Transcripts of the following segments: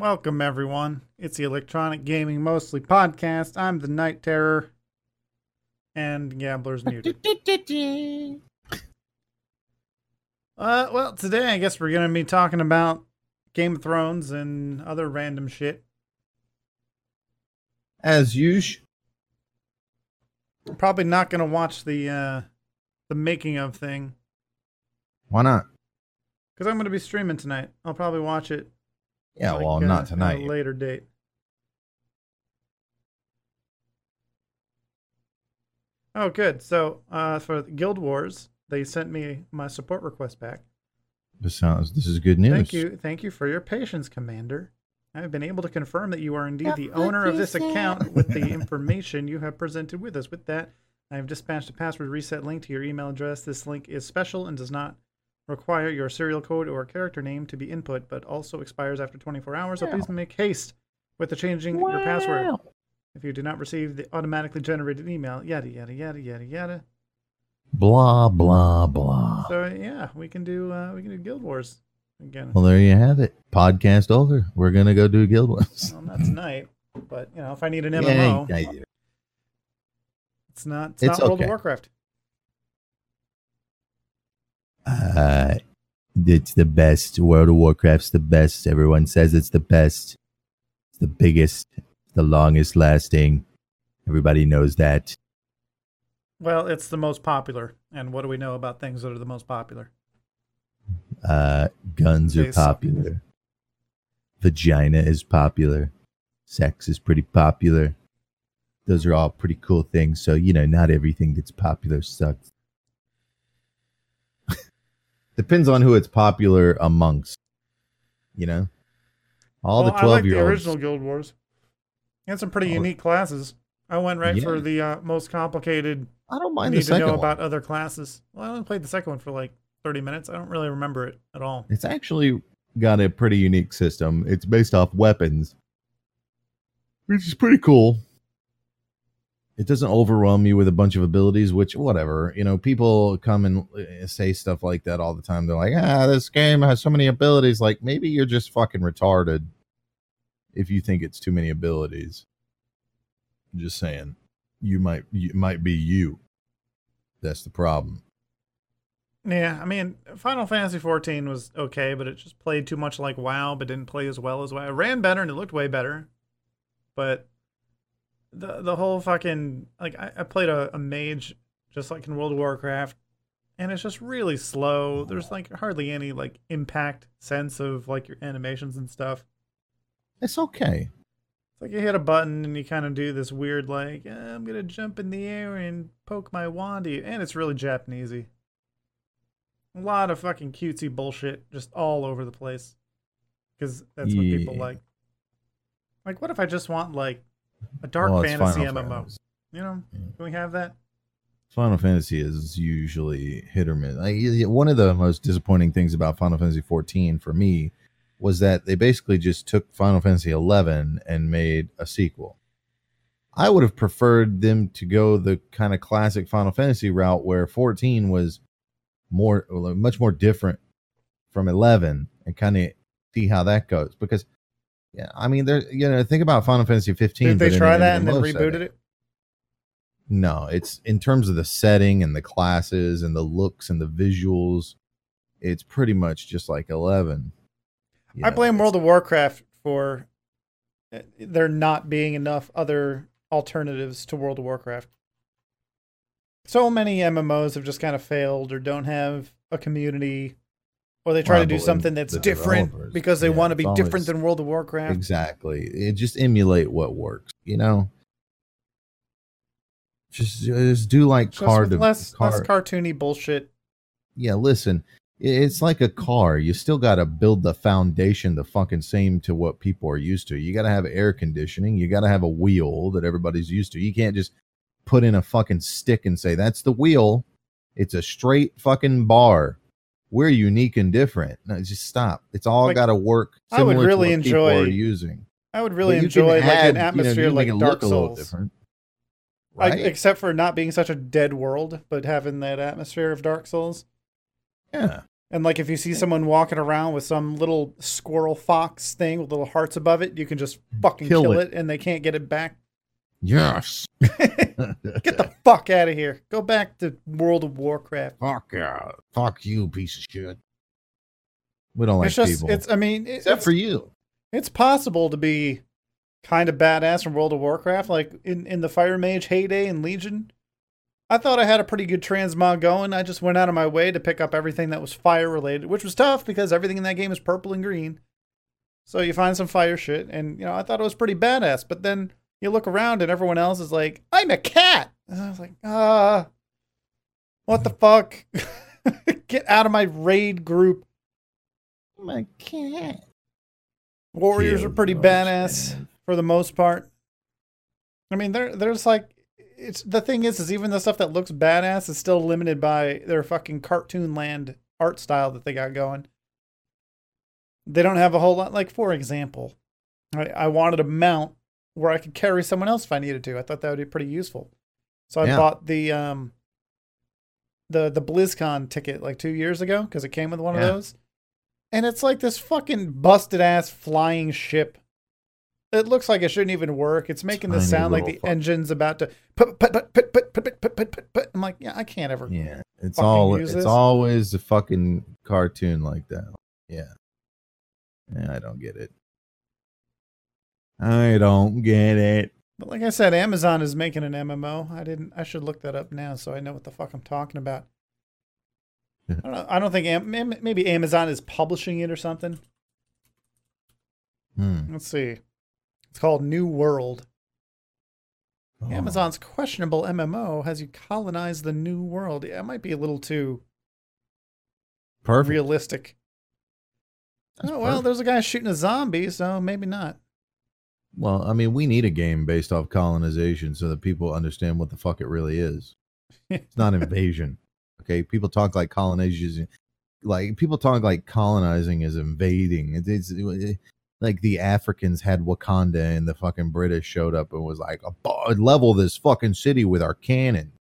What's up? Welcome, everyone. It's the Electronic Gaming Mostly podcast. I'm the Night Terror, and Gambler's muted. uh, well, today I guess we're going to be talking about Game of Thrones and other random shit. As usual. Probably not going to watch the uh, the making of thing Why not? because I'm going to be streaming tonight. I'll probably watch it. Yeah, like, well, uh, not at tonight. A later date. Oh, good. So, uh, for Guild Wars, they sent me my support request back. This sounds. This is good news. Thank you, thank you for your patience, Commander. I have been able to confirm that you are indeed the owner of this account with the information you have presented with us. With that, I have dispatched a password reset link to your email address. This link is special and does not require your serial code or character name to be input, but also expires after 24 hours. So please make haste with the changing your password. If you do not receive the automatically generated email, yada yada yada yada yada. Blah blah blah. So yeah, we can do uh, we can do Guild Wars again. Well, there you have it. Podcast over. We're gonna go do Guild Wars. Well, not tonight, but you know, if I need an Yeah, MMO, yeah, yeah. it's not it's, It's not World of. Warcraft. Uh, it's the best. World of Warcraft's the best. Everyone says it's the best. It's the biggest. The longest lasting. Everybody knows that. Well, it's the most popular. And what do we know about things that are the most popular? Uh, guns are popular. Vagina is popular. Sex is pretty popular. Those are all pretty cool things. So, you know, not everything that's popular sucks. Depends on who it's popular amongst. You know? All well, the I like 12 the year olds. original Guild Wars. Had some pretty Oh. unique classes. I went right for the uh, most complicated. I don't mind need the to know one. about other classes. Well, I only played the second one for like 30 minutes. I don't really remember it at all. It's actually got a pretty unique system. It's based off weapons, which is pretty cool. It doesn't overwhelm you with a bunch of abilities, which, whatever. You know, people come and uh, say stuff like that all the time. They're like, ah, this game has so many abilities. Like, maybe you're just fucking retarded if you think it's too many abilities. just saying. You might, you, might be you. That's the problem. Yeah, I mean, Final Fantasy 14 was okay, but it just played too much like WoW, but didn't play as well as WoW. It ran better and it looked way better, but the the whole fucking like I, I played a, a mage just like in World of Warcraft, and it's just really slow. There's like hardly any like impact sense of like your animations and stuff. It's okay. It's like you hit a button and you kind of do this weird like "Uh, I'm gonna jump in the air and poke my wand, at you," and it's really Japanesey. A lot of fucking cutesy bullshit just all over the place, because that's what people like. Like, what if I just want like a dark Well, fantasy Final MMO? Fantasy. You know, Yeah. can we have that? Final Fantasy is usually hit or miss. Y- one of the most disappointing things about Final Fantasy 14 for me was that they basically just took Final Fantasy 11 and made a sequel. I would have preferred them to go the kind of classic Final Fantasy route where 14 was more, much more different from 11 and kind of see how that goes. Because, yeah, I mean, there, you know, think about Final Fantasy 15. Did they try that and then rebooted setting. it? No, it's in terms of the setting and the classes and the looks and the visuals. It's pretty much just like Eleven. You I know, blame World of Warcraft for uh, there not being enough other alternatives to World of Warcraft. So many MMOs have just kind of failed or don't have a community or they try to do something that's different because they yeah, want to be different always- than World of Warcraft. exactly. It just emulate what works. You know, just just do like Just to less, car. less cartoony bullshit. yeah, listen, it's like a car. You still got to build the foundation the fucking same to what people are used to. You got to have air conditioning. You got to have a wheel that everybody's used to. You can't just put in a fucking stick and say that's the wheel. It's a straight fucking bar. We're unique and different. No, just stop. It's all Like, got to work. I would really what enjoy using. I would really But you can enjoy like add, an atmosphere you can like Dark look a little Souls. Right? except for not being such a dead world, but having that atmosphere of Dark Souls. yeah. And like if you see someone walking around with some little squirrel fox thing with little hearts above it, you can just mm. fucking Kill kill, it. it. and they can't get it back. Yes. Get the fuck out of here. Go back to World of Warcraft. Fuck yeah. Fuck you, piece of shit. We don't like it's just people. it's I mean it- Except it's, for you. it's possible to be kind of badass in World of Warcraft like in in the Fire Mage heyday and Legion. I thought I had a pretty good transmog going. I just went out of my way to pick up everything that was fire related, which was tough because everything in that game is purple and green. So you find some fire shit, and you know I thought it was pretty badass. But then you look around and everyone else is like, "I'm a cat," and I was like, "Ah, what the fuck? Get out of my raid group." My cat. Warriors Kill are pretty badass for the most part. I mean, there there's like it's the thing is is even the stuff that looks badass is still limited by their fucking cartoon land art style that they got going. They don't have a whole lot. Like for example, I, I wanted a mount where I could carry someone else if I needed to. I thought that would be pretty useful. So I Yeah. bought the um the the BlizzCon ticket like two years ago because it came with one Yeah. of those, and it's like this fucking busted ass flying ship. It looks like it shouldn't even work. It's making this Tiny sound like the fuck. engine's about to put put put put put put put put put put. I'm like, yeah, I can't ever. Yeah. It's all it's this. always a fucking cartoon like that. Yeah. Yeah, I don't get it. I don't get it. But like I said, Amazon is making an MMO. I didn't. I should look that up now so I know what the fuck I'm talking about. I don't know. I don't think Am- maybe Amazon is publishing it or something. Hmm. Let's see. It's called New World. Oh. Amazon's questionable MMO has you colonize the new world. Yeah, it might be a little too Perfect. realistic. That's oh well, perfect. there's a guy shooting a zombie, so maybe not. Well, I mean, we need a game based off colonization so that people understand what the fuck it really is. It's not invasion. Okay, people talk like colonization, like people talk like colonizing is invading. It- It's, it- like the Africans had Wakanda and the fucking British showed up and was like, "Abo- level this fucking city with our cannon.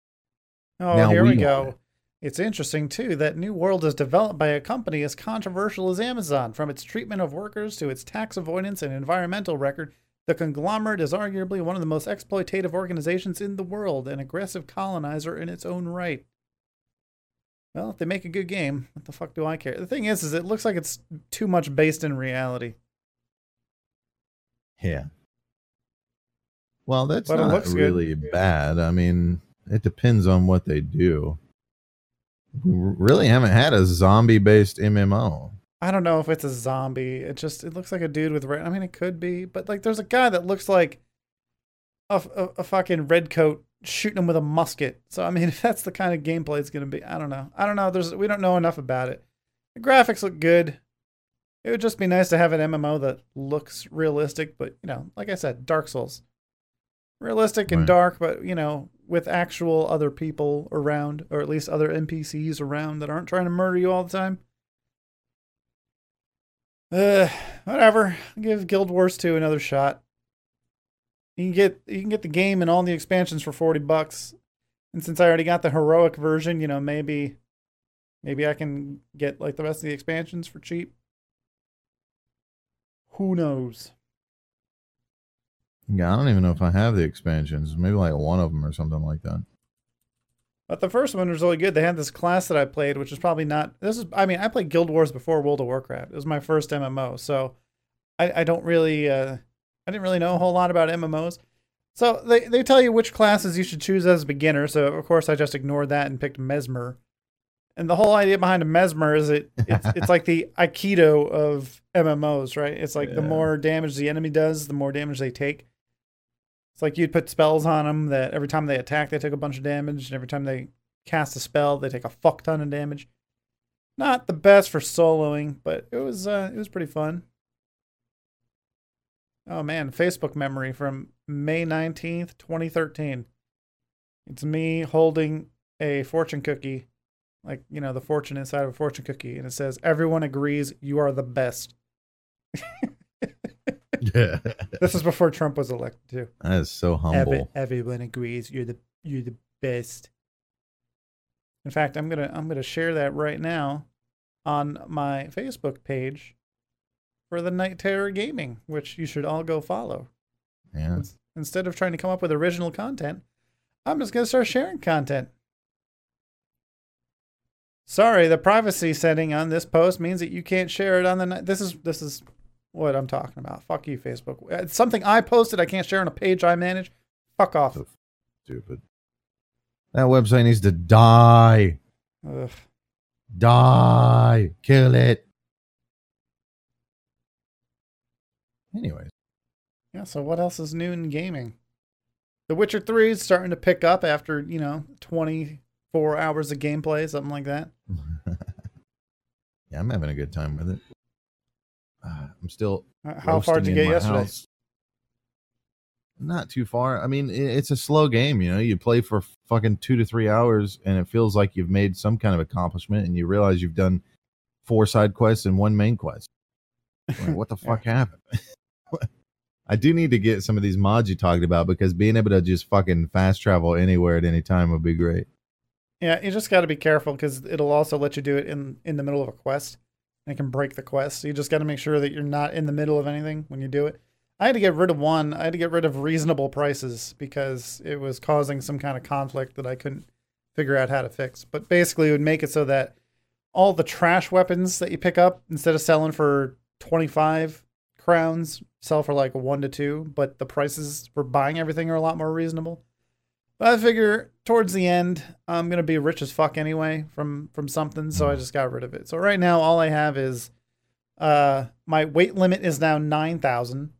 Oh, Now here we we, go. it. It's interesting too that New World is developed by a company as controversial as Amazon. From its treatment of workers to its tax avoidance and environmental record, the conglomerate is arguably one of the most exploitative organizations in the world, an aggressive colonizer in its own right. Well, if they make a good game, what the fuck do I care? The thing is, is it looks like it's too much based in reality. Yeah. Well, that's But not looks good. really bad. I mean, it depends on what they do. We really haven't had a zombie based MMO. I don't know if it's a zombie. It just it looks like a dude with red. I mean, it could be, but like, there's a guy that looks like a, a, a fucking red coat shooting him with a musket. So I mean, if that's the kind of gameplay it's gonna be, I don't know. I don't know. There's we don't know enough about it. The graphics look good. It would just be nice to have an MMO that looks realistic, but you know, like I said, Dark Souls, realistic and Right. dark, but you know, with actual other people around, or at least other NPCs around that aren't trying to murder you all the time. Uh, whatever. I'll give Guild Wars 2 another shot. You can get you can get the game and all the expansions for 40 bucks. And since I already got the heroic version, you know, maybe maybe I can get like the rest of the expansions for cheap. Who knows? Yeah, I don't even know if I have the expansions. Maybe like one of them or something like that. But the first one was really good. They had this class that I played, which is probably not. This is, I mean, I played Guild Wars before World of Warcraft. It was my first MMO, so I, I don't really, uh, I didn't really know a whole lot about MMOs. So they they tell you which classes you should choose as a beginner. So of course I just ignored that and picked Mesmer. And the whole idea behind a Mesmer is it it's, it's like the Aikido of MMOs, right? It's like the more damage the enemy does, the more damage they take. It's like you'd put spells on them that every time they attack, they took a bunch of damage, and every time they cast a spell, they take a fuck ton of damage. Not the best for soloing, but it was uh, it was pretty fun. Oh man, Facebook memory from May nineteenth, twenty thirteen. It's me holding a fortune cookie, like you know the fortune inside of a fortune cookie, and it says, "Everyone agrees you are the best." Yeah. This is before Trump was elected too. that is so humble. Every, everyone agrees you're the you're the best. In fact, I'm gonna I'm gonna share that right now. on my Facebook page for the Night Terror Gaming, which you should all go follow. Yeah. Instead of trying to come up with original content, I'm just to start sharing content. Sorry, the privacy setting on this post means that you can't share it on the night. This is this is what I'm talking about. Fuck you, Facebook. It's something I posted. I can't share on a page I manage. Fuck off. So stupid. That website needs to die. Ugh. Die. Kill it. Anyways, Yeah. So what else is new in gaming? The Witcher Three is starting to pick up after you know 24 hours of gameplay, something like that. yeah, I'm having a good time with it. Uh, I'm still Uh, How far did you get yesterday? house. Not too far. I mean, it's a slow game. You know, you play for fucking two to three hours, and it feels like you've made some kind of accomplishment, and you realize you've done four side quests and one main quest. Like, what the fuck happened? I do need to get some of these mods you talked about because being able to just fucking fast travel anywhere at any time would be great. Yeah, you just got to be careful because it'll also let you do it in in the middle of a quest. And it can break the quest. So you just got to make sure that you're not in the middle of anything when you do it. I had to get rid of one. I had to get rid of reasonable prices because it was causing some kind of conflict that I couldn't figure out how to fix. But basically, it would make it so that all the trash weapons that you pick up, instead of selling for 25 crowns, sell for like one to two. But the prices for buying everything are a lot more reasonable. But I figure towards the end, I'm gonna be rich as fuck anyway from from something, so I just got rid of it. So right now, all I have is, uh, my weight limit is now nine thousand,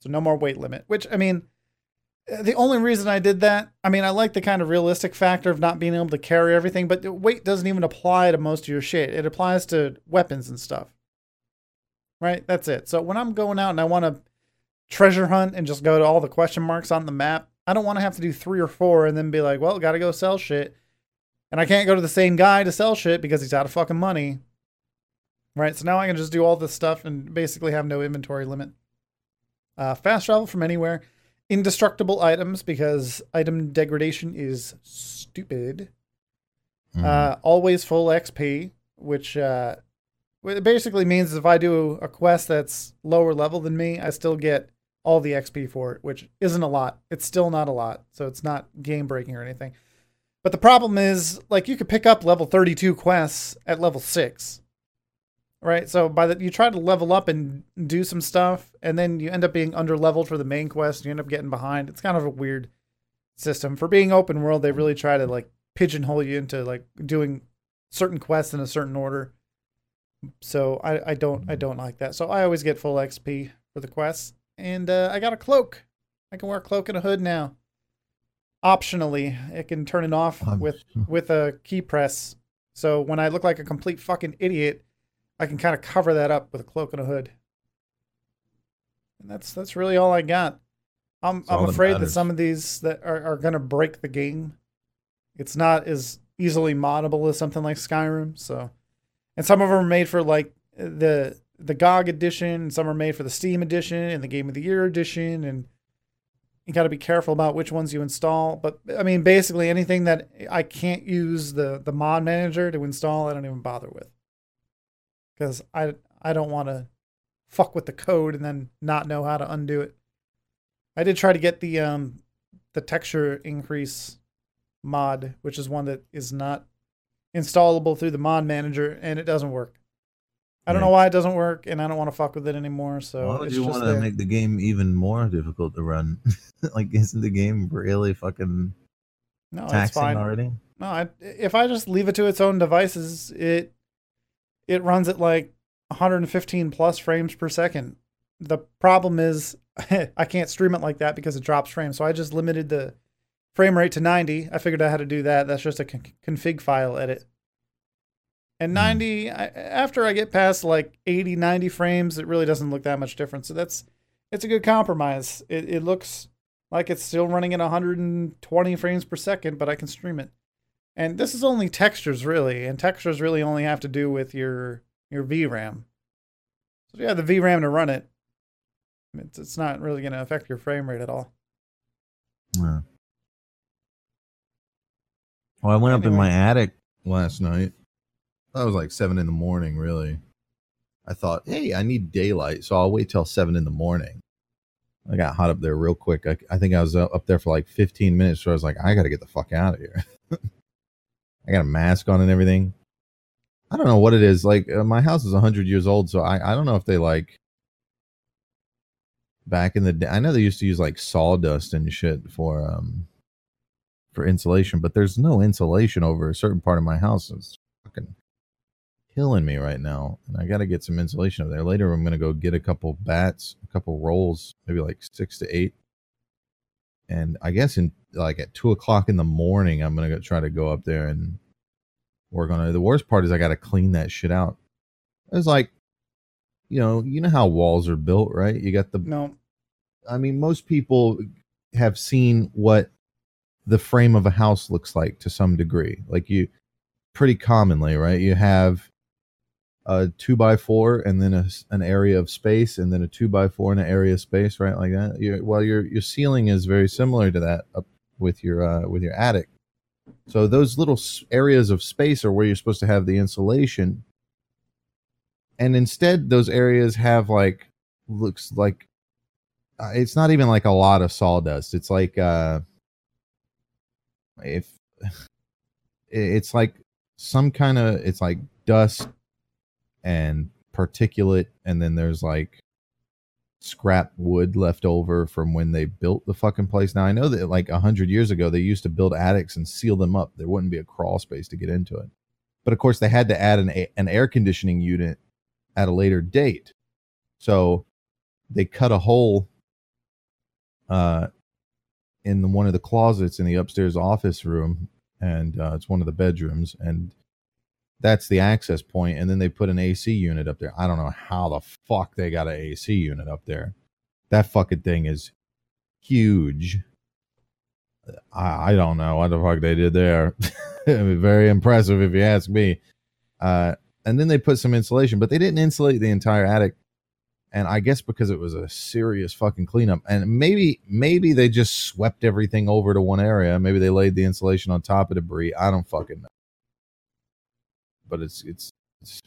so no more weight limit. Which I mean, uh, the only reason I did that, I mean, I like the kind of realistic factor of not being able to carry everything, but the weight doesn't even apply to most of your shit. It applies to weapons and stuff. Right, that's it. So when I'm going out and I want to treasure hunt and just go to all the question marks on the map. I don't want to have to do three or four and then be like, well, got to go sell shit. And I can't go to the same guy to sell shit because he's out of fucking money. Right. So now I can just do all this stuff and basically have no inventory limit. Uh, fast travel from anywhere. Indestructible items because item degradation is stupid. Mhm. Uh, always full XP, which uh, it basically means if I do a quest that's lower level than me, I still get all the XP for it, which isn't a lot. It's still not a lot, so it's not game breaking or anything. But the problem is, like, you could pick up level 32 quests at level six, right? So by the you try to level up and do some stuff, and then you end up being under leveled for the main quest, and you end up getting behind. It's kind of a weird system for being open world. They really try to like pigeonhole you into like doing certain quests in a certain order. So I, I don't I don't like that. So I always get full XP for the quests, and uh, I got a cloak. I can wear a cloak and a hood now. Optionally, it can turn it off Um, with with a key press. So when I look like a complete fucking idiot, I can kind of cover that up with a cloak and a hood. And that's that's really all I got. I'm all I'm afraid that matters. some of these that are, are gonna break the game. It's not as easily moddable as something like Skyrim. So, and some of them are made for like the the GOG edition, some are made for the Steam edition and the Game of the Year edition, and you got to be careful about which ones you install. But I mean, basically anything that I can't use the the mod manager to install, I don't even bother with, because I I don't want to fuck with the code and then not know how to undo it. I did try to get the um the texture increase mod, which is one that is not installable through the mod manager, and it doesn't work. I don't know why it doesn't work, and I don't want to fuck with it anymore. So Why would it's you just want to make the game even more difficult to run? like, isn't the game really fucking no, it's taxing fine. already? No, I, if I just leave it to its own devices, it it runs at like 115 plus frames per second. The problem is I can't stream it like that because it drops frames. So I just limited the frame rate to 90. I figured out how to do that. That's just a con- config file edit. And Hmm. 90 I, after I get past like 80 90 frames, it really doesn't look that much different. So that's it's a good compromise. It it looks like it's still running at 120 frames per second, but I can stream it. And this is only textures really, and textures really only have to do with your your VRAM. So if you have the VRAM to run it, it's it's not really going to affect your frame rate at all. Yeah. Well, I went up in my attic last night That was like seven in the morning, really. I thought, hey, I need daylight, so I'll wait till seven in the morning. I got hot up there real quick. I, I think I was up there for like 15 minutes, so I was like, I got to get the fuck out of here. I got a mask on and everything. I don't know what it is. Like, uh, my house is 100 years old, so I, I don't know if they like back in the day. I know they used to use like sawdust and shit for um for insulation, but there's no insulation over a certain part of my house. It's killing me right now, and I got to get some insulation over there. Later, I'm gonna go get a couple bats, a couple rolls, maybe like six to eight, and I guess in like at two o'clock in the morning, I'm gonna go try to go up there and work on it. The worst part is I got to clean that shit out. It's like, you know, you know how walls are built, right? You got the No. I mean, most people have seen what the frame of a house looks like to some degree. Like you, pretty commonly, right? You have a two by four and then a, an area of space and then a two by four and an area of space, right? Like that. You, well, your your ceiling is very similar to that up with your uh, with your attic. So those little areas of space are where you're supposed to have the insulation, and instead those areas have like looks like uh, it's not even like a lot of sawdust. It's like uh, if it's like some kind of it's like dust and particulate, and then there's like scrap wood left over from when they built the fucking place. Now I know that like a hundred years ago they used to build attics and seal them up. There wouldn't be a crawl space to get into it. But of course they had to add an a- an air conditioning unit at a later date. So they cut a hole uh in the, one of the closets in the upstairs office room and uh, it's one of the bedrooms and that's the access point and then they put an AC unit up there. I don't know how the fuck they got an AC unit up there. That fucking thing is huge. I, I don't know what the fuck they did there. Very impressive if you ask me. Uh, and then they put some insulation, but they didn't insulate the entire attic. And I guess because it was a serious fucking cleanup, and maybe maybe they just swept everything over to one area. Maybe they laid the insulation on top of debris. I don't fucking know. But it's it's, it's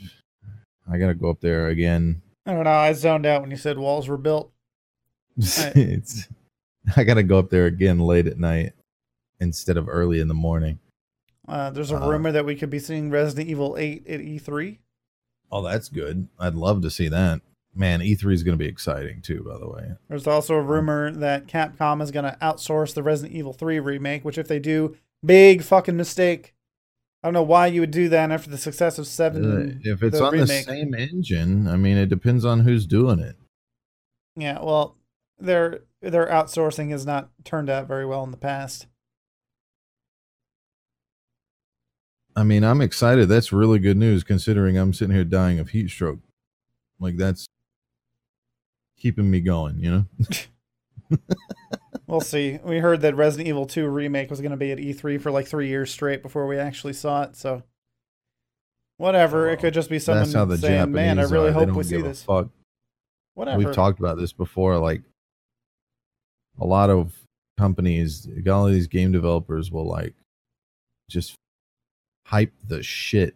I gotta go up there again. I don't know. I zoned out when you said walls were built. it's I gotta go up there again late at night instead of early in the morning. Uh, there's a Uh, rumor that we could be seeing Resident Evil 8 at E E3. Oh, that's good. I'd love to see that. Man, E3 is going to be exciting too, by the way. There's also a rumor that Capcom is going to outsource the Resident Evil 3 remake, which, if they do, big fucking mistake. I don't know why you would do that after the success of 7. Uh, if it's the on the same engine, I mean, it depends on who's doing it. Yeah, well, their their outsourcing has not turned out very well in the past. I mean, I'm excited. That's really good news considering I'm sitting here dying of heat stroke. Like that's keeping me going, you know? We'll see. We heard that Resident Evil 2 remake was going to be at E3 for like three years straight before we actually saw it. So, whatever. it could just be someone That's how the saying, Japanese "Man, I really are. Hope we see this." Fuck. Whatever. We've talked about this before. Like a lot of companies, all these game developers will like just hype the shit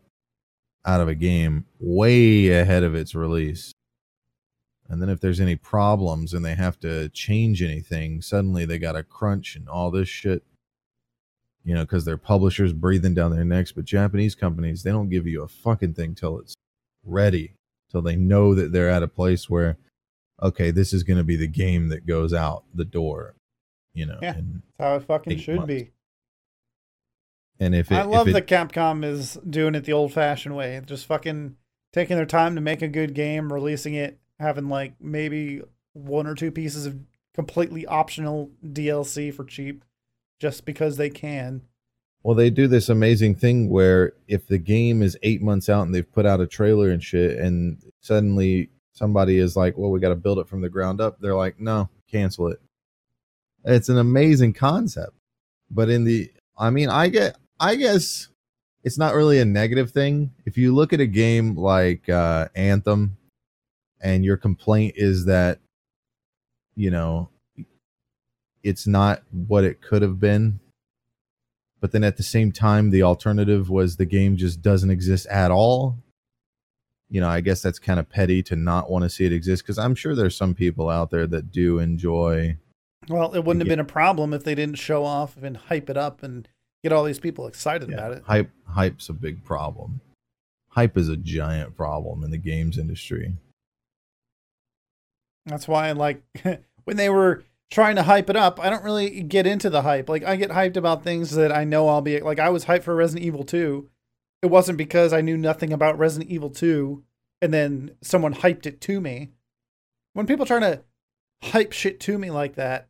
out of a game way ahead of its release. And then if there's any problems and they have to change anything, suddenly they got to crunch and all this shit. You know, because their publishers breathing down their necks. But Japanese companies, they don't give you a fucking thing till it's ready, till they know that they're at a place where, okay, this is going to be the game that goes out the door. You know, Yeah. That's how it fucking should months. be. and if it, I love if it, that Capcom is doing it the old fashioned way. Just fucking taking their time to make a good game, releasing it, having like maybe one or two pieces of completely optional DLC for cheap just because they can. Well, they do this amazing thing where if the game is eight months out and they've put out a trailer and shit, and suddenly somebody is like, "Well, we got to build it from the ground up," they're like, "No, cancel it." It's an amazing concept, but in the, I mean, I get, I guess it's not really a negative thing. If you look at a game like uh, Anthem, and your complaint is that, you know, it's not what it could have been but then at the same time the alternative was the game just doesn't exist at all. You know i guess that's kind of petty to not want to see it exist because i'm sure there's some people out there that do enjoy well it wouldn't have been a problem if they didn't show off and hype it up and get all these people excited yeah, about it. hype hype's a big problem. Hype is a giant problem in the games industry that's why like when they were trying to hype it up, I don't really get into the hype. Like I get hyped about things that I know I'll be like I was hyped for Resident Evil 2. It wasn't because I knew nothing about Resident Evil 2 and then someone hyped it to me. When people try to hype shit to me like that,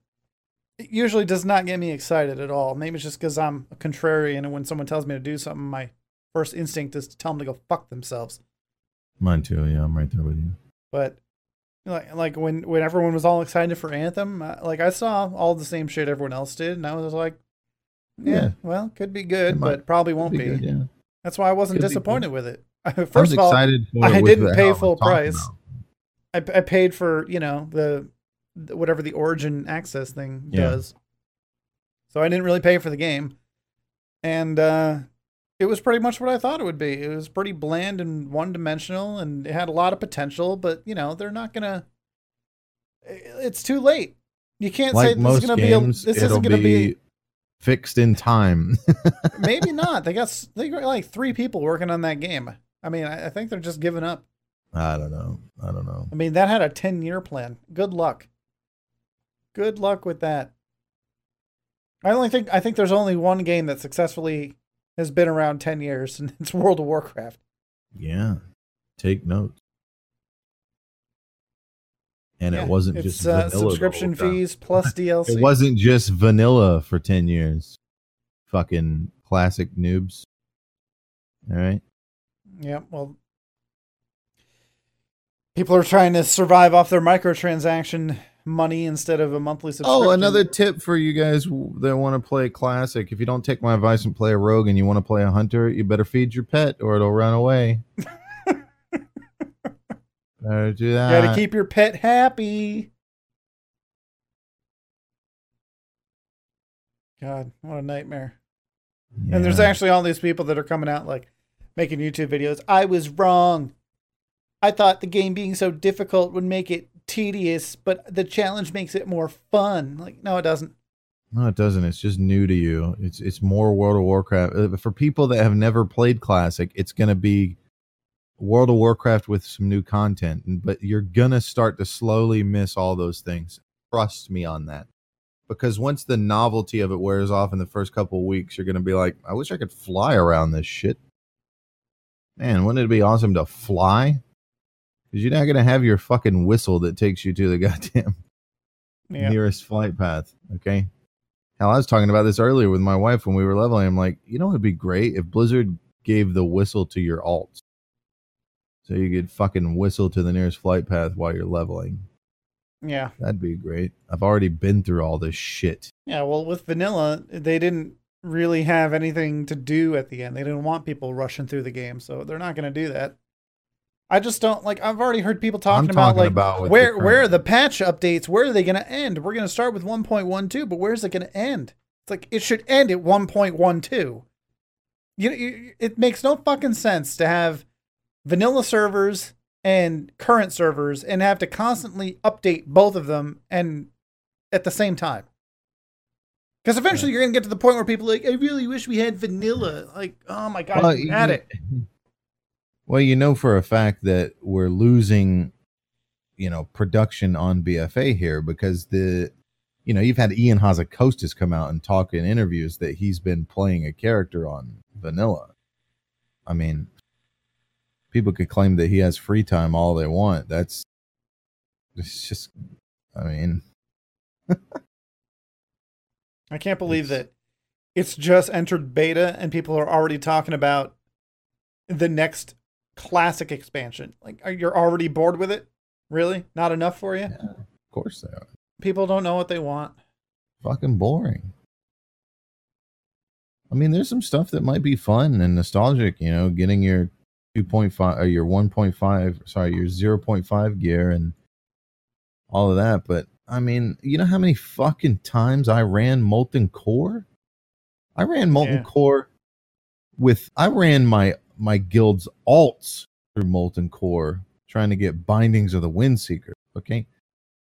it usually does not get me excited at all. Maybe it's just because I'm a contrarian and when someone tells me to do something, my first instinct is to tell them to go fuck themselves. Mine too, yeah, I'm right there with you. But like like when when everyone was all excited for Anthem, like I saw all the same shit everyone else did, and I was like, yeah, yeah. well, could be good, but probably won't be. be. Good, yeah. That's why I wasn't could disappointed with it. First of all, I didn't pay full price. I, I paid for you know the, the, whatever the Origin Access thing yeah. does, so I didn't really pay for the game, and uh, it was pretty much what I thought it would be. It was pretty bland and one dimensional, and it had a lot of potential. But you know, they're not gonna. It's too late. You can't like say this is gonna games, be. A, this isn't gonna be, be fixed in time. maybe not. They got they got like three people working on that game. I mean, I, I think they're just giving up. I don't know. I don't know. I mean, that had a ten year plan. Good luck. Good luck with that. I only think I think there's only one game that successfully has been around 10 years, and it's World of Warcraft. Yeah. Take notes. And yeah, it wasn't just uh, subscription fees plus DLC. it wasn't just vanilla for 10 years. Fucking classic noobs. All right. Yeah, well, people are trying to survive off their microtransaction money instead of a monthly oh, subscription. Oh, another tip for you guys that want to play classic: if you don't take my advice and play a rogue, and you want to play a hunter, you better feed your pet, or it'll run away. better do that. You got to keep your pet happy. God, what a nightmare! Yeah. And there's actually all these people that are coming out like making YouTube videos. I was wrong. I thought the game being so difficult would make it tedious, but the challenge makes it more fun. Like, no, it doesn't. No, it doesn't. It's just new to you. It's it's more World of Warcraft uh, for people that have never played Classic. It's to be World of Warcraft with some new content, but you're gonna start to slowly miss all those things. Trust me on that. Because once the novelty of it wears off in the first couple weeks, you're gonna be like, I wish I could fly around this shit. Man, wouldn't it be awesome to fly? Because you're not gonna have your fucking whistle that takes you to the goddamn nearest flight path. Okay. Hell, I was talking about this earlier with my wife when we were leveling. I'm like, you know, it'd be great if Blizzard gave the whistle to your alts, so you could fucking whistle to the nearest flight path while you're leveling. Yeah, that'd be great. I've already been through all this shit. Yeah, well, with vanilla, they didn't really have anything to do at the end. They didn't want people rushing through the game, so they're not going to do that. I just don't like. I've already heard people talking, about like about where where are the patch updates? Where are they going to end? We're going to start with 1.12, but where's it going to end? It's like it should end at 1.12. You, you it makes no fucking sense to have vanilla servers and current servers and have to constantly update both of them and at the same time. Because eventually you're going to get to the point where people like, I really wish we had vanilla. Like, oh my god, well, you had it. Well, you know for a fact that we're losing, you know, production on BFA here because the, you know, you've had Ian Hazzikostas come out and talk in interviews that he's been playing a character on Vanilla. I mean, people could claim that he has free time all they want. That's, it's just, I mean, I can't believe it's, that it's just entered beta and people are already talking about the next classic expansion. Like, are, you're already bored with it? Really? Not enough for you? Yeah, of course they are. People don't know what they want. Fucking boring. I mean, there's some stuff that might be fun and nostalgic, you know, getting your 2.5 or uh, your 1.5, sorry, your 0.5 gear and all of that. But I mean, you know how many fucking times I ran Molten Core? I ran Molten Yeah. Core with I ran my my guild's alts through Molten Core trying to get bindings of the Windseeker. Okay.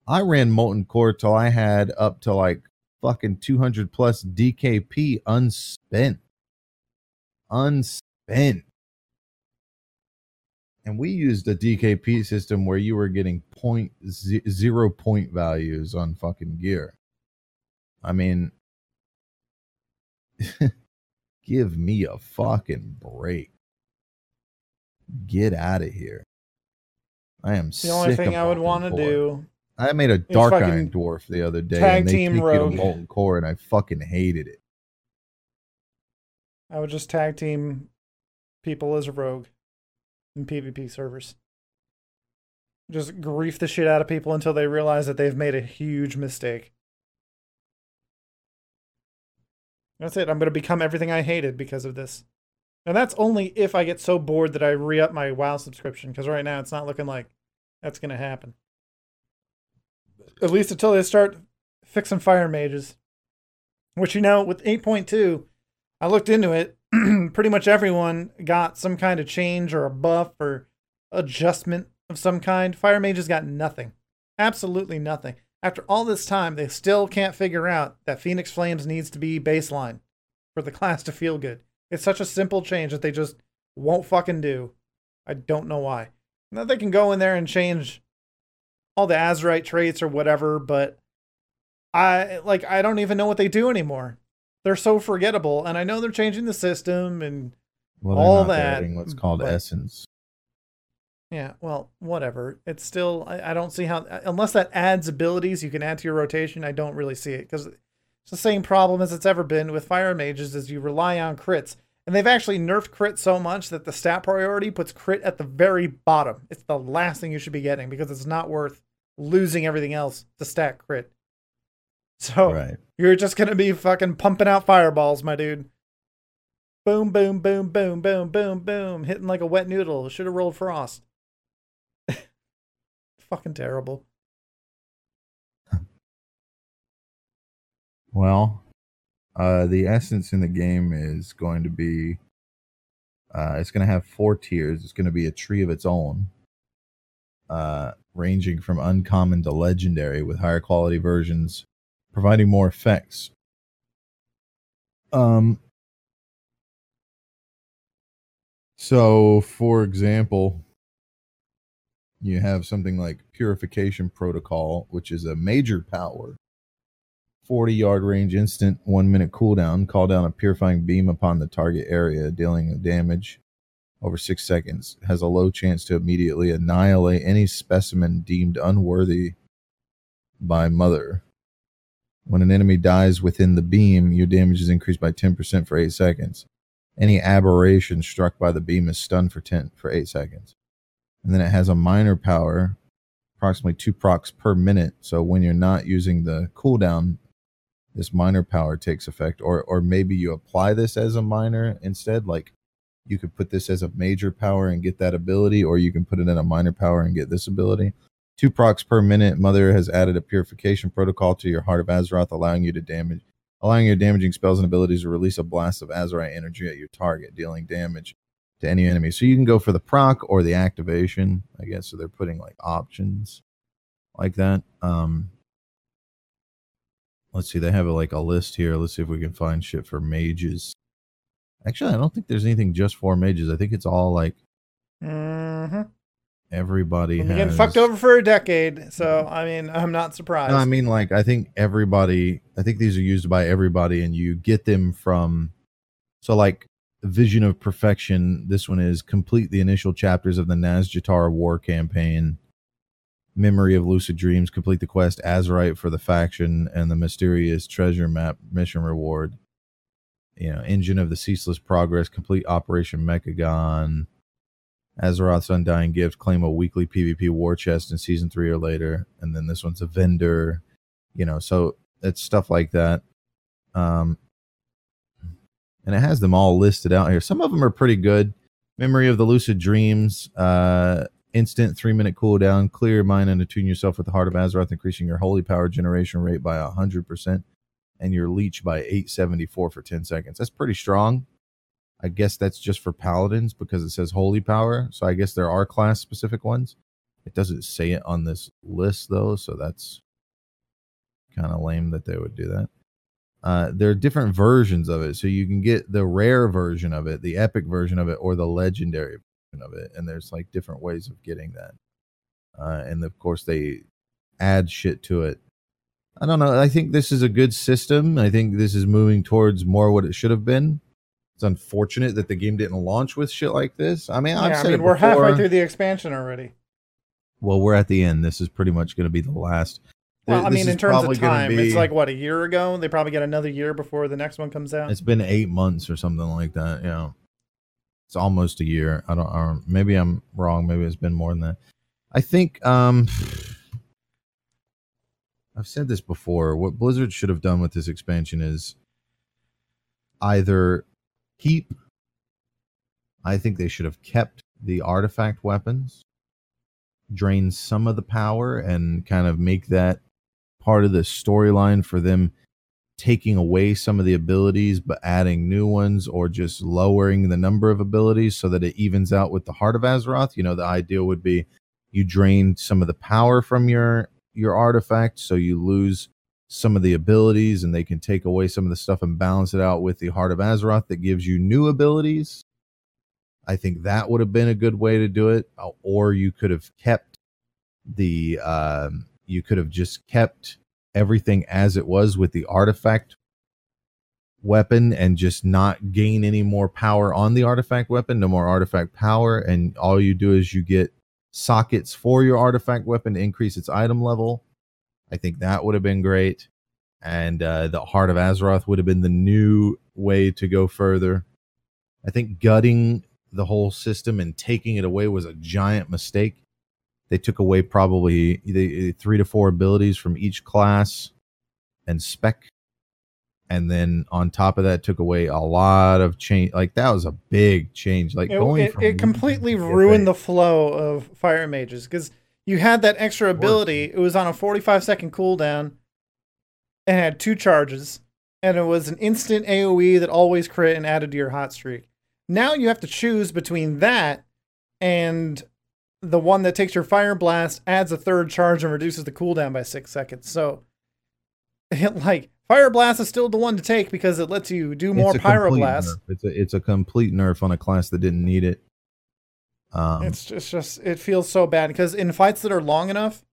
I ran Molten Core till I had up to like fucking 200 plus DKP unspent. Unspent. And we used a DKP system where you were getting point ze- zero point values on fucking gear. I mean, give me a fucking break. Get out of here. I am The only thing I would want to do. I made a dark iron dwarf the other day, tag and they team rogue. molten core, and I fucking hated it. I would just tag team people as a rogue in PvP servers. Just grief the shit out of people until they realize that they've made a huge mistake. That's it. I'm going to become everything I hated because of this. And that's only if I get so bored that I re up my WoW subscription, because right now it's not looking like that's going to happen. At least until they start fixing fire mages. Which, you know, with 8.2, I looked into it. Pretty much everyone got some kind of change or a buff or adjustment of some kind. Fire mages got nothing. Absolutely nothing. After all this time, they still can't figure out that Phoenix Flames needs to be baseline for the class to feel good. It's such a simple change that they just won't fucking do. I don't know why. Now they can go in there and change all the Azerite traits or whatever, but I like I don't even know what they do anymore. They're so forgettable, and I know they're changing the system and Well, All that, adding what's mm, called but- essence. Yeah, well, whatever. It's still I, I don't see how unless that adds abilities you can add to your rotation. I don't really see it because it's the same problem as it's ever been with fire mages. Is you rely on crits, and they've actually nerfed crit so much that the stat priority puts crit at the very bottom. It's the last thing you should be getting because it's not worth losing everything else to stat crit. So Right. you're just gonna be fucking pumping out fireballs, my dude. Boom, boom, boom, boom, boom, boom, boom, hitting like a wet noodle. Should have rolled frost. fucking terrible. Well, uh, the essence in the game is going to be. Uh, it's going to have four tiers. It's going to be a tree of its own, uh, ranging from uncommon to legendary, with higher quality versions, providing more effects. Um. So, for example, you have something like Purification Protocol, which is a major power 40 yard range instant, one minute cooldown. Call down a purifying beam upon the target area, dealing damage over six seconds. Has a low chance to immediately annihilate any specimen deemed unworthy by Mother. When an enemy dies within the beam, your damage is increased by 10% for eight seconds. Any aberration struck by the beam is stunned for 10 for eight seconds. And then it has a minor power, approximately two procs per minute. So when you're not using the cooldown, this minor power takes effect or or maybe you apply this as a minor instead like you could put this as a major power and get that ability or you can put it in a minor power and get this ability. Two procs per minute mother has added a purification protocol to your heart of azeroth allowing you to damage allowing your damaging spells and abilities to release a blast of azerite energy at your target dealing damage to any enemy. So you can go for the proc or the activation i guess so they're putting like options like that. Um let's see they have a, like a list here let's see if we can find shit for mages actually i don't think there's anything just for mages i think it's all like Mm-hmm. everybody We've has been getting fucked over for a decade, so I mean, I'm not surprised. no, i mean like i think everybody i think these are used by everybody and you get them from so like vision of perfection this one is complete the initial chapters of the nazjatar war campaign memory of lucid dreams complete the quest azerite for the faction and the mysterious treasure map mission reward. You know engine of the ceaseless progress complete operation mechagon. Azeroth's undying gift claim a weekly pvp war chest in season three or later and then this one's a vendor. You know so it's stuff like that. Um and it has them all listed out here. Some of them are pretty good. Memory of the lucid dreams uh instant three minute cooldown clear your mind and attune yourself with the heart of azeroth increasing your holy power generation rate by 100% and your leech by 874 for 10 seconds. That's pretty strong. I guess that's just for paladins because it says holy power. So I guess there are class specific ones. It doesn't say it on this list though, so that's kind of lame that they would do that. Uh, there are different versions of it, so you can get the rare version of it, the epic version of it, or the legendary of it, and there's like different ways of getting that. Uh, and of course, they add shit to it. I don't know. I think this is a good system. I think this is moving towards more what it should have been. It's unfortunate that the game didn't launch with shit like this. I mean, I've yeah, I mean, we're halfway through the expansion already. Well, we're at the end. This is pretty much going to be the last. Well, I mean, in terms of time, be- it's like what a year ago. They probably get another year before the next one comes out. It's been eight months or something like that. Yeah, it's almost a year. I don't. Don't maybe I'm wrong. Maybe it's been more than that. I think. Um, I've said this before. What Blizzard should have done with this expansion is either keep. I think they should have kept the artifact weapons, drain some of the power, and kind of make that part of the storyline for them taking away some of the abilities but adding new ones or just lowering the number of abilities so that it evens out with the heart of azeroth? You know the ideal would be you drain some of the power from your your artifact so you lose some of the abilities and they can take away some of the stuff and balance it out with the heart of azeroth that gives you new abilities. I think that would have been a good way to do it Uh, or you could have kept the um, you could have just kept everything as it was with the artifact weapon and just not gain any more power on the artifact weapon, no more artifact power, and all you do is you get sockets for your artifact weapon to increase its item level. I think that would have been great. And uh, the Heart of Azeroth would have been the new way to go further. I think gutting the whole system and taking it away was a giant mistake they took away probably the uh, three to four abilities from each class and spec and then on top of that took away a lot of change like that was a big change like It, going it, from it completely ruined the flow of fire mages because you had that extra ability. It was on a 45 second cooldown and had two charges, and it was an instant AoE that always crit and added to your hot streak. Now you have to choose between that and the one that takes your fire blast, adds a third charge, and reduces the cooldown by six seconds. So, like, fire blast is still the one to take because it lets you do more pyroblast. It's a it's a complete nerf on a class that didn't need it. Um, It's just, just it feels so bad because in fights that are long enough,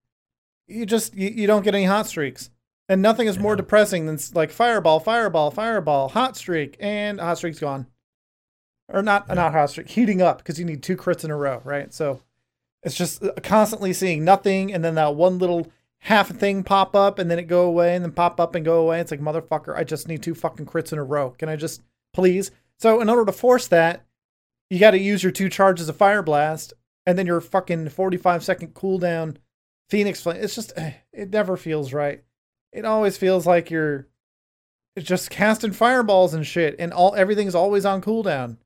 you just you, you don't get any hot streaks, and nothing is more depressing than like fireball, fireball, fireball, hot streak, and hot streak's gone, or not Yeah. not hot streak, heating up because you need two crits in a row, right? So it's just uh, constantly seeing nothing, and then that one little half thing pop up, and then it go away, and then pop up and go away. It's like motherfucker, I just need two fucking crits in a row. Can I just please? So in order to force that, you got to use your two charges of fire blast and then your fucking 45 second cooldown phoenix flame it's just eh, it never feels right it always feels like you're just casting fireballs and shit and all everything's always on cooldown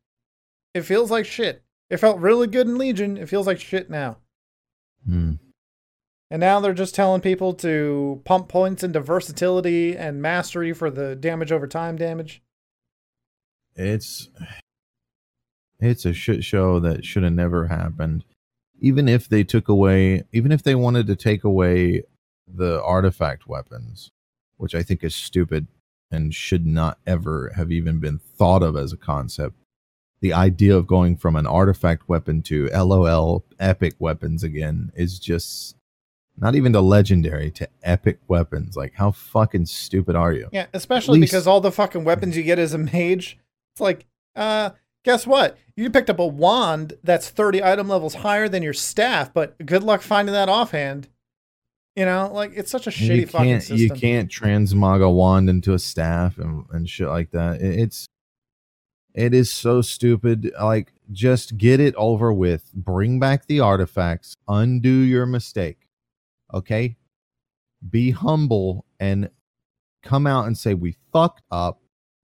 it feels like shit it felt really good in legion. It feels like shit now. Hmm. and now they're just telling people to pump points into versatility and mastery for the damage over time damage. It's it's a shit show that should have never happened. Even if they took away even if they wanted to take away the artifact weapons which i think is stupid and should not ever have even been thought of as a concept the idea of going from an artifact weapon to lol epic weapons again is just not even to legendary to epic weapons like how fucking stupid are you Yeah, especially least- because all the fucking weapons you get as a mage, it's like, uh, guess what? You picked up a wand that's 30 item levels higher than your staff, but good luck finding that offhand. You know, like it's such a shitty fucking system. you can't transmog a wand into a staff and, and shit like that It- it's it is so stupid. Like just get it over with. Bring back the artifacts. Undo your mistake. Okay? Be humble and come out and say we fucked up.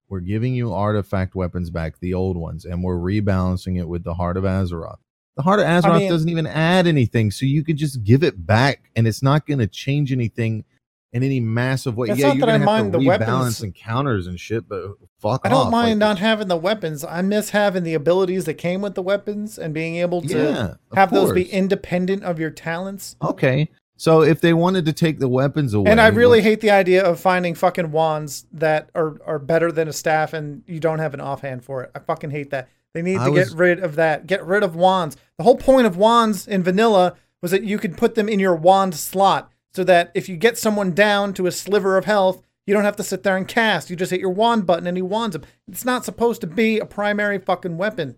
We're giving you artifact weapons back the old ones and we're rebalancing it with the heart of azeroth. The heart of azeroth mean- doesn't even add anything so you could just give it back and it's not going to change anything in any massive way. Yeah, you're gonna have to rebalance weapons. encounters and shit, but fuck I don't off. mind like, not having the weapons. I miss having the abilities that came with the weapons and being able to Yeah, have those be independent of your talents. Okay, so if they wanted to take the weapons away, And I really hate the idea of finding fucking wands that are, are better than a staff and you don't have an offhand for it. I fucking hate that. They need I to was- get rid of that. Get rid of wands. The whole point of wands in vanilla was that you could put them in your wand slot so that if you get someone down to a sliver of health, you don't have to sit there and cast. You just hit your wand button and he wands them. It's not supposed to be a primary fucking weapon.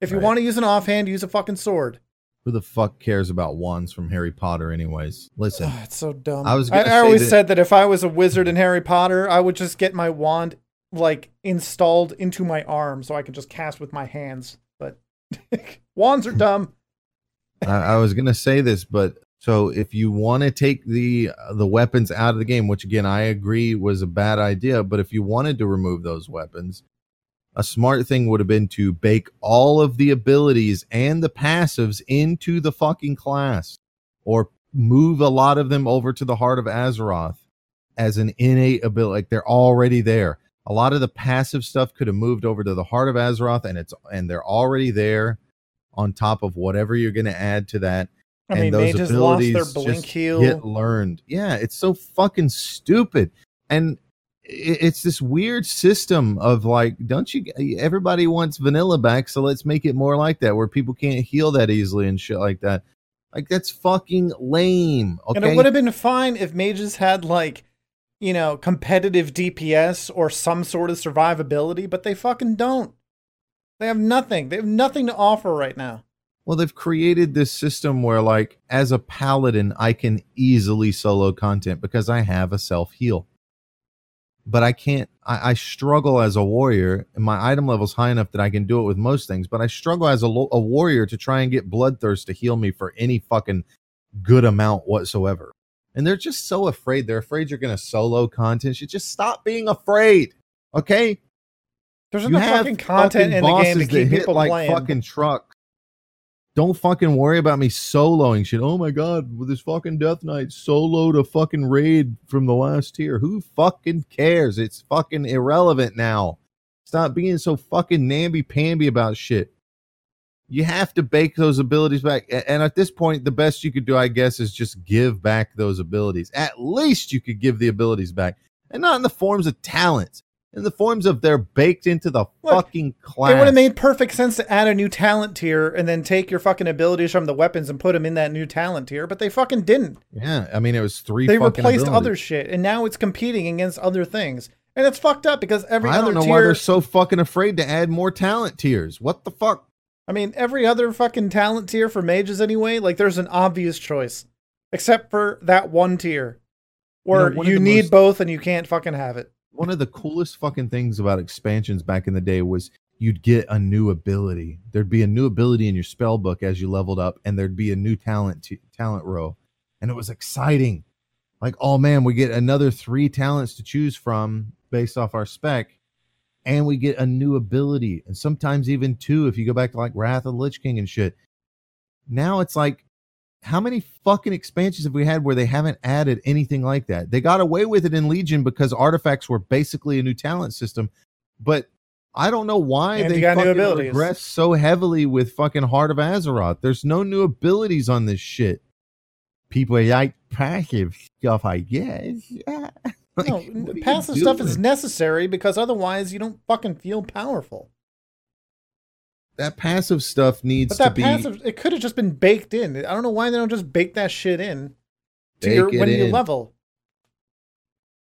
If you Right. want to use an offhand, use a fucking sword. who the fuck cares about wands from Harry Potter, anyways? Listen, Oh, it's so dumb. I was I, I always that- said that if I was a wizard in Harry Potter, I would just get my wand like installed into my arm so I can just cast with my hands. But wands are dumb. I, I was gonna say this, but so if you want to take the uh, the weapons out of the game, which again I agree was a bad idea, but if you wanted to remove those weapons, a smart thing would have been to bake all of the abilities and the passives into the fucking class, or move a lot of them over to the Heart of Azeroth as an innate ability. Like they're already there. A lot of the passive stuff could have moved over to the Heart of Azeroth, and it's and they're already there on top of whatever you're going to add to that. I and mean, those mages lost their abilities blink just heal. get learned. Yeah, it's so fucking stupid, and it's this weird system of like, don't you? Everybody wants vanilla back, so let's make it more like that, where people can't heal that easily and shit like that. Like that's fucking lame. Okay, And it would have been fine if mages had like, you know, competitive DPS or some sort of survivability, but they fucking don't. They have nothing. They have nothing to offer right now. Well, they've created this system where, like, as a paladin, I can easily solo content because I have a self heal. But I can't, I, I struggle as a warrior, and my item level's high enough that I can do it with most things. But I struggle as a, lo- a warrior to try and get bloodthirst to heal me for any fucking good amount whatsoever. And they're just so afraid. They're afraid you're going to solo content. You just stop being afraid. Okay? There's enough fucking content in the game to keep hit people like playing. fucking trucks. Don't fucking worry about me soloing shit. Oh my god, with this fucking Death Knight solo to fucking raid from the last tier. Who fucking cares? It's fucking irrelevant now. Stop being so fucking namby pamby about shit. You have to bake those abilities back. And at this point, the best you could do, I guess, is just give back those abilities. At least you could give the abilities back. And not in the forms of talents. In the forms of they're baked into the Look, fucking class. It would have made perfect sense to add a new talent tier and then take your fucking abilities from the weapons and put them in that new talent tier, but they fucking didn't. Yeah, I mean it was three. They replaced abilities. other shit, and now it's competing against other things, and it's fucked up because every I other don't know tier. why they're so fucking afraid to add more talent tiers. What the fuck? I mean, every other fucking talent tier for mages anyway. Like, there's an obvious choice, except for that one tier, where know, you, need most- both and you can't fucking have it. One of the coolest fucking things about expansions back in the day was you'd get a new ability. There'd be a new ability in your spell book as you leveled up, and there'd be a new talent t- talent row, and it was exciting. Like, oh man, we get another three talents to choose from based off our spec, and we get a new ability, and sometimes even two if you go back to like Wrath of the Lich King and shit. Now it's like how many fucking expansions have we had where they haven't added anything like that? They got away with it in Legion because artifacts were basically a new talent system, but I don't know why And they got new fucking abilities. regress so heavily with fucking Heart of Azeroth. There's no new abilities on this shit. People like passive stuff, I guess. Yeah. Like, No, what are you passive stuff is necessary because otherwise you don't fucking feel powerful. That passive stuff needs But that to be passive, it could have just been baked in. I don't know why they don't just bake that shit in to your when you level.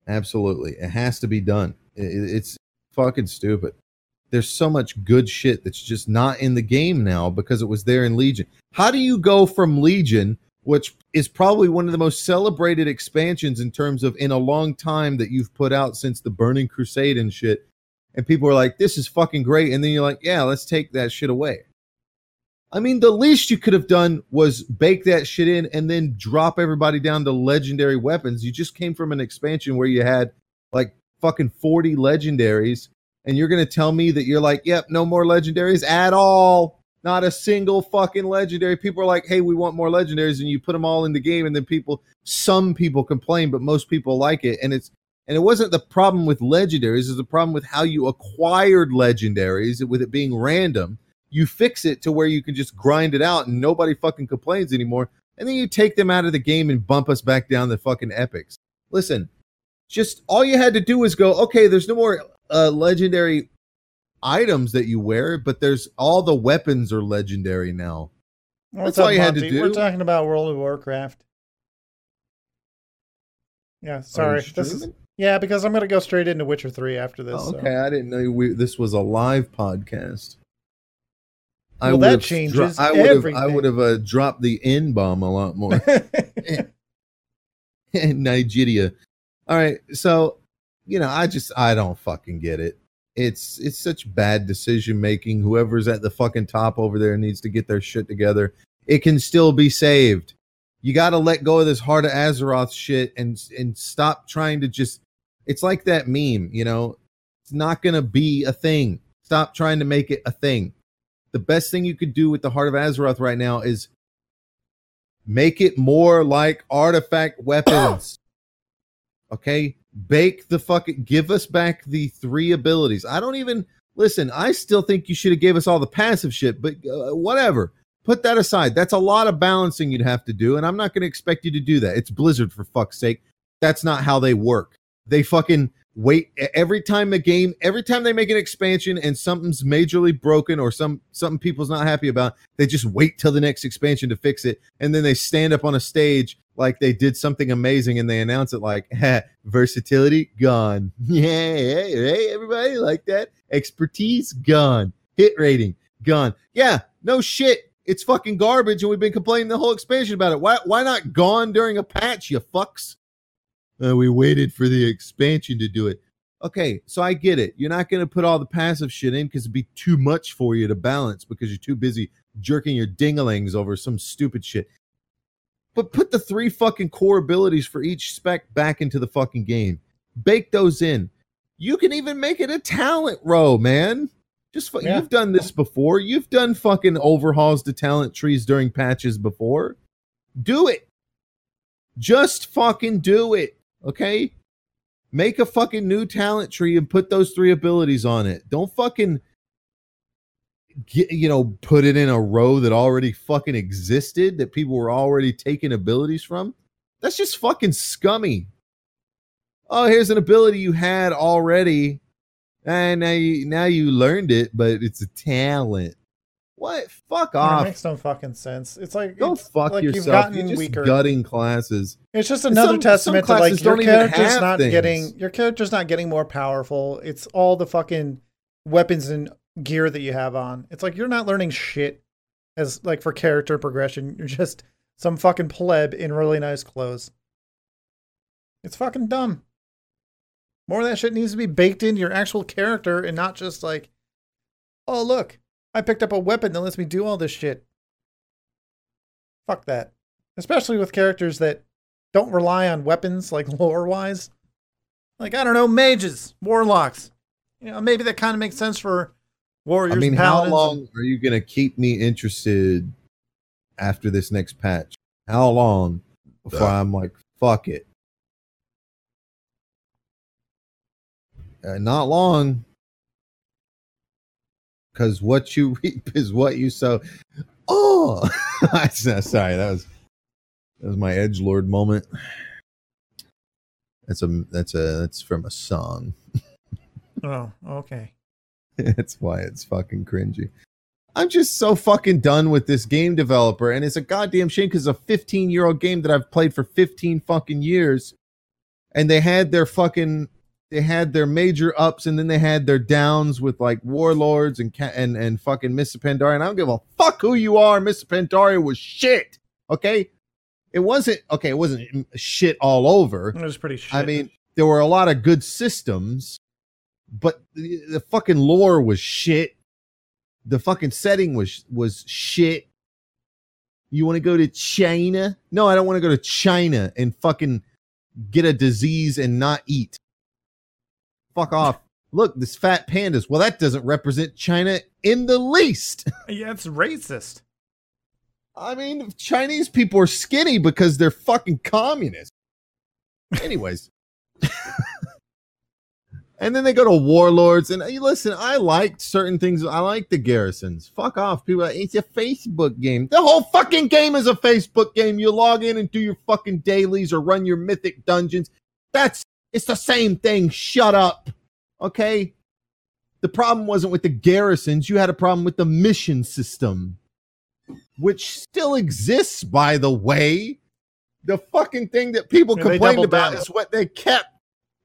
Absolutely. It has to be done. It's fucking stupid. There's so much good shit that's just not in the game now because it was there in Legion. How do you go from Legion, which is probably one of the most celebrated expansions in terms of in a long time that you've put out since the Burning Crusade and shit, and people are like, this is fucking great. And then you're like, yeah, let's take that shit away. I mean, the least you could have done was bake that shit in and then drop everybody down to legendary weapons. You just came from an expansion where you had like fucking 40 legendaries, and you're going to tell me that you're like, yep, no more legendaries at all. Not a single fucking legendary. People are like, "Hey, we want more legendaries," and you put them all in the game, and then people, some people complain, but most people like it, and it's and it wasn't the problem with legendaries; it's the problem with how you acquired legendaries with it being random. You fix it to where you can just grind it out, and nobody fucking complains anymore. And then you take them out of the game and bump us back down the fucking epics. Listen, just all you had to do was go, okay, there's no more uh, legendary items that you wear, but there's all the weapons are legendary now. That's all you had to do. We're talking about World of Warcraft. Yeah, sorry. This is yeah, because I'm going to go straight into Witcher Three after this. Oh, okay, so. I didn't know we, this was a live podcast. Well, I that changes dro- I would have I would have uh, dropped the N bomb a lot more. Nigeria. All right, so you know, I just I don't fucking get it. It's it's such bad decision making. Whoever's at the fucking top over there needs to get their shit together. It can still be saved. You got to let go of this heart of Azeroth shit and and stop trying to just. It's like that meme, you know. It's not gonna be a thing. Stop trying to make it a thing. The best thing you could do with the heart of Azeroth right now is make it more like artifact weapons. okay, bake the fucking give us back the three abilities. I don't even listen. I still think you should have gave us all the passive shit, but uh, whatever. Put that aside. That's a lot of balancing you'd have to do, and I'm not going to expect you to do that. It's Blizzard for fuck's sake. That's not how they work. They fucking wait every time a game every time they make an expansion and something's majorly broken or some something people's not happy about they just wait till the next expansion to fix it. And then they stand up on a stage like they did something amazing and they announce it like versatility gone. Yeah hey, hey everybody like that? Expertise gone. Hit rating gone. Yeah no shit. It's fucking garbage and we've been complaining the whole expansion about it. Why why not gone during a patch you fucks uh, we waited for the expansion to do it okay so i get it you're not going to put all the passive shit in because it'd be too much for you to balance because you're too busy jerking your dinglings over some stupid shit but put the three fucking core abilities for each spec back into the fucking game. Bake those in. You can even make it a talent row, man. Just fu- yeah. you've done this before. You've done fucking overhauls to talent trees during patches before. Do it. Just fucking do it. Okay? Make a fucking new talent tree and put those three abilities on it. Don't fucking get, you know, put it in a row that already fucking existed that people were already taking abilities from. That's just fucking scummy. Oh, here's an ability you had already, and now you now you learned it, but it's a talent. What? Fuck off. It makes no fucking sense. It's like don't it's fuck like yourself. You're just weaker. gutting classes. It's just another some, testament some to like your character's not things. getting your character's not getting more powerful. It's all the fucking weapons and gear that you have on. It's like you're not learning shit as like for character progression. You're just some fucking pleb in really nice clothes. It's fucking dumb. More of that shit needs to be baked into your actual character and not just like, oh look, I picked up a weapon that lets me do all this shit. Fuck that. Especially with characters that don't rely on weapons like lore wise. Like, I don't know, mages, warlocks. You know, maybe that kind of makes sense for Warriors. I mean, how long are you going to keep me interested after this next patch? How long before I'm like, fuck it? Uh, not long. Because what you reap is what you sow. Oh, uh, sorry, that was that was my edge lord moment. That's a that's a that's from a song. oh, okay. That's why it's fucking cringy. I'm just so fucking done with this game developer, and it's a goddamn shame because it's a 15 year old game that I've played for 15 fucking years, and they had their fucking they had their major ups and then they had their downs with like warlords and and and fucking Mists of Pandaria. And I don't give a fuck who you are. Mists of Pandaria was shit. Okay, it wasn't okay. It wasn't shit all over. It was pretty shit. I mean, there were a lot of good systems, but the, the fucking lore was shit. The fucking setting was was shit. You want to go to China? No, I don't want to go to China and fucking get a disease and not eat. Fuck off. look, this fat pandas. Well, that doesn't represent China in the least. Yeah, it's racist. I mean, Chinese people are skinny because they're fucking communists. Anyways. and then they go to warlords. And uh, hey, listen, I liked certain things. I like the garrisons. Fuck off. People, are like, it's a Facebook game. The whole fucking game is a Facebook game. You log in and do your fucking dailies or run your mythic dungeons. That's it's the same thing. Shut up. Okay. The problem wasn't with the garrisons. You had a problem with the mission system, which still exists, by the way. The fucking thing that people Yeah, complained about down. is what they kept.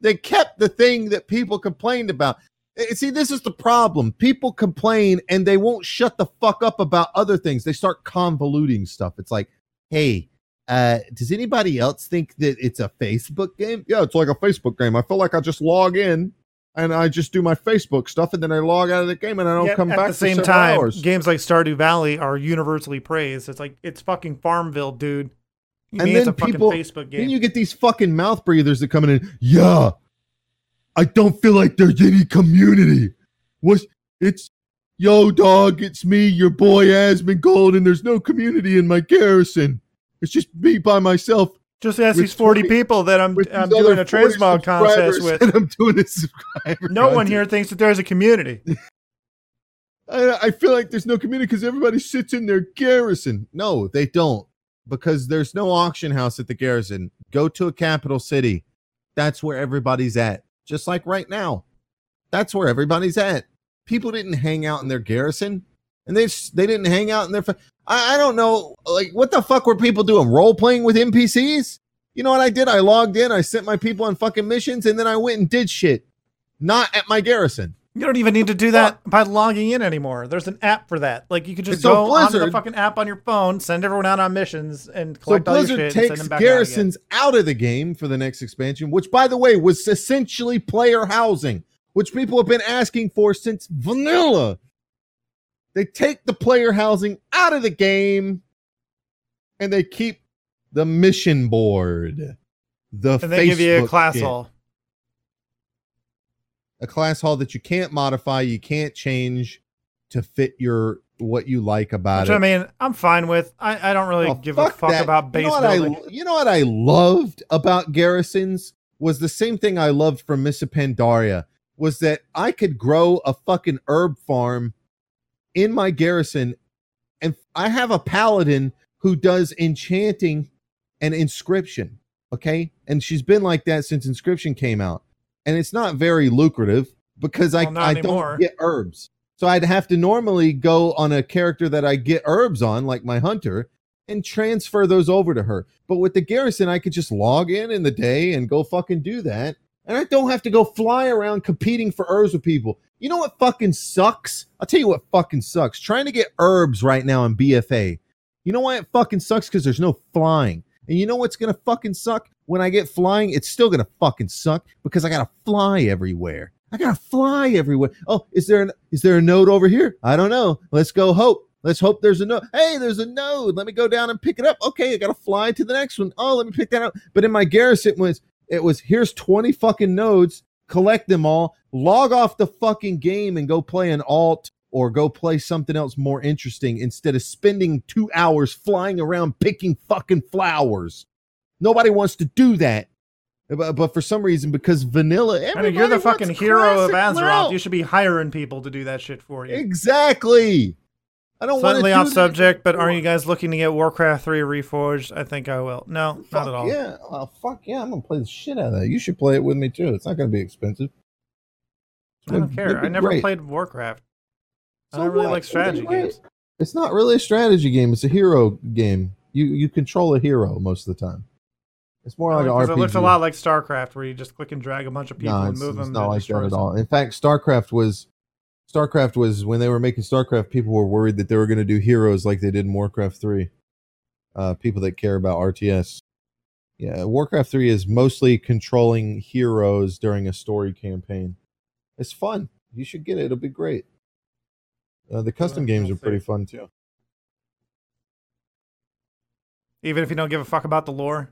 They kept the thing that people complained about. Eh, See, this is the problem. People complain and they won't shut the fuck up about other things. They start convoluting stuff. It's like, hey, uh, does anybody else think that it's a Facebook game? Yeah, it's like a Facebook game. I feel like I just log in and I just do my Facebook stuff and then I log out of the game and I don't come back. at the same time, hours. games like Stardew Valley are universally praised. It's like it's fucking Farmville, dude. You And mean it's a then fucking people- Facebook Then you get these fucking mouth breathers that come in and yeah, I don't feel like there's any community. What's it's yo dog, it's me, your boy Asmongold, and there's no community in my garrison. It's just me by myself. Just ask these forty 40 people that I'm I'm doing a transmog contest with. I'm doing a subscriber. No one here thinks that there's a community. I, I feel like there's no community because everybody sits in their garrison. No, they don't because there's no auction house at the garrison. Go to a capital city. That's where everybody's at. Just like right now. That's where everybody's at. People didn't hang out in their garrison and they they didn't hang out in their fa- I, I don't know like what the fuck were people doing role playing with NPCs? You know what I did? I logged in, I sent my people on fucking missions and then I went and did shit. Not at my garrison. You don't even need to do that by logging in anymore. There's an app for that. Like you could just So go onto the fucking app on your phone, send everyone out on missions, and So collect all your Blizzard shit takes back out garrisons out, of the game for the next expansion, which, by the way, was essentially player housing, which people have been asking for since vanilla. They take the player housing out of the game, and they keep the mission board. The and they give you a class hall. a class hall that you can't modify, you can't change to fit your what you like about it. Which it. I mean, I'm fine with. I, I don't really Oh, give a fuck that. about base you know what building. I, you know what I loved about garrisons was the same thing I loved from Miss Pandaria was that I could grow a fucking herb farm in my garrison, and I have a paladin who does enchanting and inscription. Okay, and she's been like that since inscription came out, and it's not very lucrative because I Well, I anymore. don't get herbs. So I'd have to normally go on a character that I get herbs on, like my hunter, and transfer those over to her. But with the garrison, I could just log in in the day and go fucking do that. And I don't have to go fly around competing for herbs with people. You know what fucking sucks? I'll tell you what fucking sucks. Trying to get herbs right now in BFA. You know why it fucking sucks? Because there's no flying. And you know what's gonna fucking suck? When I get flying, it's still gonna fucking suck because I gotta fly everywhere. I gotta fly everywhere. Oh, is there an is there a node over here? I don't know. Let's go hope. Let's hope there's a node. Hey, there's a node. Let me go down and pick it up. Okay, I gotta fly to the next one. Oh, let me pick that up. But in my garrison was it was here's 20 fucking nodes, collect them all, log off the fucking game and go play an alt or go play something else more interesting instead of spending two hours flying around picking fucking flowers. Nobody wants to do that. Uh, but, but for some reason, because vanilla, I mean, you're the fucking hero of Azeroth. You should be hiring people to do that shit for you. Exactly. I don't want Slightly off subject, but are you guys looking to get Warcraft 3 reforged? I think I will. No, Fuck not at all. Yeah, oh, fuck yeah! I'm gonna play the shit out of that. You should play it with me too. It's not gonna be expensive. I don't It'd- care. it'd I never great. played Warcraft. I don't really what? like strategy games. It's not really a strategy game. It's a hero game. You you control a hero most of the time. It's more like an oh, RPG. it looks a lot like StarCraft, where you just click and drag a bunch of people no, and move it's them. not like that at all. In fact, StarCraft was StarCraft was when they were making StarCraft, people were worried that they were going to do heroes like they did in Warcraft three. Uh, people that care about RTS. Yeah, Warcraft three is mostly controlling heroes during a story campaign. It's fun. You should get it. It'll be great. Uh, the custom games are pretty fun too. Even if you don't give a fuck about the lore.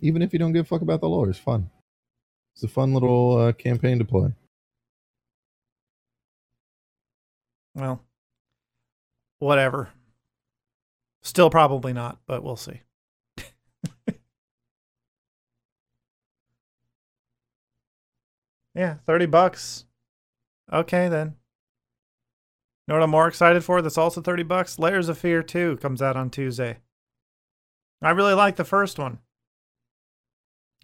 Even if you don't give a fuck about the lore, it's fun. It's a fun little uh, campaign to play. Well, whatever. Still probably not, but we'll see. yeah, 30 bucks. Okay, then. You know what I'm more excited for that's also 30 bucks? Layers of Fear 2 comes out on Tuesday. I really like the first one.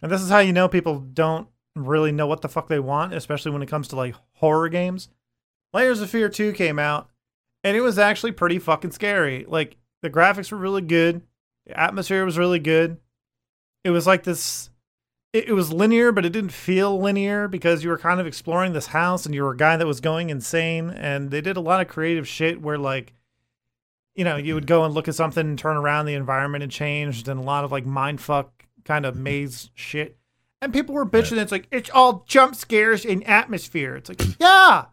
And this is how you know people don't really know what the fuck they want, especially when it comes to like horror games. Layers of Fear 2 came out, and it was actually pretty fucking scary. Like, the graphics were really good, the atmosphere was really good. It was like this. It, was linear, but it didn't feel linear because you were kind of exploring this house and you were a guy that was going insane. And they did a lot of creative shit where, like, you know, you would go and look at something and turn around, the environment had changed, and a lot of like mindfuck kind of mm-hmm. maze shit. And people were bitching. It's like it's all jump scares in atmosphere. It's like, yeah,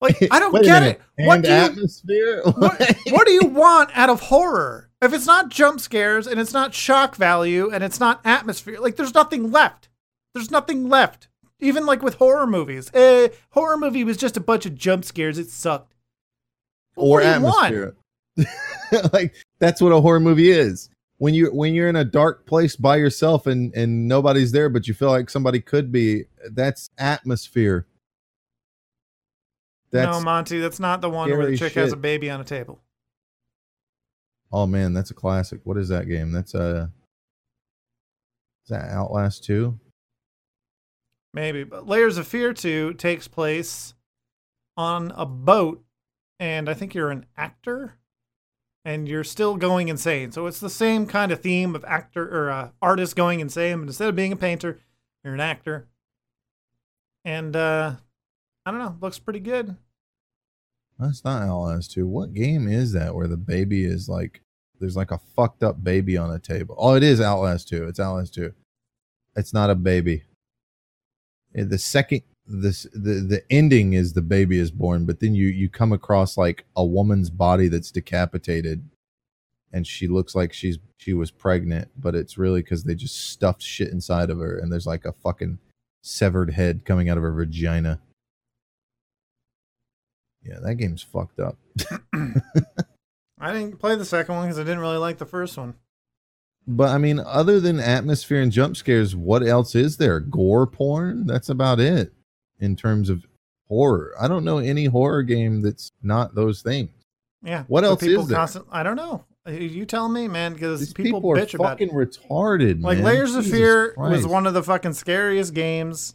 like I don't get it. What And do you atmosphere? what, what do you want out of horror? If it's not jump scares and it's not shock value and it's not atmosphere, like there's nothing left. There's nothing left. Even like with horror movies, eh, horror movie was just a bunch of jump scares. It sucked. Or what do you want? atmosphere. like that's what a horror movie is. When you when you're in a dark place by yourself and and nobody's there, but you feel like somebody could be. That's atmosphere. That's no, Monty, that's not the one where the chick has a baby on a table. oh man, that's a classic. What is that game? That's uh is that Outlast two? Maybe, but Layers of Fear 2 takes place on a boat, and I think you're an actor, and you're still going insane. So it's the same kind of theme of actor or uh, artist going insane, but instead of being a painter, you're an actor. And uh, I don't know, looks pretty good. That's not Outlast two. What game is that where the baby is like there's like a fucked up baby on a table? Oh, it is Outlast two. It's Outlast two. It's not a baby. Eh, The second this the the ending is the baby is born, but then you you come across like a woman's body that's decapitated, and she looks like she's she was pregnant, but it's really because they just stuffed shit inside of her, and there's like a fucking severed head coming out of her vagina. Yeah, that game's fucked up. I didn't play the second one because I didn't really like the first one. But I mean, other than atmosphere and jump scares, what else is there? Gore porn? That's about it in terms of horror. I don't know any horror game that's not those things. Yeah. What else people is there? constant- I don't know. You tell me, man, because people, people, are bitch about it. fucking retarded. Like man. Layers of Jesus Fear was one of the fucking scariest games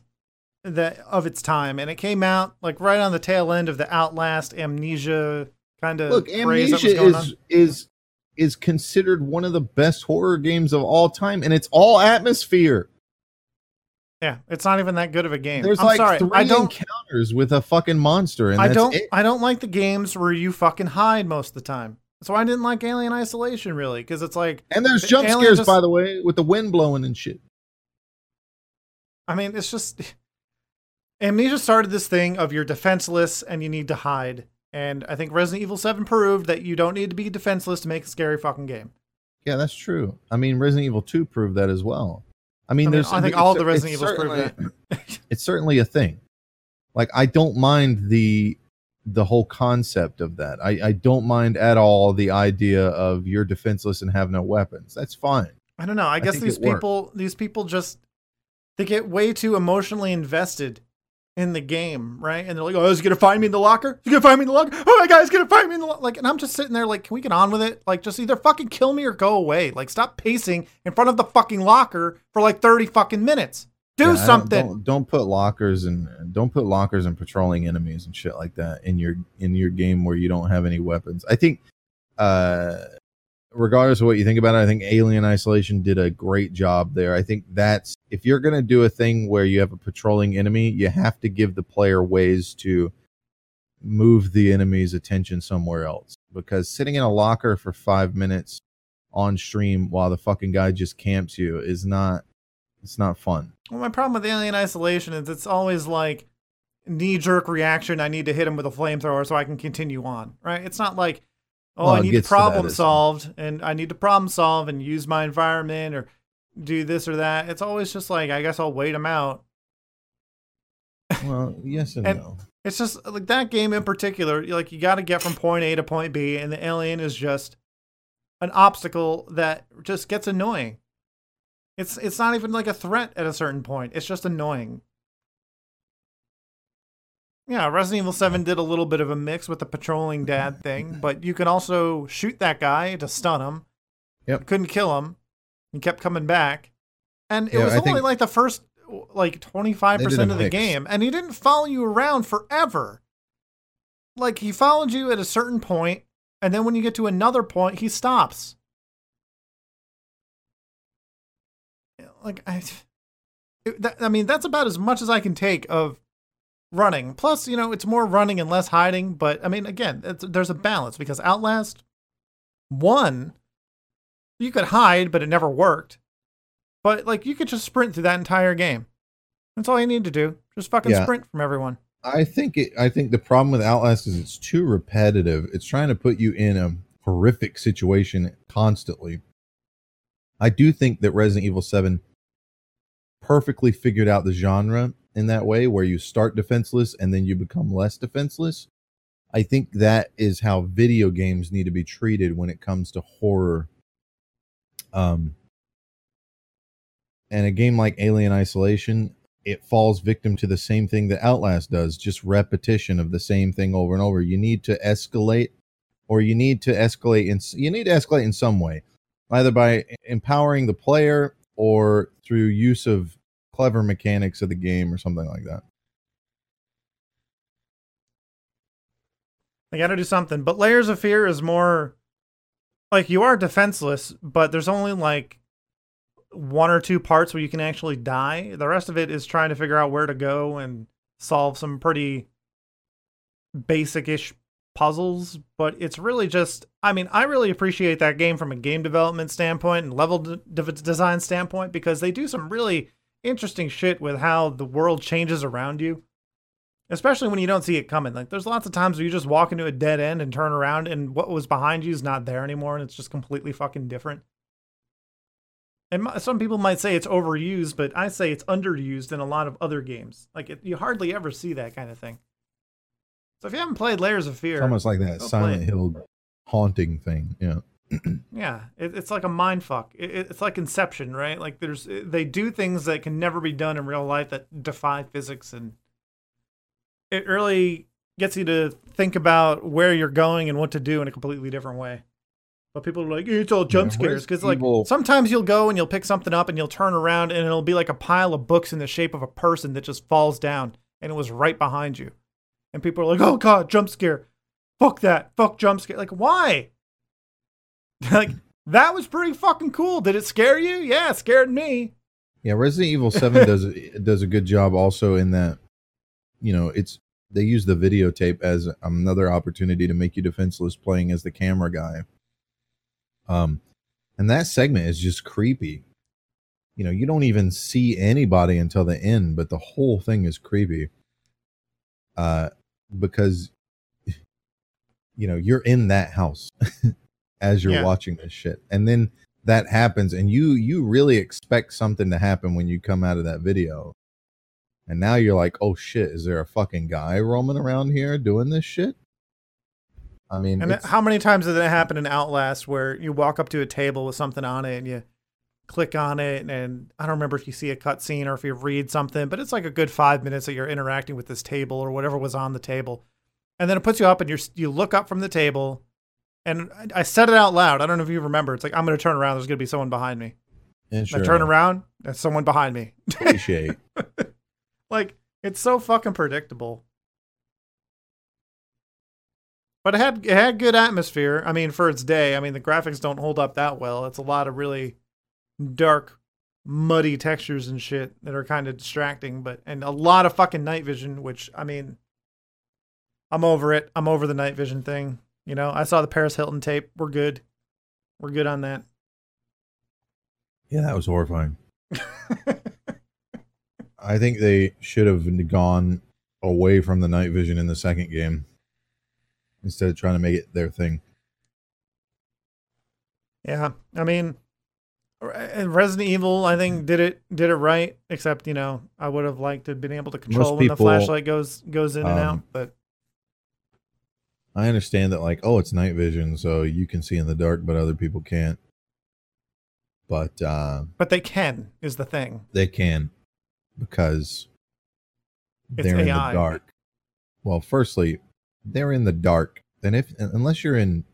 that of its time, and it came out like right on the tail end of the Outlast Amnesia kind of Look, craze that was Amnesia going is on. is is considered one of the best horror games of all time, and it's all atmosphere. Yeah, it's not even that good of a game. There's I'm like sorry, three I don't. encounters with a fucking monster, and I don't. it. I don't like the games where you fucking hide most of the time. That's why I didn't like Alien Isolation really, because it's like And there's jump alien scares, just- by the way, with the wind blowing and shit. I mean, it's just Amnesia started this thing of you're defenseless and you need to hide. And I think Resident Evil 7 proved that you don't need to be defenseless to make a scary fucking game. Yeah, that's true. I mean, Resident Evil 2 proved that as well. I mean, I mean, there's I think all the Resident Evils prove certainly- it's certainly a thing. Like I don't mind the the whole concept of that. I, I don't mind at all the idea of you're defenseless and have no weapons. That's fine. I don't know. I guess these worked. people these people just they get way too emotionally invested in the game, right? And they're like, "Oh, is he gonna find me in the locker? Is he gonna find me in the locker? Oh my god, he's gonna find me in the locker!" Like, and I'm just sitting there, like, "Can we get on with it? Like, just either fucking kill me or go away. Like, stop pacing in front of the fucking locker for like 30 fucking minutes. Do Yeah, something." Don't, don't put lockers and don't put lockers and patrolling enemies and shit like that in your in your game where you don't have any weapons. I think, uh, regardless of what you think about it, I think Alien Isolation did a great job there. I think that's if you're gonna do a thing where you have a patrolling enemy, you have to give the player ways to move the enemy's attention somewhere else. Because sitting in a locker for five minutes on stream while the fucking guy just camps you is not it's not fun. Well, my problem with Alien Isolation is it's always like knee jerk reaction. I need to hit him with a flamethrower so I can continue on. Right? It's not like, oh, Well, I need to gets to that problem solved and I need to problem solve and use my environment or do this or that. It's always just like, I guess I'll wait them out. Well, yes and, And- no. It's just like that game in particular. Like you got to get from point A to point B, and the alien is just an obstacle that just gets annoying. It's it's not even like a threat at a certain point. It's just annoying. Yeah, Resident Evil 7 did a little bit of a mix with the patrolling dad thing, but you can also shoot that guy to stun him. Yep. You couldn't kill him. He kept coming back. And it Yeah, was I only like the first like 25% They did a of the mix. game and he didn't follow you around forever. Like he followed you at a certain point and then when you get to another point he stops. Like I it, that, I mean that's about as much as I can take of running. Plus, you know, it's more running and less hiding, but I mean again, it's, there's a balance because Outlast 1 you could hide but it never worked. But like you could just sprint through that entire game. That's all you need to do. Just fucking Yeah. sprint from everyone. I think it, I think the problem with Outlast is it's too repetitive. It's trying to put you in a horrific situation constantly. I do think that Resident Evil 7 perfectly figured out the genre in that way where you start defenseless and then you become less defenseless. I think that is how video games need to be treated when it comes to horror. Um and a game like Alien Isolation, it falls victim to the same thing that Outlast does, just repetition of the same thing over and over. You need to escalate, or you need to escalate in you need to escalate in some way, either by empowering the player or through use of clever mechanics of the game or something like that. I gotta do something. But Layers of Fear is more like you are defenseless, but there's only like one or two parts where you can actually die. The rest of it is trying to figure out where to go and solve some pretty basic ish puzzles. But it's really just, I mean, I really appreciate that game from a game development standpoint and level de- design standpoint because they do some really interesting shit with how the world changes around you especially when you don't see it coming. Like there's lots of times where you just walk into a dead end and turn around and what was behind you is not there anymore and it's just completely fucking different. And some people might say it's overused, but I say it's underused in a lot of other games. Like it, you hardly ever see that kind of thing. So if you haven't played Layers of Fear, It's almost like that Silent. Hill haunting thing. Yeah. Yeah, it, it's like a mind fuck. It, it- it's like Inception, right? Like there's they do things that can never be done in real life that defy physics, and it really gets you to think about where you're going and what to do in a completely different way. But people are like, it's all jump Yeah, scares because like sometimes you'll go and you'll pick something up and you'll turn around and it'll be like a pile of books in the shape of a person that just falls down and it was right behind you, and people are like, oh god, jump scare, fuck that, fuck jump scare. Like why? like that was pretty fucking cool. Did it scare you? Yeah, it scared me. Yeah, Resident Evil Seven does does a good job also in that, you know, it's they use the videotape as another opportunity to make you defenseless, playing as the camera guy. Um, and that segment is just creepy. You know, you don't even see anybody until the end, but the whole thing is creepy. Uh, because you know you're in that house as you're Yeah. watching this shit, and then that happens and you you really expect something to happen when you come out of that video. And now you're like oh shit is there a fucking guy roaming around here doing this shit? I mean And how many times did it happen in Outlast where you walk up to a table with something on it and you click on it and I don't remember if you see a cutscene or if you read something, but it's like a good five minutes that you're interacting with this table or whatever was on the table, and then it puts you up and you're you look up from the table, and I- I said it out loud. I don't know if you remember. It's like I'm going to turn around. There's going to be someone behind me. yeah, I sure, turn around. There's someone behind me. appreciate Like it's so fucking predictable. But it had it had good atmosphere. I mean, for its day. I mean, the graphics don't hold up that well. It's a lot of really dark, muddy textures and shit that are kind of distracting. But and a lot of fucking night vision, which I mean, I'm over it. I'm over the night vision thing. You know, I saw the Paris Hilton tape. We're good. We're good on that. yeah that was horrifying i think they should have gone away from the night vision in the second game instead of trying to make it their thing Yeah, I mean, And Resident Evil, I think, did it did it right. Except, you know, I would have liked to have been able to control when the flashlight goes goes in and out. um, But I understand that, like, oh, it's night vision, so you can see in the dark, but other people can't. But uh, but they can is the thing. they can because It's they're in the dark. Well, firstly, they're in the dark. And if unless you're in,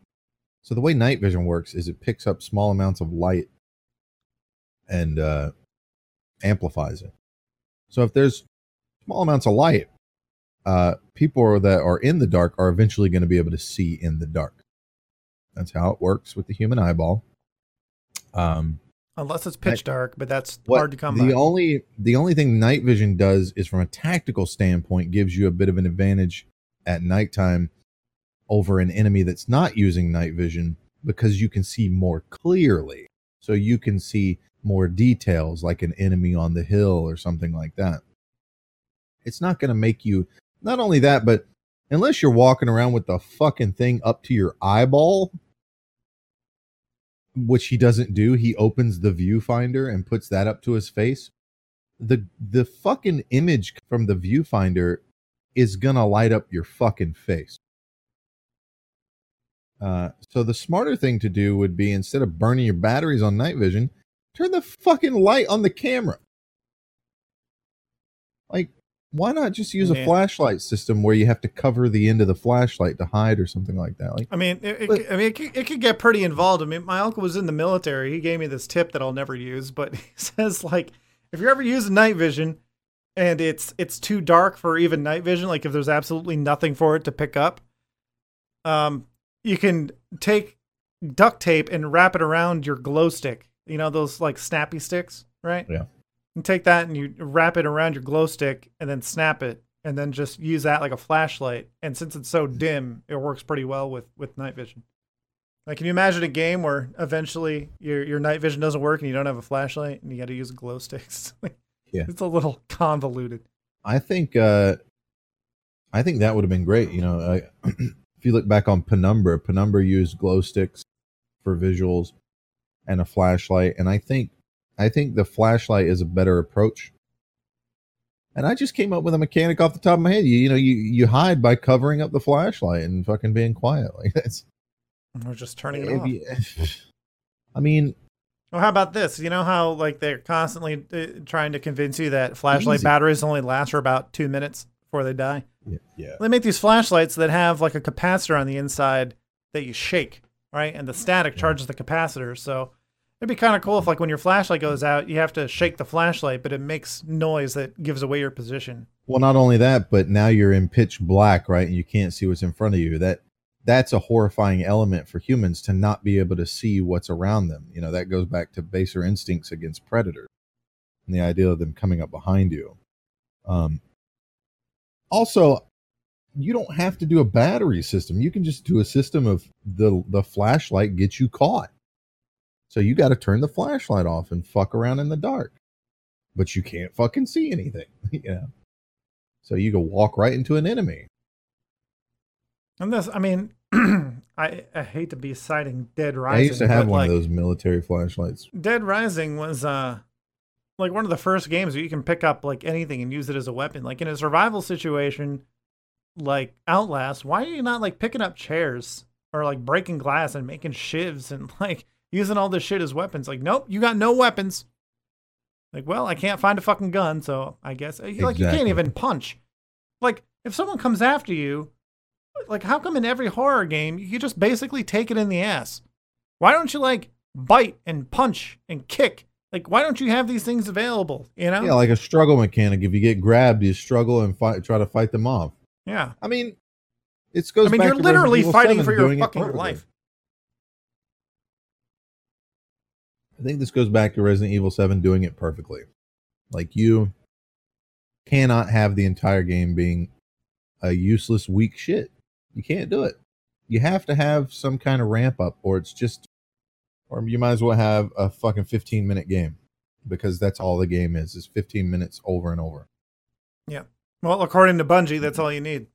so the way night vision works is it picks up small amounts of light and uh, amplifies it. So if there's small amounts of light, uh, people that are in the dark are eventually going to be able to see in the dark. That's how it works with the human eyeball. Um, Unless it's pitch dark, but that's hard to come the by. only the only thing night vision does is from a tactical standpoint gives you a bit of an advantage at nighttime over an enemy that's not using night vision because you can see more clearly so you can see more details like an enemy on the hill or something like that it's not going to make you not only that but unless you're walking around with the fucking thing up to your eyeball which he doesn't do. He opens the viewfinder and puts that up to his face. The the fucking image from the viewfinder is gonna light up your fucking face. Uh, so the smarter thing to do would be instead of burning your batteries on night vision, turn the fucking light on the camera. Like, why not just use a flashlight system where you have to cover the end of the flashlight to hide or something like that? Like, I mean, it, it, I mean, it could, it could get pretty involved. I mean, my uncle was in the military. He gave me this tip that I'll never use, but he says like, if you're ever using night vision, and it's it's too dark for even night vision, like if there's absolutely nothing for it to pick up, um, you can take duct tape and wrap it around your glow stick. You know those like snappy sticks, right? Yeah. You take that and you wrap it around your glow stick and then snap it and then just use that like a flashlight. And since it's so dim, it works pretty well with with night vision. Like, can you imagine a game where eventually your your night vision doesn't work and you don't have a flashlight and you got to use glow sticks? Yeah. it's a little convoluted. I think uh I think that would have been great. You know, uh, if you look back on Penumbra, Penumbra used glow sticks for visuals and a flashlight, and I think I think the flashlight is a better approach. And I just came up with a mechanic off the top of my head. You, you know, you you hide by covering up the flashlight and fucking being quiet. Like that's. We're just turning it off. you- I mean, Well, how about this? You know how like they're constantly uh, trying to convince you that flashlight Easy. batteries only last for about two minutes before they die. yeah, yeah. They make these flashlights that have like a capacitor on the inside that you shake, right? And the static charges the capacitor. So it'd be kind of cool if like when your flashlight goes out, you have to shake the flashlight, but it makes noise that gives away your position. Well, not only that, but now you're in pitch black, right? And you can't see what's in front of you. That that's a horrifying element for humans to not be able to see what's around them. You know, that goes back to baser instincts against predators and the idea of them coming up behind you. Um, also, you don't have to do a battery system. You can just do a system of the the flashlight gets you caught. So you got to turn the flashlight off and fuck around in the dark. But you can't fucking see anything, you know. So you go walk right into an enemy. And this, I mean, I, I hate to be citing Dead Rising. I used to have one like, of those military flashlights. Dead Rising was uh like one of the first games where you can pick up like anything and use it as a weapon. Like in a survival situation like Outlast, why are you not like picking up chairs or like breaking glass and making shivs and like using all this shit as weapons? Like, nope, you got no weapons. Like, well, I can't find a fucking gun, so I guess like you can't even punch. Like, if someone comes after you, like how come in every horror game you just basically take it in the ass? Why don't you like bite and punch and kick? Like, why don't you have these things available? You know? Yeah, like a struggle mechanic. If you get grabbed, you struggle and fight, try to fight them off. yeah. I mean, it goes. I mean, you're literally fighting for your fucking life. I think this goes back to Resident Evil 7 doing it perfectly. Like you cannot have the entire game being a useless weak shit. You can't do it. You have to have some kind of ramp up or it's just or you might as well have a fucking 15 minute game because that's all the game is is 15 minutes over and over. Yeah. Well, according to Bungie, that's all you need.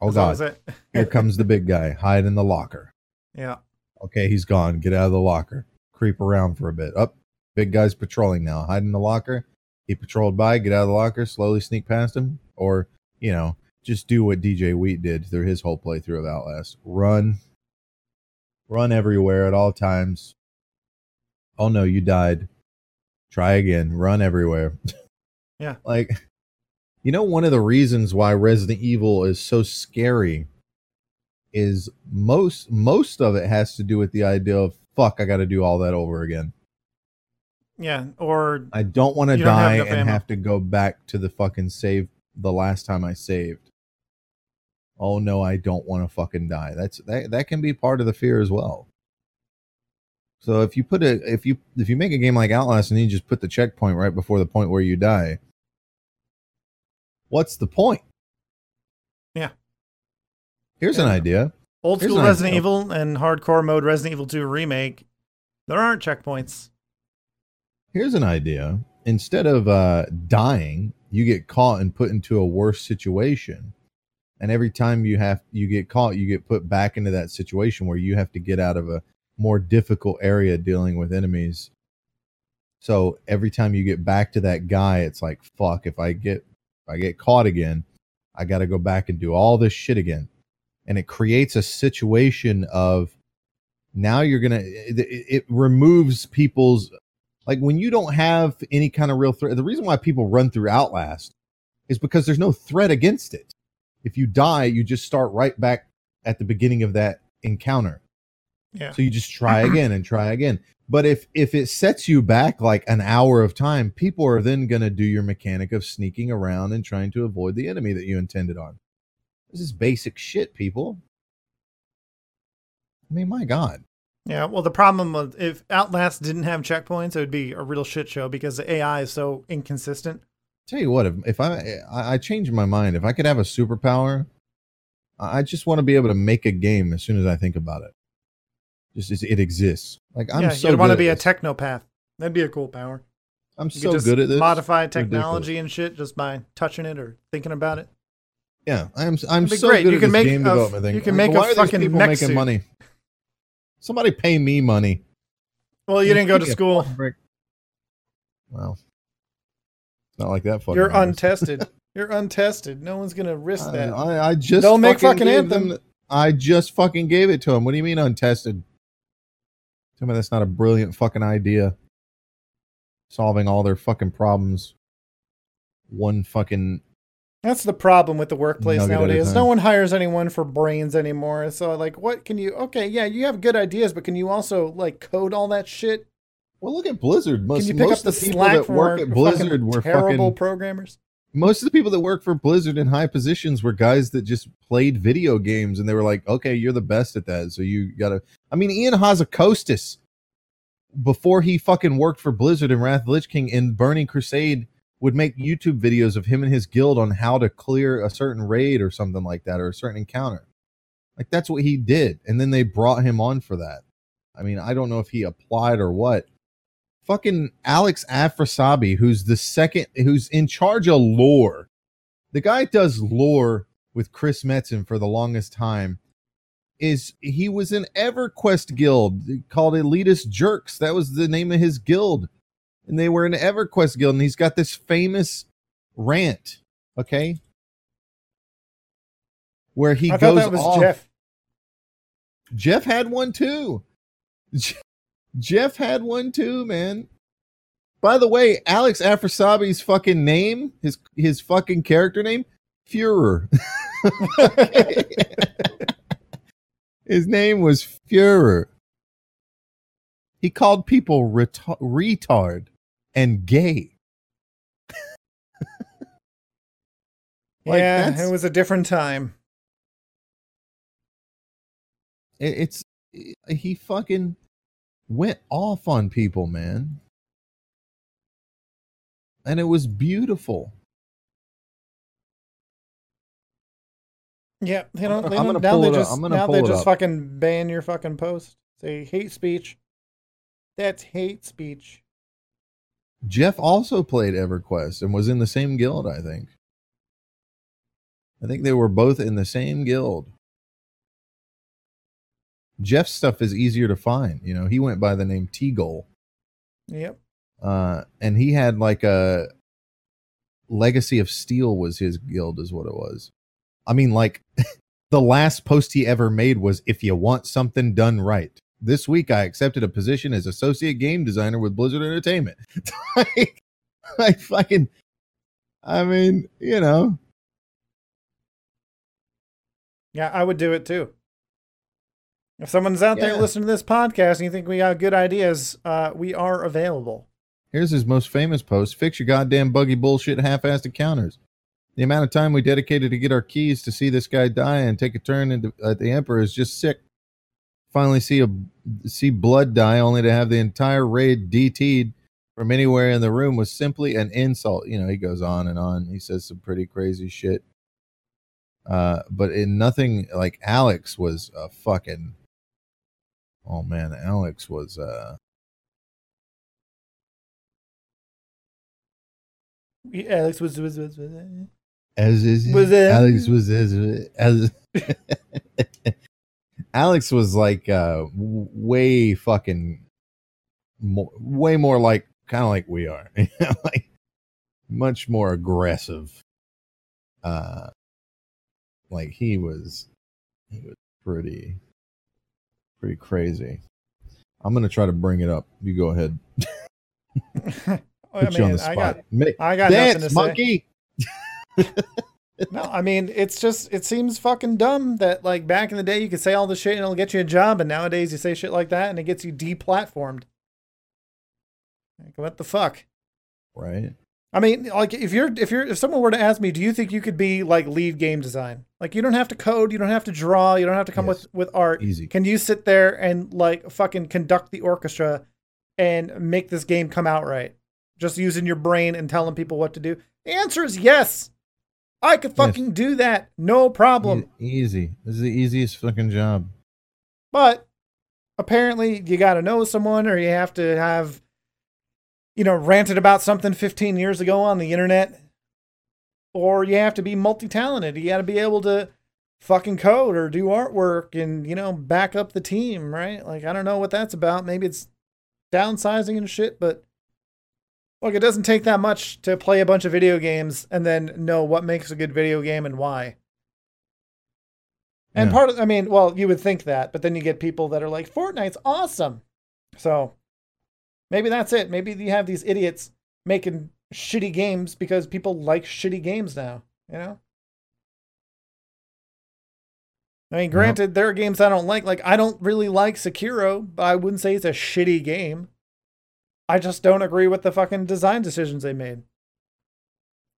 Oh As god. Here comes the big guy. Hide in the locker. yeah. Okay, he's gone. Get out of the locker. Creep around for a bit. Up. Big guy's patrolling now, hide in the locker. He patrolled by, get out of the locker, slowly sneak past him, or you know, just do what DJ Wheat did through his whole playthrough of Outlast. Run, run everywhere at all times. Oh no, you died. Try again. Run everywhere. Yeah. like, you know, one of the reasons why Resident Evil is so scary is most most of it has to do with the idea of fuck, I got to do all that over again. Yeah, or I don't want to don't have die and ammo. have to go back to the fucking save the last time I saved. Oh no, I don't want to fucking die. That's that that can be part of the fear as well. So if you put a if you if you make a game like Outlast and you just put the checkpoint right before the point where you die, what's the point? Yeah. Here's an idea. Old Here's school Resident idea. Evil and hardcore mode Resident Evil 2 remake, there aren't checkpoints. Here's an idea. Instead of uh, dying, you get caught and put into a worse situation. And every time you have you get caught, you get put back into that situation where you have to get out of a more difficult area dealing with enemies. So every time you get back to that guy, it's like fuck. If I get if I get caught again, I got to go back and do all this shit again. And it creates a situation of now you're gonna it, it removes people's like when you don't have any kind of real threat. The reason why people run through Outlast is because there's no threat against it. If you die, you just start right back at the beginning of that encounter. Yeah. So you just try again and try again. But if if it sets you back like an hour of time, people are then going to do your mechanic of sneaking around and trying to avoid the enemy that you intended on. This is basic shit, people. I mean, my god. Yeah, well, the problem was if Outlast didn't have checkpoints, it would be a real shit show because the AI is so inconsistent. Tell you what, if, if I, I I change my mind, if I could have a superpower, I just want to be able to make a game as soon as I think about it. Just as it exists. Like I'm yeah, so you'd want to be a this. technopath. That'd be a cool power. I'm You so good at this. modify Ridiculous. technology and shit just by touching it or thinking about it. Yeah, I'm I'm so great. good You at can this make game a- development thing. you can Like, make a why are these fucking people mech making suit. money. Somebody pay me money. Well, you didn't go to Give me a school. fucking break. Well, not like that. You're matters. untested. You're untested. No one's gonna risk I, that. I, I just Don't make fucking gave Anthem. them- I just fucking gave it to him. What do you mean untested? Tell me that's not a brilliant fucking idea. Solving all their fucking problems. One fucking That's the problem with the workplace Nugget nowadays. No one hires anyone for brains anymore. So, like, what can you? Okay, yeah, you have good ideas, but can you also like code all that shit? well, look at Blizzard. Most, Can you pick most up the of the people slack that work at Blizzard were terrible fucking. programmers? most of the people that work for Blizzard in high positions were guys that just played video games and they were like, okay, you're the best at that. So you gotta I mean Ian Hazzikostas before he fucking worked for Blizzard and Wrath of Lich King in Burning Crusade would make YouTube videos of him and his guild on how to clear a certain raid or something like that or a certain encounter. Like that's what he did. And then they brought him on for that. I mean, I don't know if he applied or what. Fucking Alex Afrasiabi, who's the second, who's in charge of lore. The guy does lore with Chris Metzen for the longest time. Is he was in EverQuest guild called Elitist Jerks? That was the name of his guild, and they were in EverQuest guild. And he's got this famous rant, okay, where he I goes thought that was off. Jeff. Jeff had one too. Jeff had one too, man. By the way, Alex Afrasiabi's fucking name, his his fucking character name, Führer. his name was Führer. He called people retar- retard and gay. Like, yeah, it was a different time. It- it's eh, he fucking went off on people, man. And it was beautiful. Yeah, they don't. They I'm don't now they it up. just now they just fucking ban your fucking post. Say hate speech. That's hate speech. Jeff also played EverQuest and was in the same guild, I think. I think they were both in the same guild. Jeff's stuff is easier to find. You know, he went by the name Tigole. Yep. uh, and he had like a Legacy of Steel was his guild, is what it was. I mean, like the last post he ever made was if you want something done right. This week I accepted a position as associate game designer with Blizzard Entertainment. like, I fucking I mean, you know. Yeah, I would do it too. If someone's out yeah. there listening to this podcast and you think we got good ideas, uh, we are available. Here's his most famous post Fix your goddamn buggy bullshit half assed encounters. The amount of time we dedicated to get our keys to see this guy die and take a turn into, at the Emperor is just sick. Finally, see a see blood die only to have the entire raid DT'd from anywhere in the room was simply an insult. You know, he goes on and on. He says some pretty crazy shit. Uh, but in nothing like Alex was a fucking. Oh man, Alex was uh Alex was was was, was as is was Alex was as as Alex was like uh way fucking more, way more like kind of like we are, like much more aggressive. Uh, like he was, he was pretty, pretty crazy. I'm gonna try to bring it up. You go ahead. Put I mean, you on the spot. I got, I got Dance, nothing to monkey. say. No, I mean it's just it seems fucking dumb that like back in the day you could say all this shit and it'll get you a job, and nowadays you say shit like that and it gets you deplatformed. Like, what the fuck? Right. I mean, like if you're if you're if someone were to ask me, do you think you could be like lead game design? Like you don't have to code, you don't have to draw, you don't have to come yes. with with art. Easy. Can you sit there and like fucking conduct the orchestra and make this game come out right? just using your brain and telling people what to do? The answer is yes. I could fucking yes. do that. No problem. Easy. This is the easiest fucking job. But apparently you got to know someone or you have to have you know ranted about something 15 years ago on the internet or you have to be multi-talented. You got to be able to fucking code or do artwork and you know back up the team, right? Like I don't know what that's about. Maybe it's downsizing and shit, but Look, it doesn't take that much to play a bunch of video games and then know what makes a good video game and why. And yeah. part of, I mean, well, you would think that, but then you get people that are like, Fortnite's awesome. So maybe that's it. Maybe you have these idiots making shitty games because people like shitty games now, you know? I mean, granted, there are games I don't like. Like, I don't really like Sekiro, but I wouldn't say it's a shitty game. I just don't agree with the fucking design decisions they made.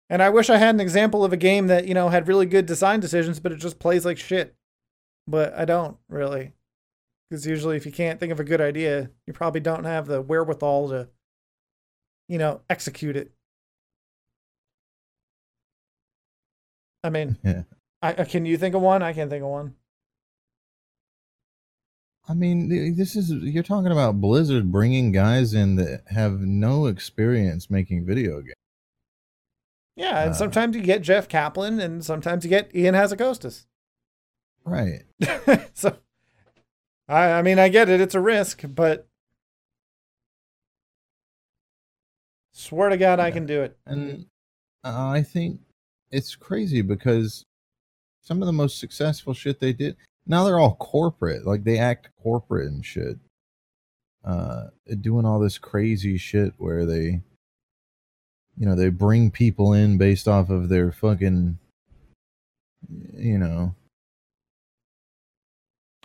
And I wish I had an example of a game that, you know, had really good design decisions, but it just plays like shit. But I don't really. Because usually, if you can't think of a good idea, you probably don't have the wherewithal to, you know, execute it. I mean, yeah. I, can you think of one? I can't think of one. I mean, this is you're talking about Blizzard bringing guys in that have no experience making video games. Yeah, and uh, sometimes you get Jeff Kaplan, and sometimes you get Ian Hazzikostas. Right. so, I I mean, I get it; it's a risk, but swear to God, yeah. I can do it. And I think it's crazy because some of the most successful shit they did now they're all corporate. Like they act corporate and shit. Uh doing all this crazy shit where they you know they bring people in based off of their fucking you know.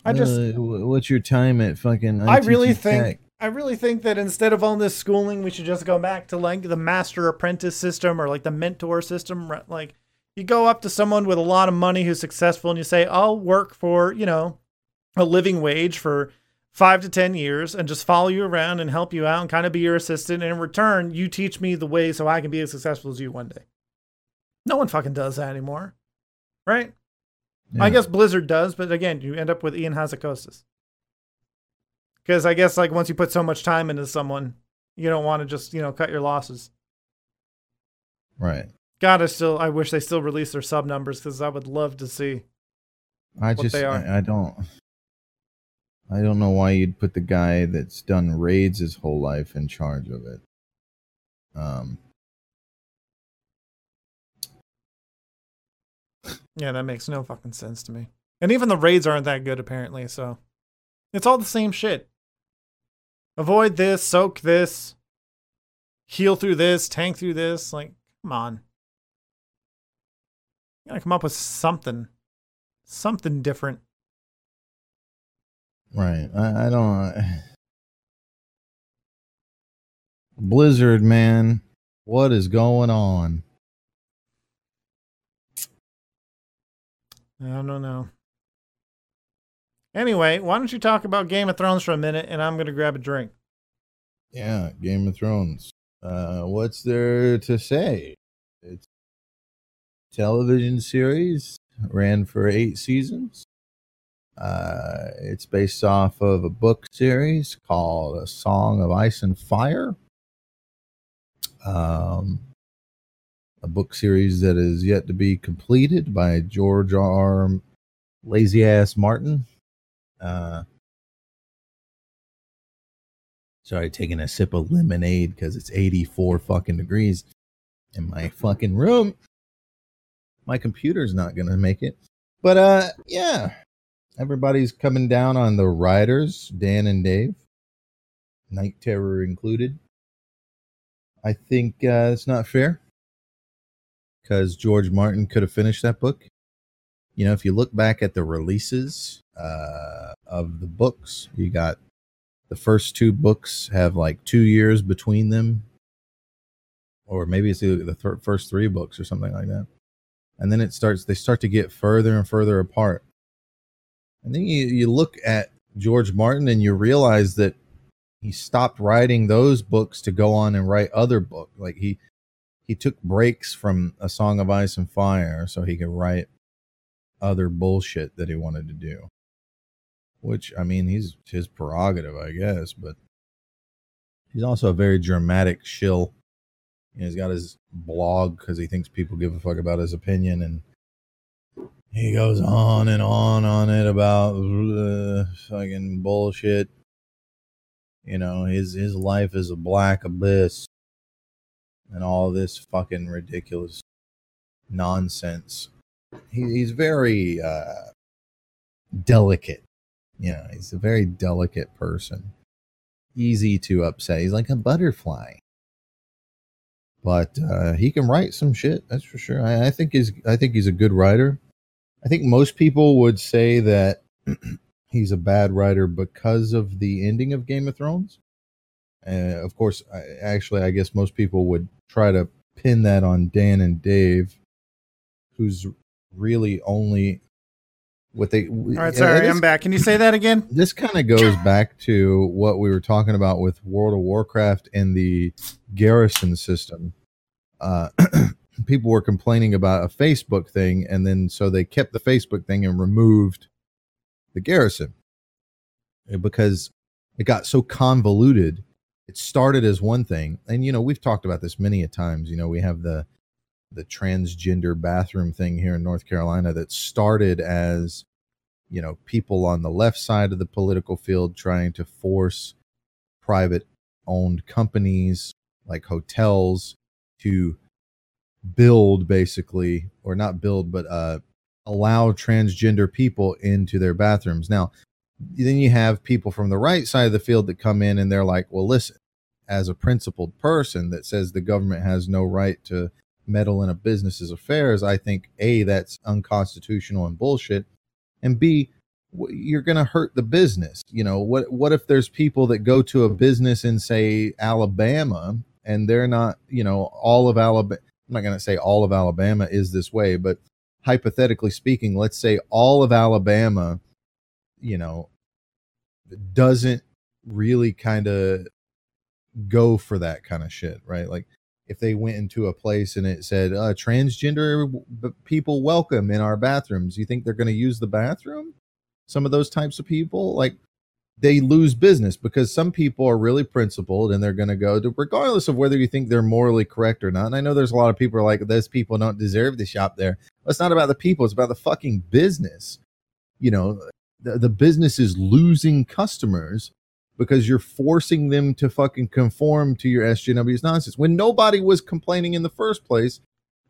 I just uh, what's your time at fucking ITT i really think i really think that instead of all this schooling we should just go back to like the master apprentice system or like the mentor system like you go up to someone with a lot of money who's successful and you say, I'll work for, you know, a living wage for five to 10 years and just follow you around and help you out and kind of be your assistant. And in return, you teach me the way so I can be as successful as you one day. No one fucking does that anymore. Right? Yeah. I guess Blizzard does, but again, you end up with Ian Hazzikostas. Because I guess like once you put so much time into someone, you don't want to just, you know, cut your losses. Right. God, I still I wish they still release their sub numbers because I would love to see. I just I, I don't I don't know why you'd put the guy that's done raids his whole life in charge of it. Um, yeah, that makes no fucking sense to me. And even the raids aren't that good apparently, so it's all the same shit. Avoid this, soak this, heal through this, tank through this. Like, come on. Gotta come up with something. Something different. Right. I, I don't. Blizzard, man. What is going on? I don't know. Anyway, why don't you talk about Game of Thrones for a minute and I'm going to grab a drink? Yeah, Game of Thrones. Uh, what's there to say? Television series, ran for eight seasons. Uh, it's based off of a book series called A Song of Ice and Fire. Um, a book series that is yet to be completed by George R. Lazy Ass Martin. Uh, sorry, taking a sip of lemonade because it's 84 fucking degrees in my fucking room. My computer's not gonna make it. But uh yeah. Everybody's coming down on the riders, Dan and Dave. Night Terror included. I think uh, it's not fair because George Martin could have finished that book. You know, if you look back at the releases uh, of the books, you got the first two books have like two years between them, or maybe it's the, the th- first three books or something like that. And then it starts, they start to get further and further apart. And then you, you look at George Martin and you realize that he stopped writing those books to go on and write other books. Like he he took breaks from A Song of Ice and Fire so he could write other bullshit that he wanted to do. Which I mean, he's his prerogative, I guess, but he's also a very dramatic shill. You know, he's got his blog because he thinks people give a fuck about his opinion, and he goes on and on on it about uh, fucking bullshit you know, his his life is a black abyss and all this fucking ridiculous nonsense. He, he's very uh, delicate. You know, he's a very delicate person. Easy to upset. He's like a butterfly. But uh, he can write some shit, that's for sure. I, I think he's I think he's a good writer. I think most people would say that he's a bad writer because of the ending of Game of Thrones. Uh, of course, I, actually, I guess most people would try to pin that on Dan and Dave, who's really only what they. All right, sorry, I'm back. Can you say that again? This kind of goes back to what we were talking about with World of Warcraft and the garrison system. Uh, people were complaining about a Facebook thing, and then so they kept the Facebook thing and removed the garrison eh, because it got so convoluted. It started as one thing, and you know we've talked about this many a times. You know we have the the transgender bathroom thing here in North Carolina that started as you know people on the left side of the political field trying to force private owned companies like hotels to build basically or not build but uh allow transgender people into their bathrooms. Now, then you have people from the right side of the field that come in and they're like, well, listen, as a principled person that says the government has no right to meddle in a business's affairs, I think A, that's unconstitutional and bullshit. And B, you're going to hurt the business. You know, what what if there's people that go to a business in say Alabama and they're not, you know, all of Alabama I'm not going to say all of Alabama is this way, but hypothetically speaking, let's say all of Alabama, you know, doesn't really kind of go for that kind of shit, right? Like if they went into a place and it said uh, transgender people welcome in our bathrooms, you think they're going to use the bathroom? Some of those types of people, like they lose business because some people are really principled and they're going to go to, regardless of whether you think they're morally correct or not. And I know there's a lot of people like, those people don't deserve to shop there. It's not about the people, it's about the fucking business. You know, the, the business is losing customers because you're forcing them to fucking conform to your SJW's nonsense when nobody was complaining in the first place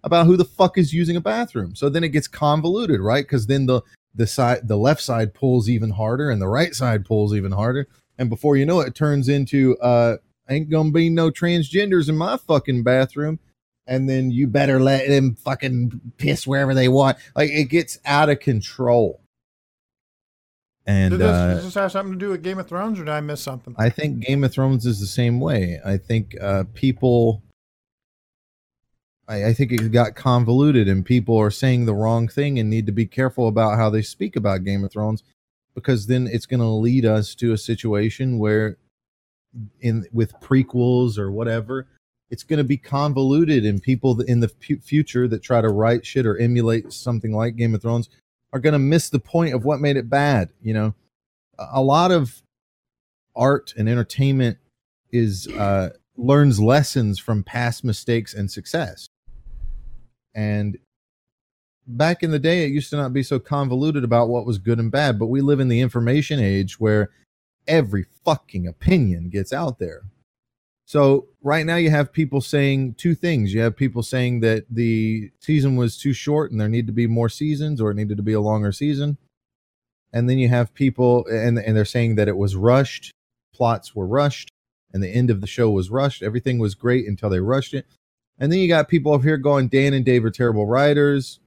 about who the fuck is using a bathroom. So then it gets convoluted, right? Because then the the side the left side pulls even harder and the right side pulls even harder. And before you know it, it turns into uh ain't gonna be no transgenders in my fucking bathroom. And then you better let them fucking piss wherever they want. Like it gets out of control. And this, uh, does this have something to do with Game of Thrones, or did I miss something? I think Game of Thrones is the same way. I think uh, people, I, I think it got convoluted, and people are saying the wrong thing and need to be careful about how they speak about Game of Thrones, because then it's going to lead us to a situation where, in with prequels or whatever, it's going to be convoluted, and people in the fu- future that try to write shit or emulate something like Game of Thrones are going to miss the point of what made it bad. You know, a lot of art and entertainment is uh, learns lessons from past mistakes and success. And back in the day, it used to not be so convoluted about what was good and bad. But we live in the information age where every fucking opinion gets out there. So right now you have people saying two things. You have people saying that the season was too short and there need to be more seasons or it needed to be a longer season. And then you have people and and they're saying that it was rushed, plots were rushed, and the end of the show was rushed. Everything was great until they rushed it. And then you got people up here going Dan and Dave are terrible writers.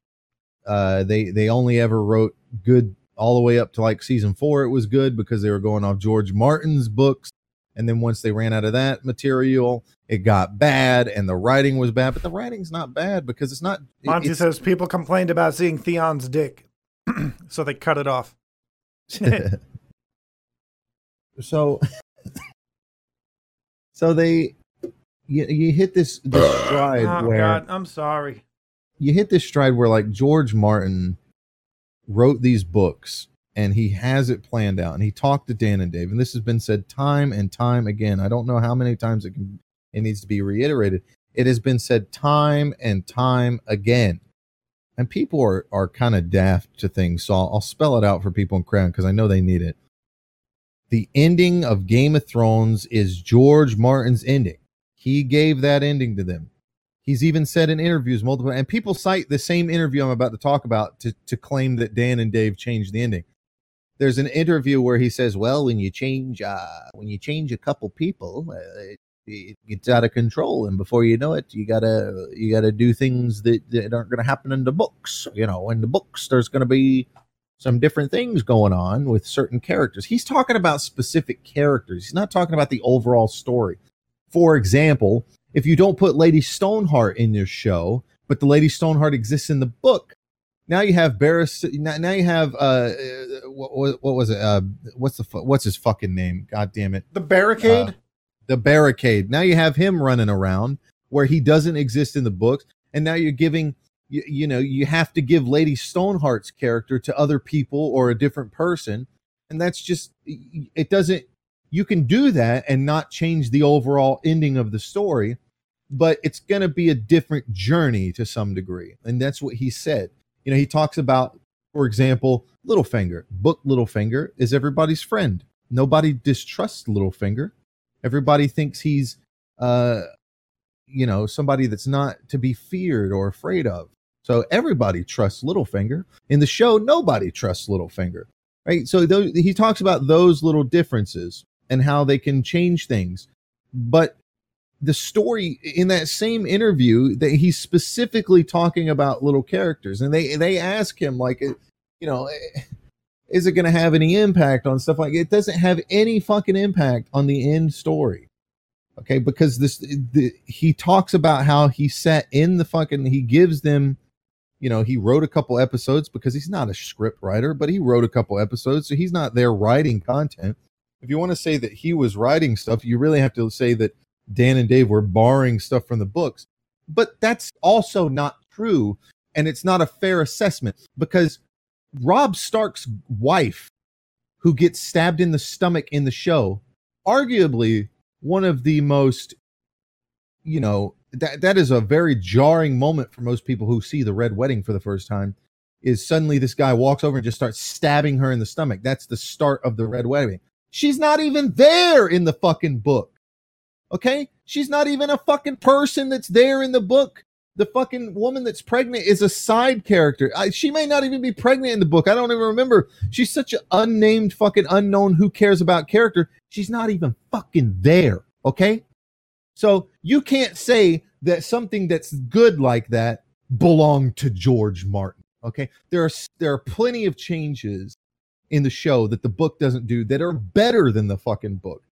Uh they they only ever wrote good all the way up to like season 4 it was good because they were going off George Martin's books and then once they ran out of that material it got bad and the writing was bad but the writing's not bad because it's not it- Monty it's- says people complained about seeing Theon's dick, so they cut it off. so so they you, you hit this, this stride oh where God, I'm sorry. you hit this stride where like George Martin wrote these books and he has it planned out and he talked to Dan and Dave and this has been said time and time again. I don't know how many times it can it needs to be reiterated. It has been said time and time again. And people are are kind of daft to things. So I'll, I'll spell it out for people in Crown because I know they need it. The ending of Game of Thrones is George Martin's ending. He gave that ending to them. He's even said in interviews multiple, and people cite the same interview I'm about to talk about to, to claim that Dan and Dave changed the ending. There's an interview where he says, "Well, when you change, uh, when you change a couple people, uh, it, it gets out of control, and before you know it, you gotta you gotta do things that, that aren't going to happen in the books. You know, in the books, there's going to be some different things going on with certain characters. He's talking about specific characters. He's not talking about the overall story. For example, if you don't put Lady Stoneheart in your show, but the Lady Stoneheart exists in the book, now you have Barris. Now, now you have uh, uh, what, what was it? Uh, what's the what's his fucking name? God damn it! The barricade. Uh, the barricade. Now you have him running around where he doesn't exist in the books, and now you're giving you, you know you have to give Lady Stoneheart's character to other people or a different person, and that's just it doesn't. You can do that and not change the overall ending of the story, but it's going to be a different journey to some degree, and that's what he said. You know, he talks about, for example, Littlefinger. Book Littlefinger is everybody's friend. Nobody distrusts Littlefinger. Everybody thinks he's uh you know somebody that's not to be feared or afraid of. So everybody trusts Littlefinger. In the show nobody trusts Littlefinger right? So he talks about those little differences and how they can change things. But the story in that same interview that he's specifically talking about little characters. And they they ask him like uh, you know eh, eh, is it going to have any impact on stuff like it doesn't have any fucking impact on the end story. Okay because this the, he talks about how he sat in the fucking he gives them you know he wrote a couple episodes because he's not a script writer but he wrote a couple episodes so he's not there writing content. If you want to say that he was writing stuff you really have to say that dan and dave were borrowing stuff from the books but that's also not true and it's not a fair assessment because Rob Stark's wife, who gets stabbed in the stomach in the show, arguably one of the most, you know, that that is a very jarring moment for most people who see the Red Wedding for the first time. Is suddenly this guy walks over and just starts stabbing her in the stomach. That's the start of the Red Wedding. She's not even there in the fucking book. Okay? She's not even a fucking person that's there in the book. The fucking woman that's pregnant is a side character. I, she may not even be pregnant in the book. I don't even remember. She's such an unnamed fucking unknown who cares about character. She's not even fucking there. Okay? So you can't say that something that's good like that belonged to George Martin. Okay? There are there are plenty of changes in the show that the book doesn't do that are better than the fucking book.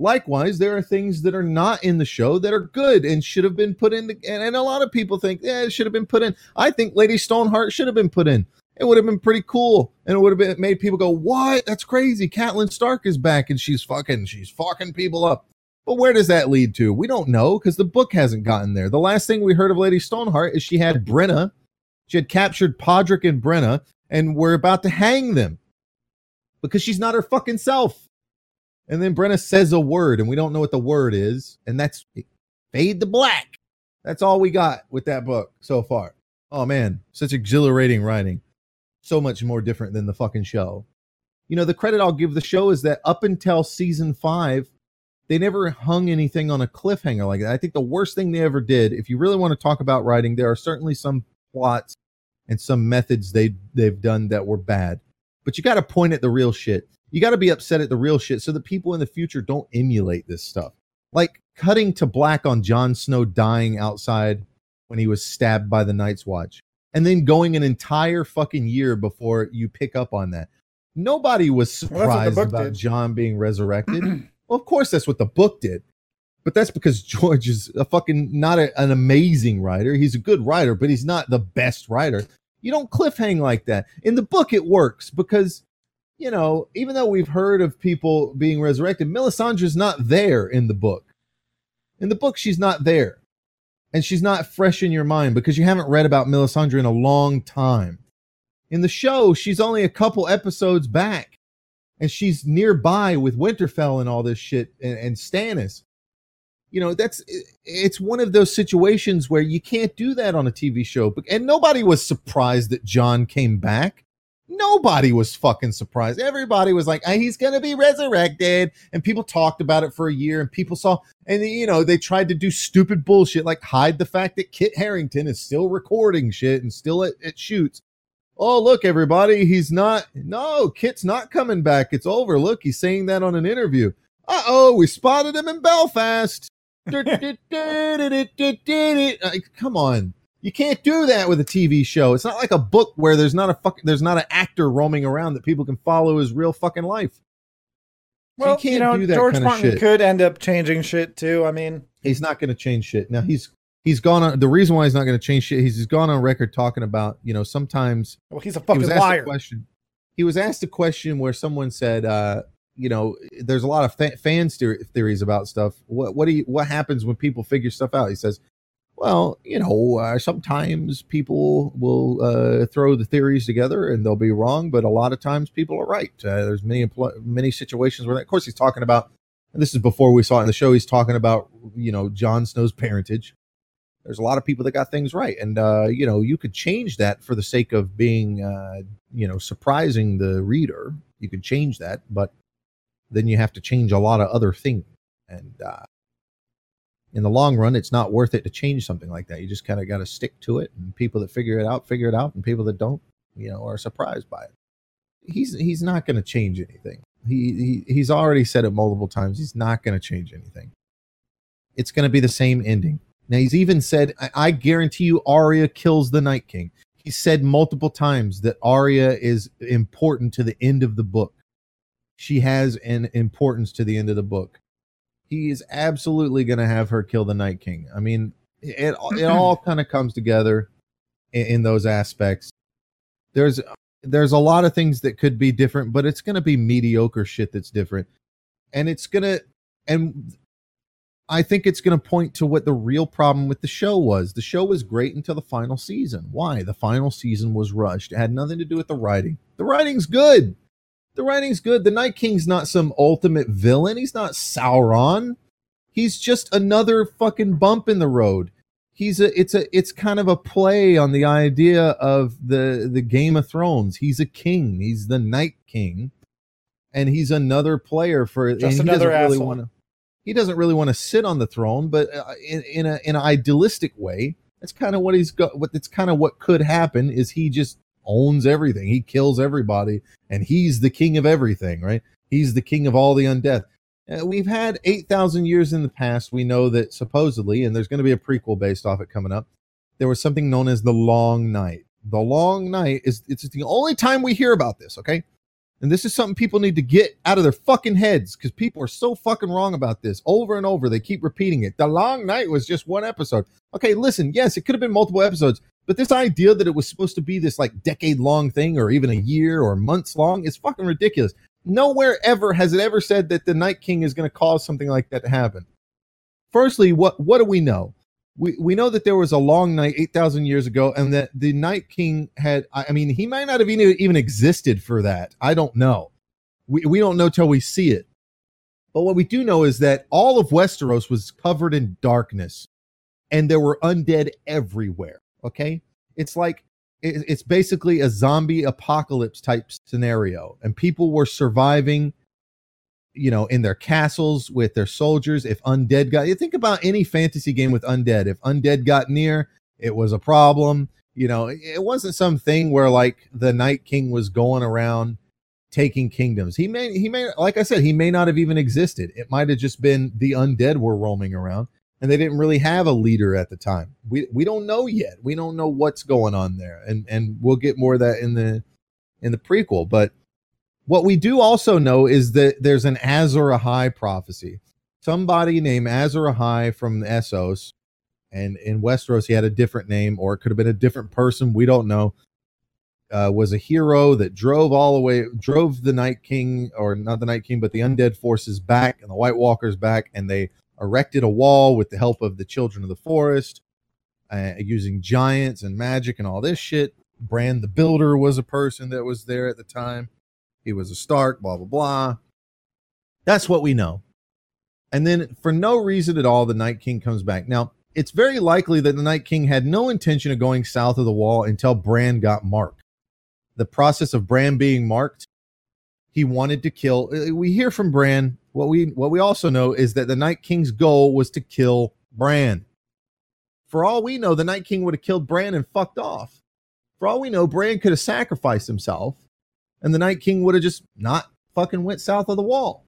Likewise, there are things that are not in the show that are good and should have been put in. The, and, and a lot of people think, yeah, it should have been put in. I think Lady Stoneheart should have been put in. It would have been pretty cool, and it would have been made people go, "What? That's crazy!" Catelyn Stark is back, and she's fucking, she's fucking people up. But where does that lead to? We don't know because the book hasn't gotten there. The last thing we heard of Lady Stoneheart is she had Brienne, she had captured Podrick and Brienne, and we're about to hang them because she's not her fucking self. And then Brienne says a word, and we don't know what the word is, and that's fade to black. That's all we got with that book so far. Oh man, such exhilarating writing. So much more different than the fucking show. You know, the credit I'll give the show is that up until season five, they never hung anything on a cliffhanger like that. I think the worst thing they ever did, if you really want to talk about writing, there are certainly some plots and some methods they they've done that were bad but you got to point at the real shit. You got to be upset at the real shit so that people in the future don't emulate this stuff. Like cutting to black on Jon Snow dying outside when he was stabbed by the Night's Watch, and then going an entire fucking year before you pick up on that. Nobody was surprised well, about did. Jon being resurrected. well, of course, that's what the book did. But that's because George is a fucking not a, an amazing writer. He's a good writer, but he's not the best writer. You don't cliffhang like that. In the book, it works because, you know, even though we've heard of people being resurrected, Melisandre's not there in the book. In the book, she's not there. And she's not fresh in your mind because you haven't read about Melisandre in a long time. In the show, she's only a couple episodes back. And she's nearby with Winterfell and all this shit and, and Stannis you know that's it's one of those situations where you can't do that on a tv show and nobody was surprised that jon came back nobody was fucking surprised. Everybody was like oh, he's gonna be resurrected. And people talked about it for a year and people saw and you know they tried to do stupid bullshit like hide the fact that kit harington is still recording shit and still at, at shoots. Oh look everybody he's not no kit's not coming back. It's over. Look he's saying that on an interview. Uh-oh we spotted him in belfast. Come on. You can't do that with a TV show. It's not like a book where there's not a fuck, there's not an actor roaming around that people can follow his real fucking life. Well, you, you know, George Martin could end up changing shit too. I mean, he's not going to change shit. Now he's he's gone on. The reason why he's not going to change shit, he's, he's gone on record talking about you know sometimes. Well, he's a fucking he liar. A question. He was asked a question where someone said, uh, you know, there's a lot of fa- fan theories about stuff. What what do you, what happens when people figure stuff out? He says, well, you know, uh, sometimes people will uh, throw the theories together and they'll be wrong, but a lot of times people are right. Uh, there's many many situations where, of course, he's talking about. And this is before we saw it in the show. He's talking about you know Jon Snow's parentage. There's a lot of people that got things right, and uh, you know you could change that for the sake of being uh, you know surprising the reader. You could change that, but then you have to change a lot of other things. And uh, in the long run, it's not worth it to change something like that. You just kind of got to stick to it. And people that figure it out, figure it out. And people that don't, you know, are surprised by it. He's he's not going to change anything. He, he he's already said it multiple times. He's not going to change anything. It's going to be the same ending. Now he's even said, I, I guarantee you, Arya kills the Night King. He said multiple times that Arya is important to the end of the book she has an importance to the end of the book. He is absolutely going to have her kill the Night King. I mean, it it all kind of comes together in, in, those aspects. There's there's a lot of things that could be different, but it's going to be mediocre shit that's different, and it's gonna and I think it's going to point to what the real problem with the show was. The show was great until the final season. Why? The final season was rushed. It had nothing to do with the writing. The writing's good. The writing's good. The Night King's not some ultimate villain. He's not Sauron. He's just another fucking bump in the road. He's a it's a it's kind of a play on the idea of the the Game of Thrones. He's a king. He's the Night King. and he's another player for. Just another asshole. Really wanna, he doesn't really want to sit on the throne, but uh, in, in a in an idealistic way, that's kind of what he's got. What that's kind of what could happen is he just owns everything. He kills everybody, and he's the king of everything. Right? He's the king of all the undead. Uh, we've had eight thousand years in the past. We know that supposedly, and there's going to be a prequel based off it coming up. There was something known as the Long Night. The Long Night is it's the only time we hear about this. Okay, and this is something people need to get out of their fucking heads because people are so fucking wrong about this over and over. They keep repeating it. The Long Night was just one episode. Okay, listen, yes, it could have been multiple episodes, but this idea that it was supposed to be this like decade long thing or even a year or months long is fucking ridiculous. Nowhere ever has it ever said that the Night King is going to cause something like that to happen. Firstly, what what do we know? we, we know that there was a long night 8,000 years ago and that the Night King had, I mean, he might not have even, even existed for that. I don't know. We, we don't know till we see it. But what we do know is that all of Westeros was covered in darkness and there were undead everywhere. Okay. It's like, it's basically a zombie apocalypse type scenario and people were surviving you know, in their castles with their soldiers. If undead got, you think about any fantasy game with undead. If undead got near, it was a problem. You know, it wasn't something where like the Night King was going around taking kingdoms. He may, he may, like I said, he may not have even existed. It might have just been the undead were roaming around, and they didn't really have a leader at the time. We we don't know yet. We don't know what's going on there, and and we'll get more of that in the in the prequel. But what we do also know is that there's an Azor Ahai prophecy. Somebody named Azor Ahai from Essos, and in Westeros he had a different name, or it could have been a different person. We don't know. Uh, was a hero that drove all the way, drove the Night King, or not the Night King, but the undead forces back and the White Walkers back, and they erected a wall with the help of the Children of the Forest, uh, using giants and magic and all this shit. Bran the Builder was a person that was there at the time. He was a Stark, blah, blah, blah. That's what we know. And then for no reason at all, the Night King comes back. Now, it's very likely that the Night King had no intention of going south of the wall until Bran got marked. The process of Bran being marked, he wanted to kill. Uh, we hear from Bran. What we what we also know is that the Night King's goal was to kill Bran. For all we know, the Night King would have killed Bran and fucked off. For all we know, Bran could have sacrificed himself and the Night King would have just not fucking went south of the wall.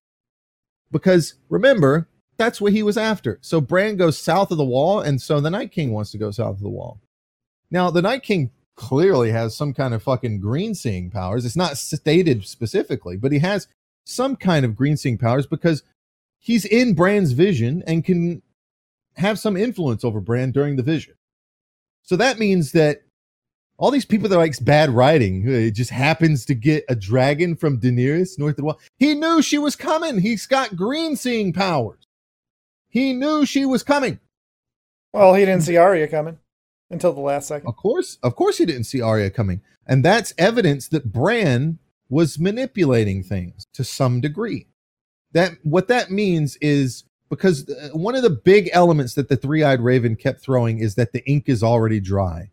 Because remember, that's what he was after. So Bran goes south of the wall, and so the Night King wants to go south of the wall. Now, the Night King clearly has some kind of fucking green seeing powers. It's not stated specifically, but he has some kind of green seeing powers because he's in Bran's vision and can have some influence over Bran during the vision. So that means that all these people that likes bad writing. It just happens to get a dragon from Daenerys north of the wall. He knew she was coming. He's got green seeing powers. He knew she was coming. Well, he didn't see Arya coming until the last second. Of course, of course, he didn't see Arya coming, and that's evidence that Bran was manipulating things to some degree. That what that means is because uh, one of the big elements that the three-eyed raven kept throwing is that the ink is already dry.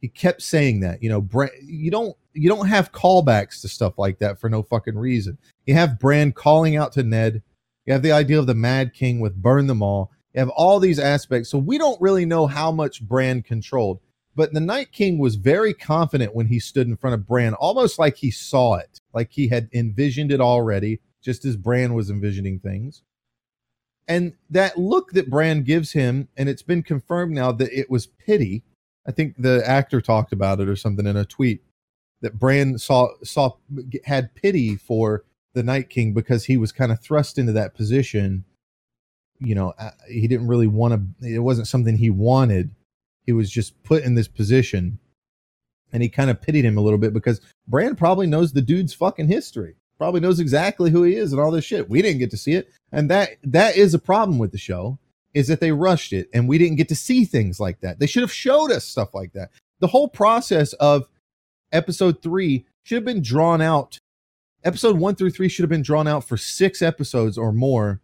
He kept saying that you know you don't you don't have callbacks to stuff like that for no fucking reason. You have Bran calling out to ned. You have the idea of the mad king with burn them all. You have all these aspects. So we don't really know how much Bran controlled but the night king was very confident when he stood in front of Bran almost like he saw it like he had envisioned it already just as Bran was envisioning things and that look that Bran gives him and it's been confirmed now that it was pity I think the actor talked about it or something in a tweet that Bran saw saw had pity for the Night King because he was kind of thrust into that position. You know, uh, he didn't really want to. It wasn't something he wanted. He was just put in this position, and he kind of pitied him a little bit because Bran probably knows the dude's fucking history. Probably knows exactly who he is and all this shit. We didn't get to see it, and that that is a problem with the show is that they rushed it and we didn't get to see things like that. They should have showed us stuff like that. The whole process of episode three should have been drawn out. Episode one through three should have been drawn out for six episodes or more,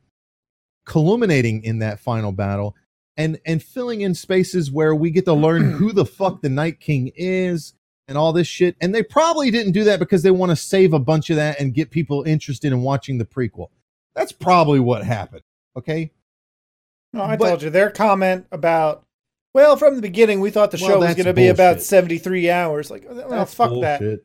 culminating in that final battle and and filling in spaces where we get to learn who the fuck the Night King is, and all this shit. And they probably didn't do that because they want to save a bunch of that and get people interested in watching the prequel. That's probably what happened. Okay. No, I but, told you their comment about, well, from the beginning, we thought the well, show was going to be about 73 hours. Like, well, fuck bullshit. that.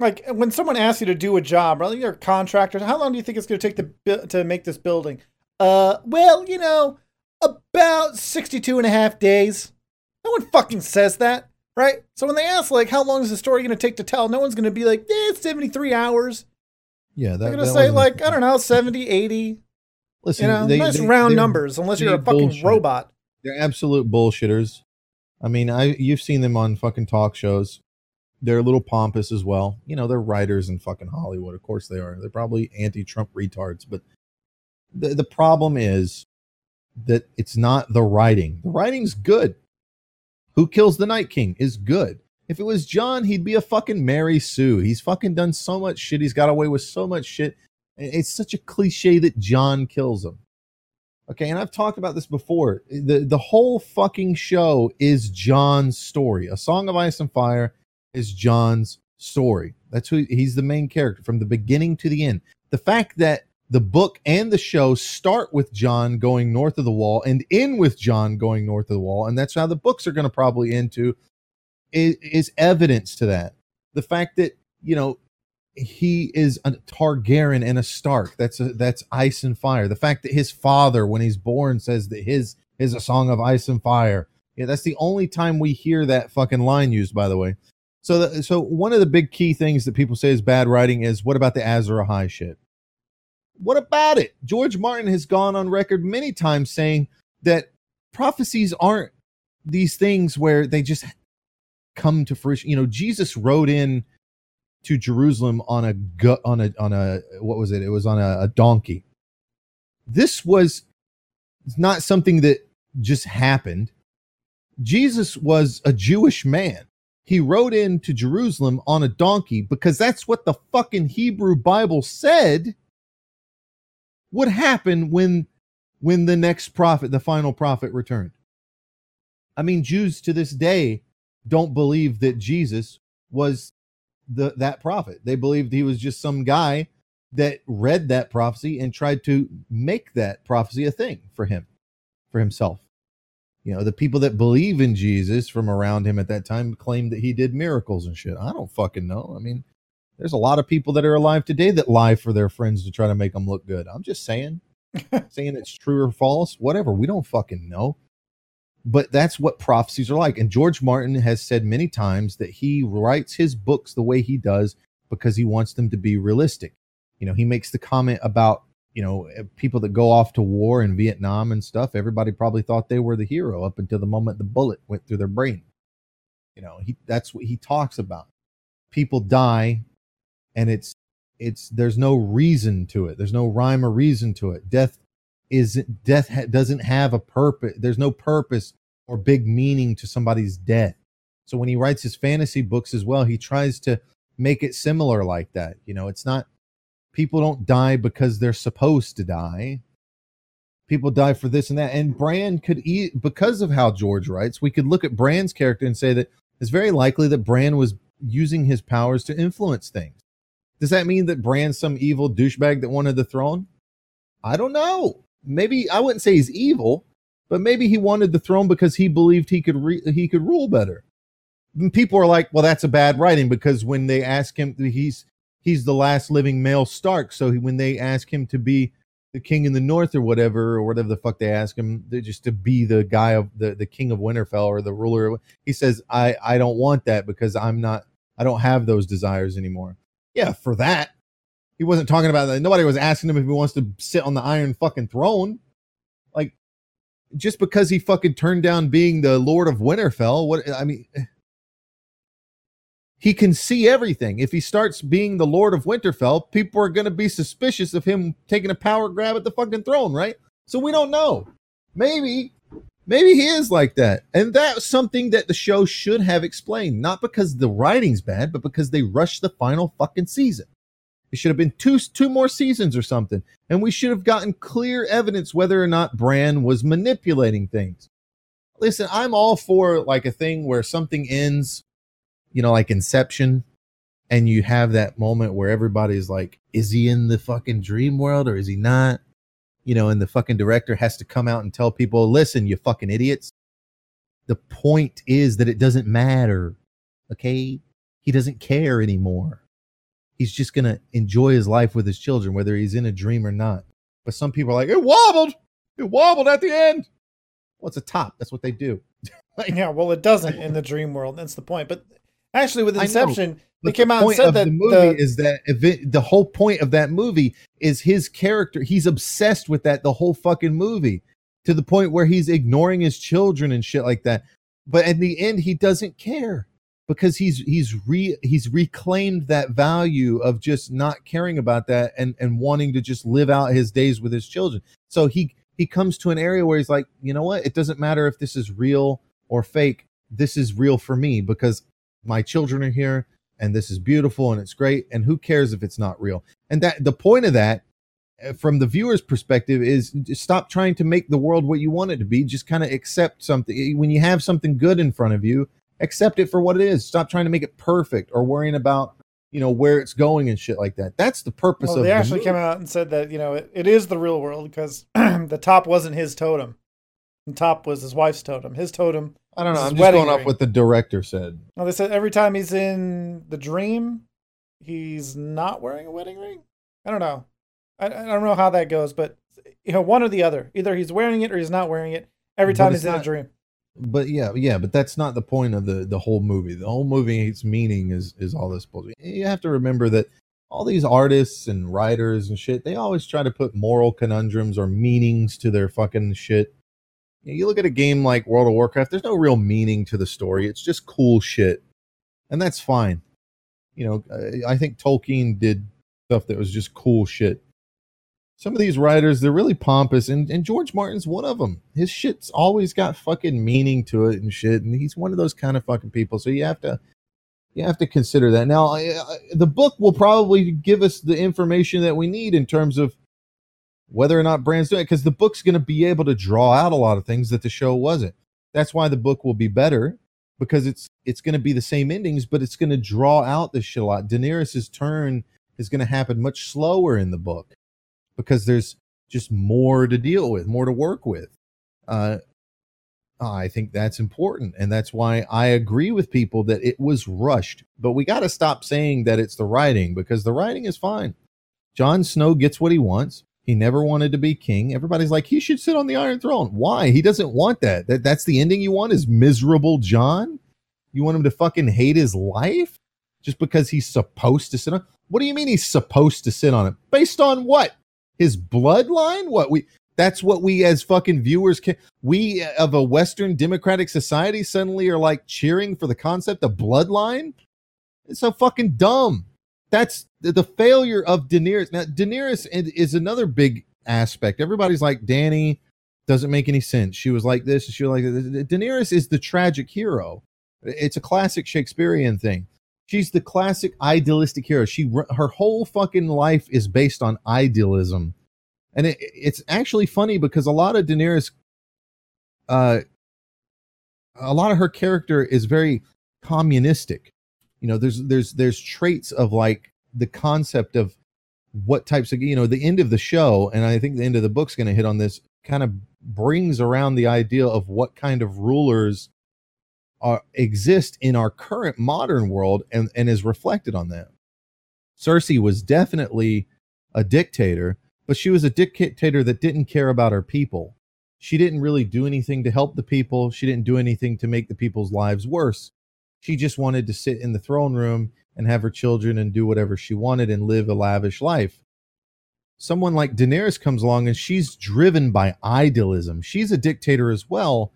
Like when someone asks you to do a job, right? You're a contractor. How long do you think it's going to take to to make this building? Uh, well, you know, about 62 and a half days. No one fucking says that, right? So when they ask, like, how long is the story going to take to tell, no one's going to be like, yeah, it's 73 hours. Yeah, that, they're going to say, like, I don't know, 70, 80. Listen, you know, they, nice they, round numbers, unless you're a fucking bullshit. robot. They're absolute bullshitters. I mean, I you've seen them on fucking talk shows. They're a little pompous as well. You know, they're writers in fucking Hollywood. Of course they are. They're probably anti-Trump retards, but the the problem is that it's not the writing. The writing's good. Who Kills the Night King is good. If it was Jon, he'd be a fucking Mary Sue. He's fucking done so much shit. He's got away with so much shit. It's such a cliche that Jon kills him. Okay, and I've talked about this before. The the whole fucking show is Jon's story. A Song of Ice and Fire is Jon's story. That's who he's the main character from the beginning to the end. The fact that the book and the show start with Jon going north of the wall and end with Jon going north of the wall. And that's how the books are going to probably end to is, is evidence to that. The fact that, you know, he is a Targaryen and a Stark. That's a, that's ice and fire. The fact that his father, when he's born, says that his is a song of ice and fire. Yeah, that's the only time we hear that fucking line used. By the way, so the, so one of the big key things that people say is bad writing is what about the Azor Ahai shit? What about it? George Martin has gone on record many times saying that prophecies aren't these things where they just come to fruition. You know, Jesus rode in to Jerusalem on a on a on a what was it? It was on a, a donkey. This was not something that just happened. Jesus was a Jewish man. He rode into Jerusalem on a donkey because that's what the fucking Hebrew Bible said would happen when when the next prophet, the final prophet returned. I mean, Jews to this day don't believe that Jesus was the that prophet. They believed he was just some guy that read that prophecy and tried to make that prophecy a thing for him, for himself. You know, the people that believe in Jesus from around him at that time claimed that he did miracles and shit. I don't fucking know. I mean, there's a lot of people that are alive today that lie for their friends to try to make them look good. I'm just saying, saying it's true or false, whatever. We don't fucking know. But that's what prophecies are like. And George Martin has said many times that he writes his books the way he does because he wants them to be realistic. You know, he makes the comment about, you know, eh, people that go off to war in Vietnam and stuff. Everybody probably thought they were the hero up until the moment the bullet went through their brain. You know, he that's what he talks about. People die and it's it's there's no reason to it. There's no rhyme or reason to it. Death is death ha- doesn't have a purpose there's no purpose or big meaning to somebody's death. So when he writes his fantasy books as well he tries to make it similar like that. You know it's not people don't die because they're supposed to die. People die for this and that. And bran could eat because of how george writes we could look at bran's character and say that it's very likely that bran was using his powers to influence things does that mean that Bran's some evil douchebag that wanted the throne? I don't know. Maybe I wouldn't say he's evil, but maybe he wanted the throne because he believed he could re- he could rule better. And people are like, well, that's a bad writing because when they ask him, he's he's the last living male Stark. So when they ask him to be the king in the north or whatever, or whatever the fuck they ask him, just to be the guy of the, the king of Winterfell or the ruler, he says, I I don't want that because I'm not I don't have those desires anymore. Yeah, for that. He wasn't talking about that. Nobody was asking him if he wants to sit on the iron fucking throne. Like, just because he fucking turned down being the Lord of Winterfell, what I mean eh. he can see everything. If he starts being the Lord of Winterfell, people are going to be suspicious of him taking a power grab at the fucking throne, right? So we don't know. Maybe, maybe he is like that. And that's something that the show should have explained, not because the writing's bad, but because they rushed the final fucking season. It should have been two two more seasons or something, and we should have gotten clear evidence whether or not Bran was manipulating things. listen, I'm all for like a thing where something ends, you know, like Inception, and you have that moment where everybody's like, is he in the fucking dream world or is he not? You know, and the fucking director has to come out and tell people, listen, you fucking idiots. The point is that it doesn't matter. Okay. He doesn't care anymore. He's just going to enjoy his life with his children, whether he's in a dream or not. But some people are like, it wobbled. It wobbled at the end. Well, it's a top. That's what they do. like, yeah, well, it doesn't in the dream world. That's the point. But actually, with Inception, out and said that the movie the, is that it, the whole point of that movie is his character. He's obsessed with that the whole fucking movie to the point where he's ignoring his children and shit like that. But in the end, he doesn't care because he's he's re he's reclaimed that value of just not caring about that and and wanting to just live out his days with his children. So he he comes to an area where he's like, you know what? It doesn't matter if this is real or fake. This is real for me because my children are here and this is beautiful and it's great. And who cares if it's not real? And that the point of that uh, from the viewer's perspective is stop trying to make the world what you want it to be. Just kind of accept something. When you have something good in front of you, accept it for what it is. Stop trying to make it perfect or worrying about you know where it's going and shit like that. That's the purpose well, of. They actually the came out and said that you know it, it is the real world because the top wasn't his totem. The top was his wife's totem. His totem. I don't know. I'm just going ring. off what the director said. No, they said every time he's in the dream, he's not wearing a wedding ring. I don't know. I, I don't know how that goes, but you know, one or the other. Either he's wearing it or he's not wearing it every time he's not, in a dream but yeah, yeah, but that's not the point of the the whole movie. The whole movie, its meaning is is all this bullshit. You have to remember that all these artists and writers and shit, they always try to put moral conundrums or meanings to their fucking shit. You look at a game like World of Warcraft, there's no real meaning to the story. It's just cool shit. And that's fine. You know, I think Tolkien did stuff that was just cool shit some of these writers they're really pompous and, and george martin's one of them his shit's always got fucking meaning to it and shit and he's one of those kind of fucking people so you have to you have to consider that now the book will probably give us the information that we need in terms of whether or not bran's doing it because the book's going to be able to draw out a lot of things that the show wasn't that's why the book will be better because it's it's going to be the same endings but it's going to draw out the shit a lot daenerys's turn is going to happen much slower in the book because there's just more to deal with, more to work with. Uh, I think that's important. And that's why I agree with people that it was rushed. But we got to stop saying that it's the writing because the writing is fine. Jon Snow gets what he wants. He never wanted to be king. Everybody's like, he should sit on the Iron Throne. Why? He doesn't want that. that that's the ending you want is miserable Jon? You want him to fucking hate his life just because he's supposed to sit on? What do you mean he's supposed to sit on it? Based on what? his bloodline? What we that's what we as fucking viewers can we of a western democratic society suddenly are like cheering for the concept of bloodline it's so fucking dumb that's the, the failure of daenerys now daenerys is another big aspect everybody's like dany doesn't make any sense she was like this she was like this. daenerys is the tragic hero it's a classic shakespearean thing she's the classic idealistic hero. She her whole fucking life is based on idealism, and it, it's actually funny because a lot of Daenerys, uh, a lot of her character is very communistic. You know, there's there's there's traits of like the concept of what types of you know the end of the show, and I think the end of the book's going to hit on this. Kind of brings around the idea of what kind of rulers are, exist in our current modern world and, and is reflected on that. Cersei was definitely a dictator, but she was a dictator that didn't care about her people. She didn't really do anything to help the people. She didn't do anything to make the people's lives worse. She just wanted to sit in the throne room and have her children and do whatever she wanted and live a lavish life. Someone like Daenerys comes along and she's driven by idealism. She's a dictator as well,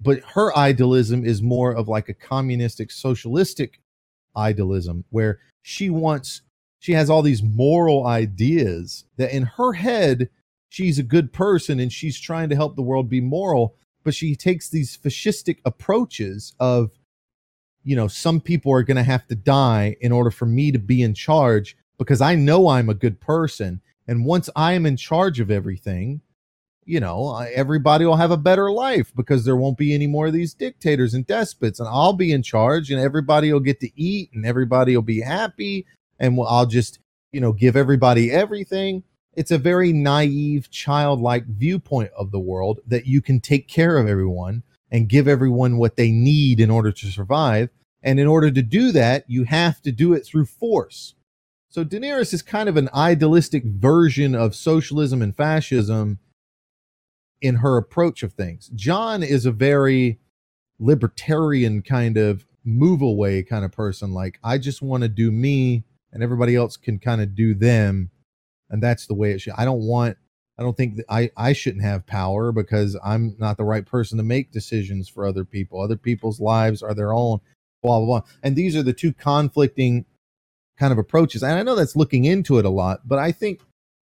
but her idealism is more of like a communistic socialistic idealism where she wants she has all these moral ideas that in her head she's a good person and she's trying to help the world be moral but she takes these fascistic approaches of you know some people are going to have to die in order for me to be in charge because i know i'm a good person. And once i am in charge of everything you know, everybody will have a better life because there won't be any more of these dictators and despots, and I'll be in charge, and everybody will get to eat, and everybody will be happy, and I'll just, you know, give everybody everything. It's a very naive, childlike viewpoint of the world that you can take care of everyone and give everyone what they need in order to survive. And in order to do that, you have to do it through force. So Daenerys is kind of an idealistic version of socialism and fascism in her approach of things. Jon is a very libertarian kind of move away kind of person. Like, I just want to do me and everybody else can kind of do them. And that's the way it should. I don't want, I don't think I, I shouldn't have power because I'm not the right person to make decisions for other people. Other people's lives are their own, blah, blah, blah. And these are the two conflicting kind of approaches. And I know that's looking into it a lot, but I think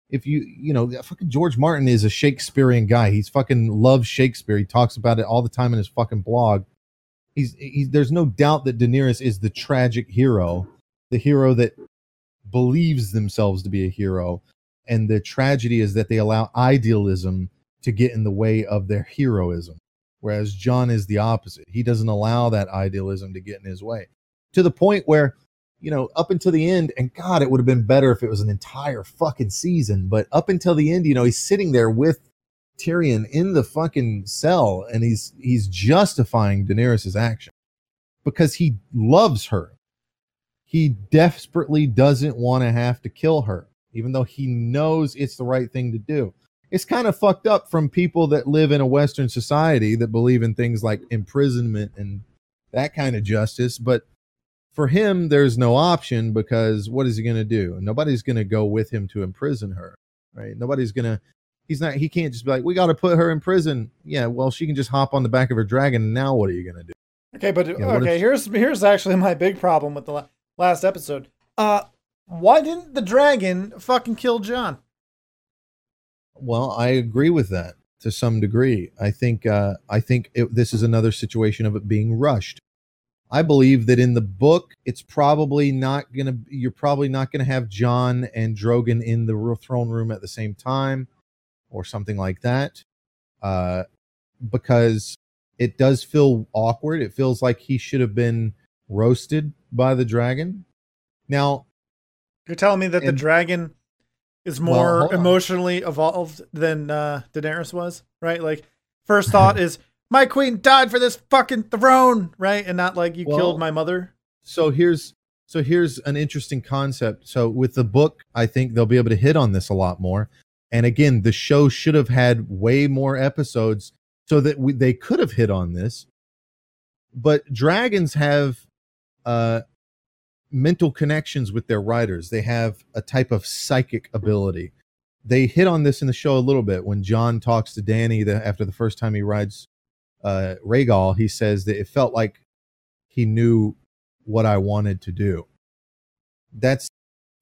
if you you know fucking George Martin is a Shakespearean guy. He's fucking loves Shakespeare. He talks about it all the time in his fucking blog. He's, he's there's no doubt that Daenerys is the tragic hero, the hero that believes themselves to be a hero, and the tragedy is that they allow idealism to get in the way of their heroism. Whereas Jon is the opposite. He doesn't allow that idealism to get in his way to the point where you know, up until the end, and God, it would have been better if it was an entire fucking season. But up until the end, you know, he's sitting there with Tyrion in the fucking cell, and he's he's justifying Daenerys's action because he loves her. He desperately doesn't want to have to kill her, even though he knows it's the right thing to do. It's kind of fucked up from people that live in a Western society that believe in things like imprisonment and that kind of justice, but for him, there's no option because what is he going to do? Nobody's going to go with him to imprison her, right? Nobody's going to. He's not. He can't just be like, "We got to put her in prison." Yeah, well, she can just hop on the back of her dragon. And now, what are you going to do? Okay, but you know, okay, if, here's here's actually my big problem with the la- last episode. Uh, why didn't the dragon fucking kill Jon? Well, I agree with that to some degree. I think uh, I think it, this is another situation of it being rushed. I believe that in the book, it's probably not to, you're probably not to have Jon and Drogon in the throne room at the same time or something like that. Uh, because it does feel awkward. It feels like he should have been roasted by the dragon. Now, you're telling me that and, the dragon is more well, emotionally evolved than uh, Daenerys was, right? Like, first thought is my queen died for this fucking throne, right? And not like you well, killed my mother. So here's so here's an interesting concept. So with the book, I think they'll be able to hit on this a lot more. And again, the show should have had way more episodes so that we, they could have hit on this. But dragons have uh, mental connections with their riders. They have a type of psychic ability. They hit on this in the show a little bit when Jon talks to Dany the, after the first time he rides uh, Rhaegal, he says that it felt like he knew what I wanted to do. That's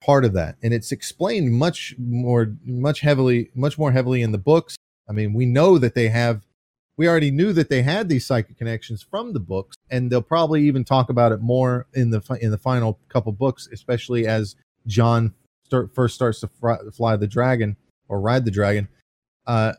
part of that, and it's explained much more, much heavily, much more heavily in the books. I mean, we know that they have. We already knew that they had these psychic connections from the books, and they'll probably even talk about it more in the in the final couple books, especially as Jon start, first starts to fly, fly the dragon or ride the dragon. Uh,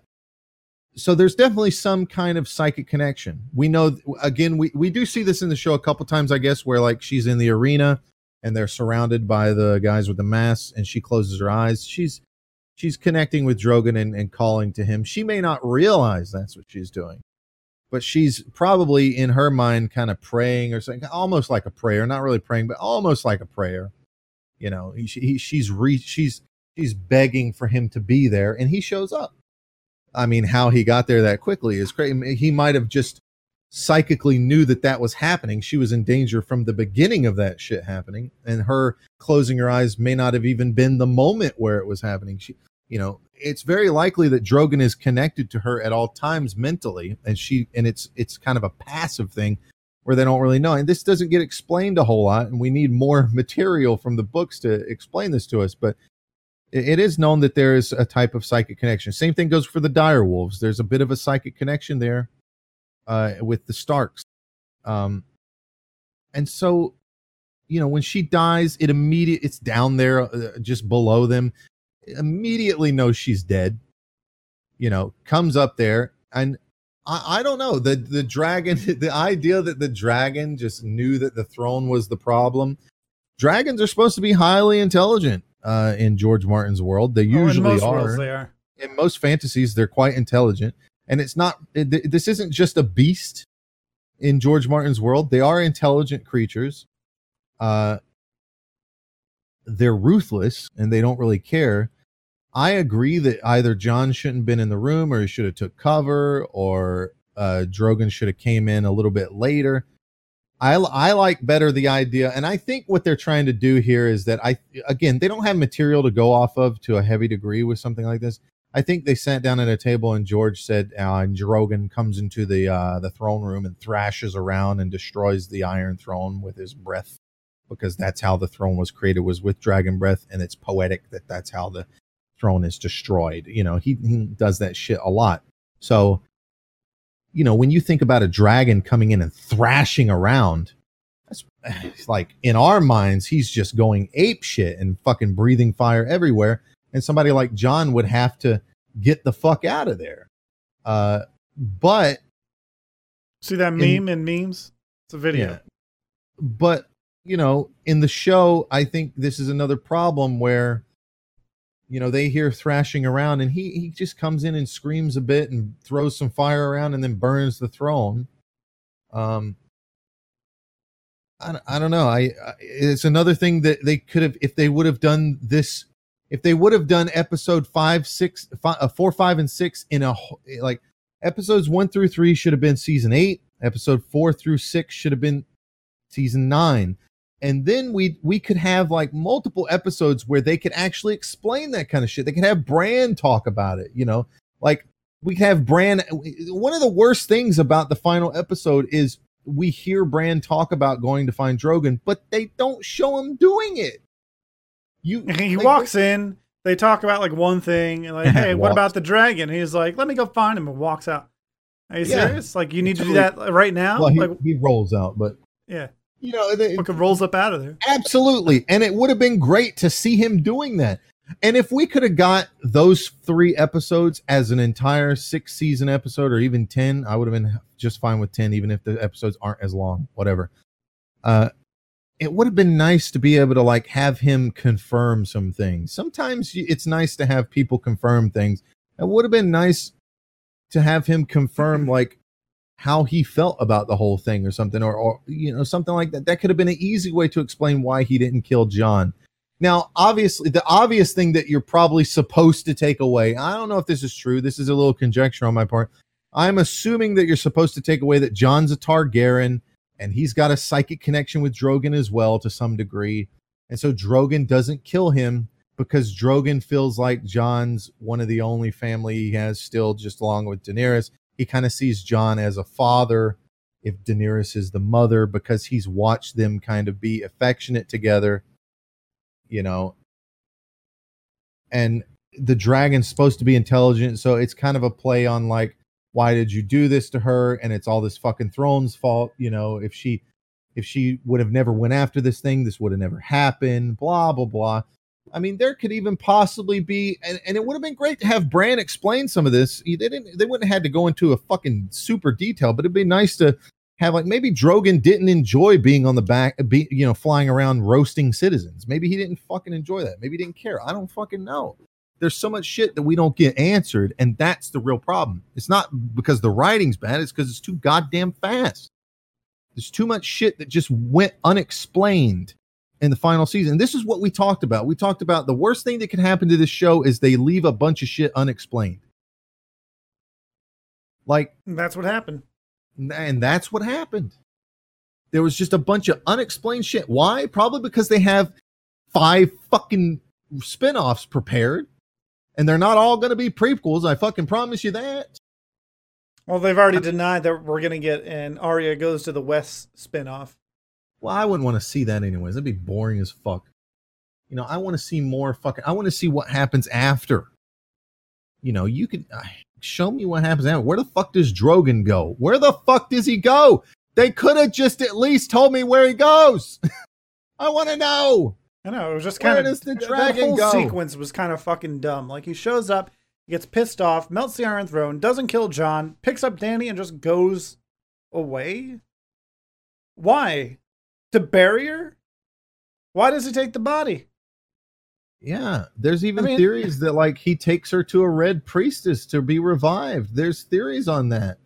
so there's definitely some kind of psychic connection. We know again we we do see this in the show a couple times I guess where like she's in the arena and they're surrounded by the guys with the masks and she closes her eyes. She's she's connecting with Drogon and, and calling to him. She may not realize that's what she's doing. But she's probably in her mind kind of praying or something almost like a prayer, not really praying but almost like a prayer. You know, he, he she's re, she's she's begging for him to be there and he shows up I mean, how he got there that quickly is crazy. He might have just psychically knew that that was happening. She was in danger from the beginning of that shit happening, and her closing her eyes may not have even been the moment where it was happening. She, you know, it's very likely that Drogon is connected to her at all times mentally, and she, and it's it's kind of a passive thing where they don't really know. And this doesn't get explained a whole lot, and we need more material from the books to explain this to us. But it is known that there is a type of psychic connection. Same thing goes for the dire wolves. There's a bit of a psychic connection there uh, with the Starks. Um, and so, you know, when she dies, it immediate it's down there uh, just below them. Immediately knows she's dead. you know, comes up there and I, I don't know the the dragon the idea that the dragon just knew that the throne was the problem. Dragons are supposed to be highly intelligent uh, in George Martin's world. They Oh, usually most are. they are. in most fantasies they're quite intelligent and it's not this isn't just a beast in george martin's world. They are intelligent creatures. Uh they're ruthless and they don't really care. I agree that either jon shouldn't have been in the room or he should have took cover or uh drogon should have came in a little bit later. I, I like better the idea and i think what they're trying to do here is that i again they don't have material to go off of to a heavy degree with something like this I think they sat down at a table and George said, uh, and Drogon comes into the uh, the throne room and thrashes around and destroys the Iron Throne with his breath, because that's how the throne was created was with dragon breath, and it's poetic that that's how the throne is destroyed. You know, he, he does that shit a lot. So, you know, when you think about a dragon coming in and thrashing around, that's like in our minds, he's just going ape shit and fucking breathing fire everywhere and somebody like Jon would have to get the fuck out of there. Uh, but See that meme in memes? It's a video. yeah, but you know, in the show, I think this is another problem where you know they hear thrashing around, and he he just comes in and screams a bit and throws some fire around, and then burns the throne. Um. I, don't- I don't know. I, I it's another thing that they could have if they would have done this if they would have done episode five, six, five, uh, four, five, and six in a like episodes one through three should have been season eight. Episode four through six should have been season nine, and then we we could have like multiple episodes where they could actually explain that kind of shit. They could have Bran talk about it. You know, like we could have Bran. One of the worst things about the final episode is we hear Bran talk about going to find Drogon, but they don't show him doing it. You He like, walks in, they talk about like one thing, and like, hey, what about the dragon? He's like, let me go find him and walks out. Are you Yeah. serious? Like you need to do that right now? Well, he, like he rolls out, but yeah. you know, they, Fucking rolls up out of there. absolutely, and it would have been great to see him doing that. And if we could have got those three episodes as an entire six season episode, or even ten, I would have been just fine with ten, even if the episodes aren't as long. Whatever. Uh, it would have been nice to be able to like have him confirm some things. Sometimes it's nice to have people confirm things. It would have been nice to have him confirm mm-hmm. like how he felt about the whole thing or something or, or you know something like that that could have been an easy way to explain why he didn't kill jon now obviously the obvious thing that you're probably supposed to take away i don't know if this is true this is a little conjecture on my part i'm assuming that you're supposed to take away that jon's a targaryen and he's got a psychic connection with drogon as well to some degree and so drogon doesn't kill him because drogon feels like jon's one of the only family he has still just along with daenerys he kind of sees Jon as a father if Daenerys is the mother because he's watched them kind of be affectionate together, you know. And the dragon's supposed to be intelligent, so it's kind of a play on like, why did you do this to her? And it's all this fucking throne's fault, you know. If she, if she would have never went after this thing, this would have never happened. Blah blah blah. I mean, there could even possibly be, and, and it would have been great to have Bran explain some of this. They didn't, they wouldn't have had to go into a fucking super detail, but it'd be nice to have like maybe Drogon didn't enjoy being on the back, be, you know, flying around roasting citizens. Maybe he didn't fucking enjoy that. Maybe he didn't care. I don't fucking know. There's so much shit that we don't get answered, and that's the real problem. It's not because the writing's bad; it's because it's too goddamn fast. There's too much shit that just went unexplained in the final season. This is what we talked about. We talked about the worst thing that can happen to this show is they leave a bunch of shit unexplained. Like, that's what happened. and that's what happened. There was just a bunch of unexplained shit. Why? Probably because they have five fucking spin-offs prepared. And they're not all going to be prequels. I fucking promise you that. Well, they've already denied that we're gonna get an Arya goes to the West spinoff. Well, I wouldn't want to see that anyways. That'd be boring as fuck. You know, I want to see more fucking. I want to see what happens after. You know, you could uh, show me what happens after. Where the fuck does Drogon go? Where the fuck does he go? They could have just at least told me where he goes. I want to know. I know it was just Where kind of does the that dragon whole go? sequence was kind of fucking dumb. Like he shows up, He gets pissed off, melts the Iron Throne, doesn't kill Jon, picks up Dany, and just goes away. Why? To bury her? Why does he take the body? Yeah, there's even I mean- theories that like he takes her to a red priestess to be revived. There's theories on that.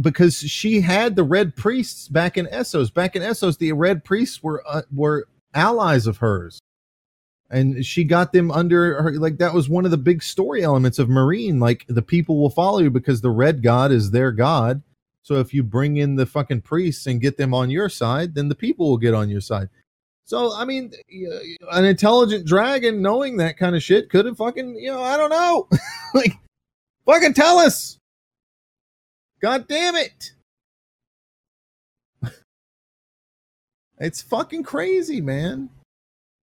Because she had the red priests back in Essos. Back in Essos, the red priests were uh, were allies of hers. And she got them under her like that was one of the big story elements of Meereen. Like the people will follow you because the red god is their god. So if you bring in the fucking priests and get them on your side, then the people will get on your side. So I mean, an intelligent dragon knowing that kind of shit could have fucking you know I don't know, like fucking tell us. God damn it! It's fucking crazy, man.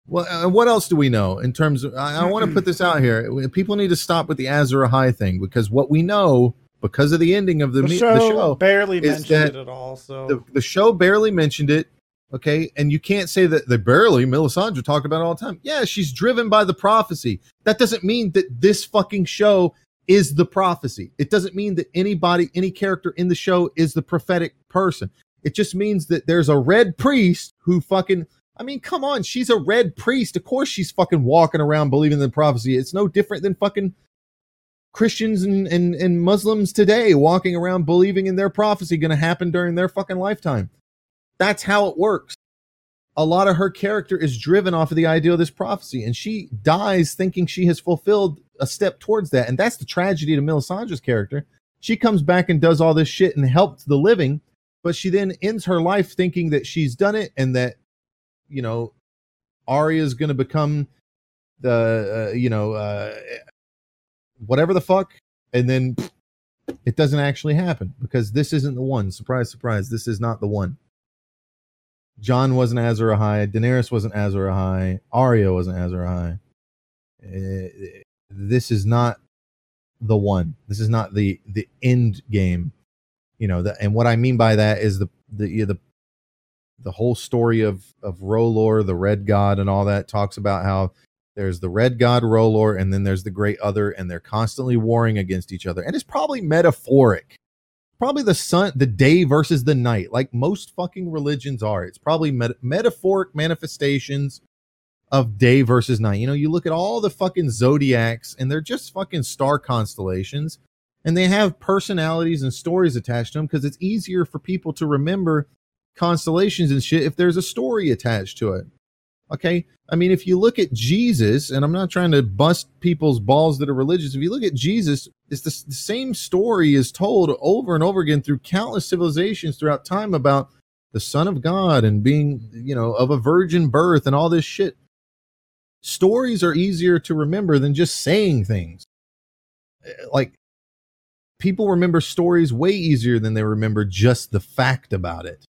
Well, uh, what else do we know in terms of? I, I want to put this out here. People need to stop with the Azor Ahai thing because what we know because of the ending of the, The me- show, the show barely mentioned it at all. So the, the show barely mentioned it. Okay. And you can't say that they barely, Melisandre talked about it all the time. Yeah, she's driven by the prophecy. That doesn't mean that this fucking show is the prophecy. It doesn't mean that anybody, any character in the show is the prophetic person. It just means that there's a red priest who fucking, I mean, come on, she's a red priest. Of course she's fucking walking around believing in the prophecy. It's no different than fucking Christians and, and, and Muslims today walking around believing in their prophecy to happen during their fucking lifetime. That's how it works. A lot of her character is driven off of the idea of this prophecy, and she dies thinking she has fulfilled a step towards that. And that's the tragedy to Melisandre's character. She comes back and does all this shit and helps the living, but she then ends her life thinking that she's done it and that, you know, Arya is going to become the, uh, you know, uh, whatever the fuck, and then it doesn't actually happen because this isn't the one. Surprise, surprise, this is not the one. Jon wasn't Azor Ahai, Daenerys wasn't Azor Ahai, Arya wasn't Azor Ahai. Uh, this is not the one. This is not the the end game. You know, the, and what I mean by that is the the the the whole story of of R'hllor, the Red God, and all that talks about how there's the red god R'hllor, and then there's the great other, and they're constantly warring against each other. And it's probably metaphoric. Probably the sun, the day versus the night, like most fucking religions are. It's probably met- metaphoric manifestations of day versus night. You know, you look at all the fucking zodiacs, and they're just fucking star constellations, and they have personalities and stories attached to them because it's easier for people to remember constellations and shit if there's a story attached to it. Okay. I mean, if you look at Jesus, and I'm not trying to bust people's balls that are religious, if you look at Jesus, it's the, the same story is told over and over again through countless civilizations throughout time about the Son of God and being, you know, of a virgin birth and all this shit. Stories are easier to remember than just saying things. Eh, Like, people remember stories way easier than they remember just the fact about it.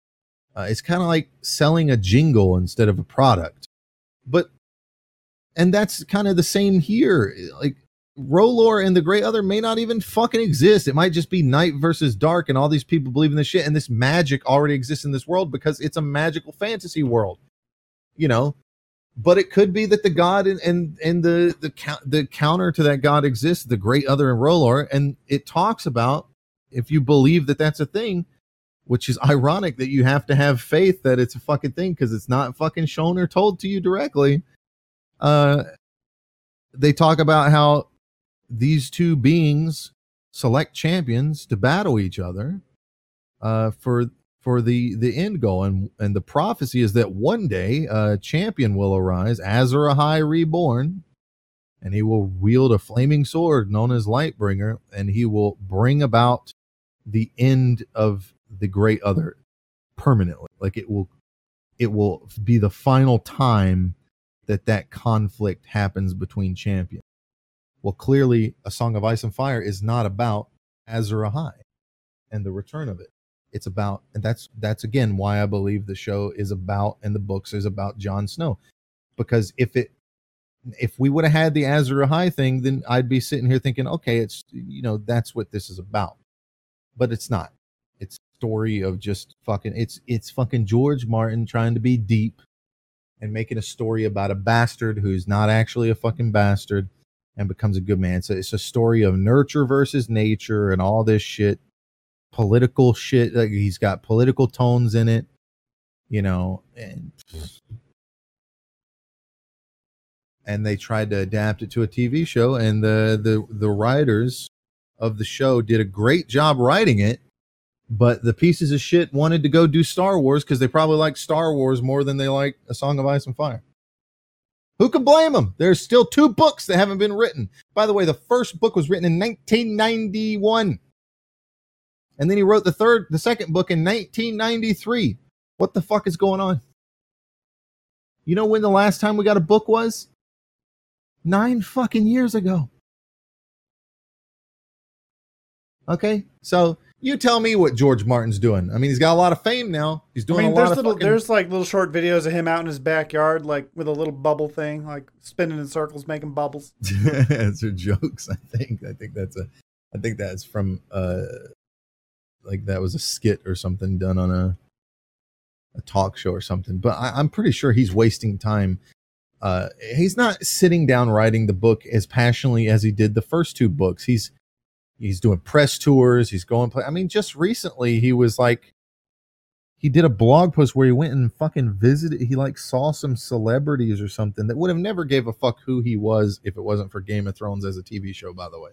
Uh, it's kind of like selling a jingle instead of a product. But, and that's kind of the same here. Like, R'hllor and the Great Other may not even fucking exist. It might just be night versus dark, and all these people believe in this shit, and this magic already exists in this world because it's a magical fantasy world, you know. But it could be that the god and and, and the the the counter to that god exists, the Great Other and R'hllor, and it talks about if you believe that that's a thing, which is ironic that you have to have faith that it's a fucking thing because it's not fucking shown or told to you directly. Uh, they talk about how these two beings select champions to battle each other uh, for for the the end goal, and and the prophecy is that one day a champion will arise, Azor Ahai reborn, and he will wield a flaming sword known as Lightbringer, and he will bring about the end of the great other permanently. Like it will it will be the final time that that conflict happens between champions. Well clearly a song of ice and fire is not about azor ahai and the return of it it's about and that's that's again why i believe the show is about and the books is about Jon Snow. Because if it if we would have had the Azor Ahai thing then I'd be sitting here thinking okay it's you know that's what this is about. But it's not. It's story of just fucking it's it's fucking George Martin trying to be deep and making a story about a bastard who's not actually a fucking bastard and becomes a good man. So it's a story of nurture versus nature and all this shit, political shit. Like he's got political tones in it, you know, and and they tried to adapt it to a TV show, and the the the writers of the show did a great job writing it. But the pieces of shit wanted to go do Star Wars because they probably like Star Wars more than they like A Song of Ice and Fire. Who can blame them? There's still two books that haven't been written. By the way, the first book was written in 1991. And then he wrote the third, the second book in 1993. What the fuck is going on? You know when the last time we got a book was? Nine fucking years ago. Okay, so you tell me what George Martin's doing. I mean, he's got a lot of fame now. He's I doing mean, a there's lot of little, fucking- there's like little short videos of him out in his backyard, like with a little bubble thing, like spinning in circles, making bubbles. Those are jokes. I think. I think that's a. I think that's from uh, like that was a skit or something done on a a talk show or something. But I, I'm pretty sure he's wasting time. Uh, he's not sitting down writing the book as passionately as he did the first two books. He's he's doing press tours. He's going. Play, I mean, just recently he was like. He did a blog post where he went and fucking visited. He like saw some celebrities or something that would have never gave a fuck who he was if it wasn't for Game of Thrones as a TV show. By the way,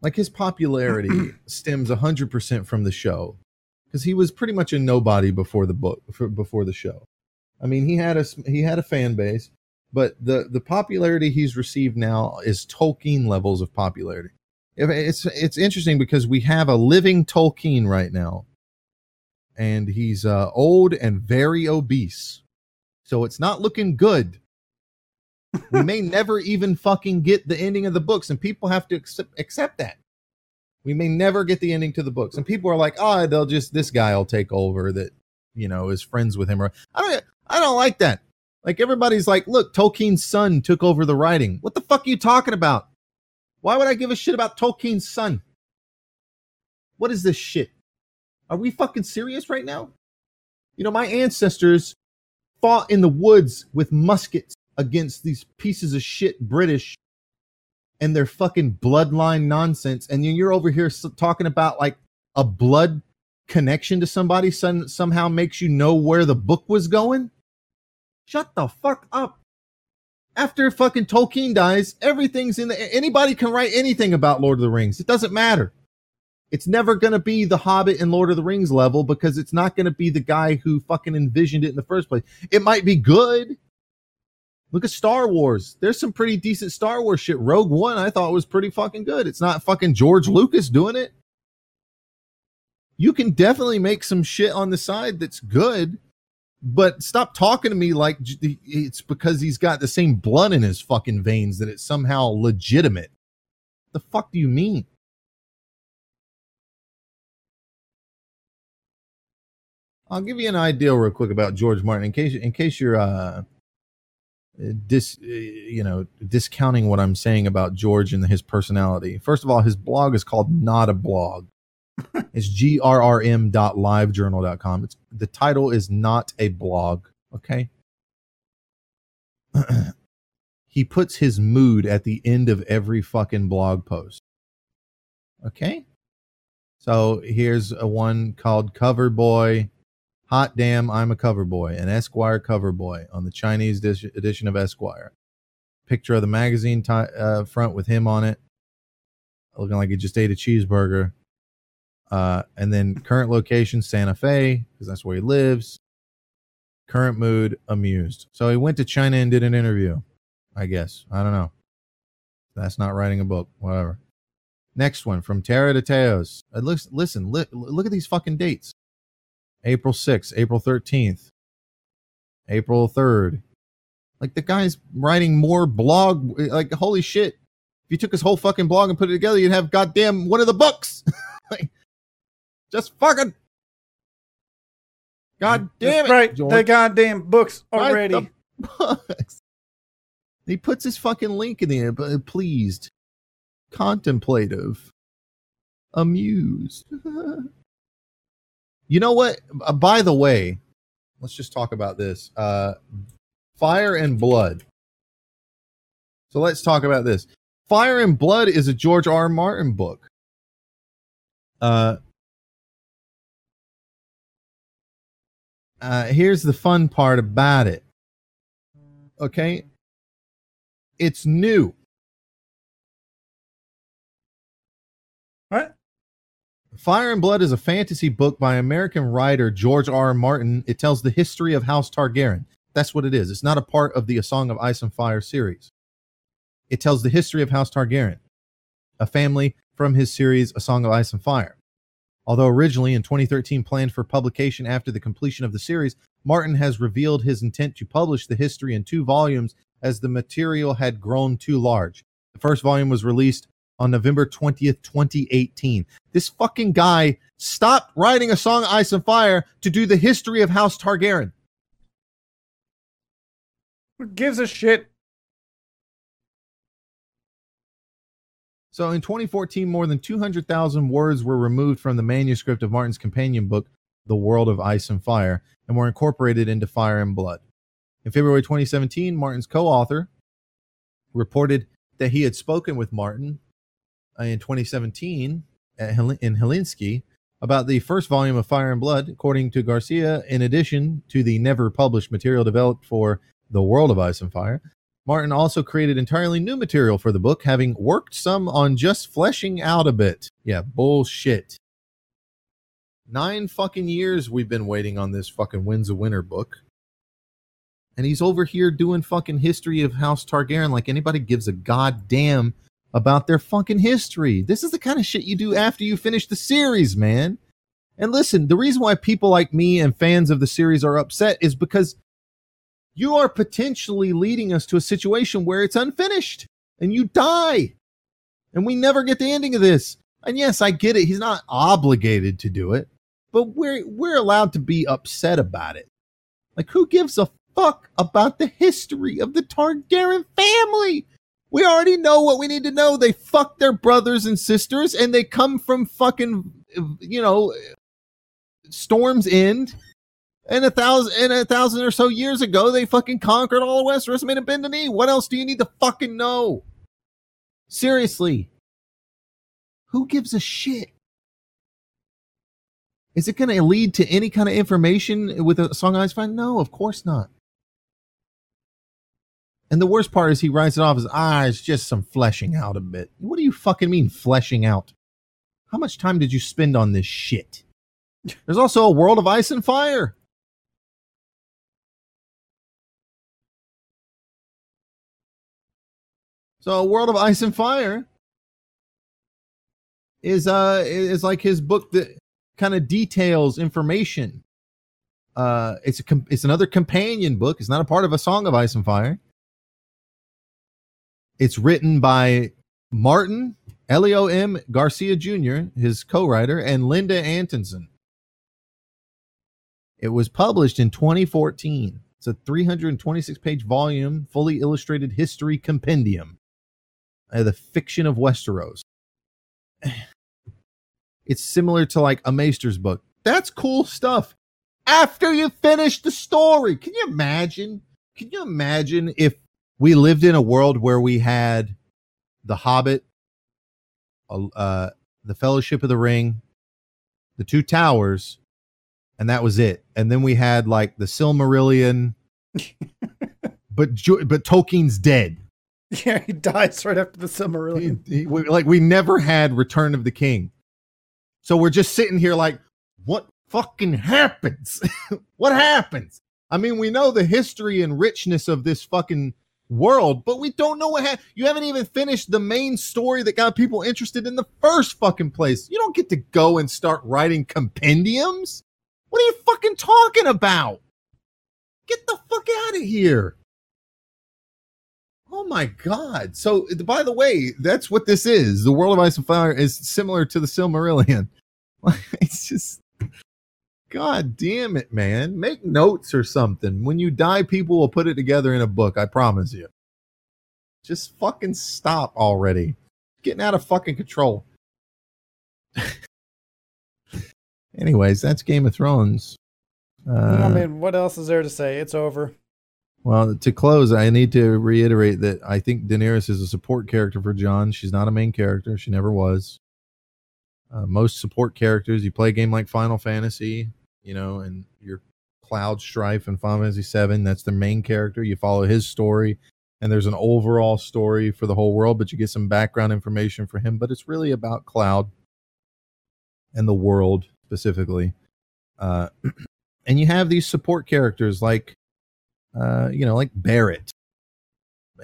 like his popularity stems 100% from the show because he was pretty much a nobody before the book for, before the show. I mean he had a he had a fan base but the the popularity he's received now is tolkien levels of popularity. It's it's interesting because we have a living tolkien right now and he's uh, old and very obese. So it's not looking good we may never even fucking get the ending of the books and people have to accept, accept that. We may never get the ending to the books and people are like oh they'll just this guy will take over that you know is friends with him or i don't i don't like that. Like everybody's like look tolkien's son took over the writing. What the fuck are you talking about? Why would i give a shit about tolkien's son? What is this shit? Are we fucking serious right now? You know my ancestors fought in the woods with muskets against these pieces of shit British and their fucking bloodline nonsense. And you're over here talking about like a blood connection to somebody some, somehow makes you know where the book was going. Shut the fuck up. After fucking Tolkien dies, everything's in the. Anybody can write anything about Lord of the Rings. It doesn't matter. It's never going to be the Hobbit and Lord of the Rings level because it's not going to be the guy who fucking envisioned it in the first place. It might be good. Look at Star Wars. There's some pretty decent Star Wars shit. Rogue One, I thought was pretty fucking good. It's not fucking George Lucas doing it. You can definitely make some shit on the side that's good, but stop talking to me like it's because he's got the same blood in his fucking veins that it's somehow legitimate. The fuck do you mean? I'll give you an idea real quick about George Martin in case in case you're uh dis you know discounting what I'm saying about George and his personality. First of all, his blog is called Not a Blog. it's grrm dot livejournal dot com. It's the title is not a blog. Okay. he puts his mood at the end of every fucking blog post. Okay. So here's a one called Cover Boy. Hot damn, I'm a cover boy, an Esquire cover boy on the Chinese dis- edition of Esquire. Picture of the magazine ti uh, front with him on it, looking like he just ate a cheeseburger. Uh, and then current location Santa Fe, because that's where he lives. Current mood amused. So he went to China and did an interview. I guess I don't know. That's not writing a book. Whatever. Next one from Terra de Teos. Uh, listen, listen, li- look at these fucking dates. April 6th, April 13th, April 3rd. Like the guy's writing more blog. Like, holy shit. If you took his whole fucking blog and put it together, you'd have goddamn one of the books. like, just fucking. God damn it. right, George. the goddamn books already. books. He puts his fucking link in there, but pleased, contemplative, amused. you know what? Uh, by the way, let's just talk about this. Uh, Fire and Blood. So let's talk about this. Fire and Blood is a George R. R. Martin book. Uh, uh, here's the fun part about it. Okay, it's new. Fire and Blood is a fantasy book by American writer George R. R. Martin. It tells the history of House Targaryen. That's what it is. It's not a part of the A Song of Ice and Fire series. It tells the history of House Targaryen, a family from his series A Song of Ice and Fire. Although originally in 2013 planned for publication after the completion of the series, Martin has revealed his intent to publish the history in two volumes as the material had grown too large. The first volume was released on November 20th, 2018. This fucking guy stopped writing a song Ice and Fire to do the history of House Targaryen. Who gives a shit? So in 2014, more than 200,000 words were removed from the manuscript of Martin's companion book, The World of Ice and Fire, and were incorporated into Fire and Blood. In February 2017, Martin's co author reported that he had spoken with Martin Uh, in 2017 at Hel- in Helsinki about the first volume of Fire and Blood. According to Garcia, in addition to the never published material developed for The World of Ice and Fire, Martin also created entirely new material for the book, having worked some on just fleshing out a bit. Yeah, bullshit. Nine fucking years we've been waiting on this fucking Winds of Winter book. And he's over here doing fucking history of House Targaryen like anybody gives a goddamn about their fucking history. This is the kind of shit you do after you finish the series, man. And listen, the reason why people like me and fans of the series are upset is because you are potentially leading us to a situation where it's unfinished and you die. And we never get the ending of this. And yes, I get it. He's not obligated to do it, but we're we're allowed to be upset about it. Like who gives a fuck about the history of the Targaryen family? We already know what we need to know. They fuck their brothers and sisters and they come from fucking you know Storm's End and a thousand and a thousand or so years ago, they fucking conquered all of Westeros and made a bend the knee. What else do you need to fucking know? Seriously. Who gives a shit? Is it going to lead to any kind of information with a song Ice Fine? No, of course not. And the worst part is he writes it off as, ah, it's just some fleshing out a bit. What do you fucking mean fleshing out? How much time did you spend on this shit? There's also a world of ice and fire. So, a World of Ice and Fire is uh is like his book that kind of details information. Uh, it's a it's another companion book. It's not a part of a Song of Ice and Fire. It's written by Martin Elio M. Garcia Jr., his co-writer, and Linda Antonsson. It was published in 2014. It's a 326 page volume, fully illustrated history compendium uh, the fiction of Westeros. It's similar to like a Maester's book. That's cool stuff. After you finish the story, can you imagine? Can you imagine if we lived in a world where we had The Hobbit, uh, The Fellowship of the Ring, The Two Towers, and that was it. And then we had like the Silmarillion, but but Tolkien's dead. Yeah, he dies right after the Silmarillion. He, he, we, like we never had Return of the King, so we're just sitting here like, what fucking happens? what happens? I mean, we know the history and richness of this fucking world, but we don't know what happened. You haven't even finished the main story that got people interested in the first fucking place. You don't get to go and start writing compendiums. What are you fucking talking about? Get the fuck out of here. Oh my god! So, by the way, that's what this is. The World of Ice and Fire is similar to the Silmarillion. it's just, god damn it, man! Make notes or something. When you die, people will put it together in a book. I promise you. Just fucking stop already. Getting out of fucking control. Anyways, that's Game of Thrones. I Uh, mean, what else is there to say? It's over. well, to close, I need to reiterate that I think Daenerys is a support character for Jon. She's not a main character. She never was. Uh, most support characters, you play a game like Final Fantasy, you know, and your Cloud Strife and Final Fantasy VII, that's the main character. You follow his story, and there's an overall story for the whole world, but you get some background information for him. But it's really about Cloud and the world specifically. Uh, and you have these support characters like, uh, you know, like Barret.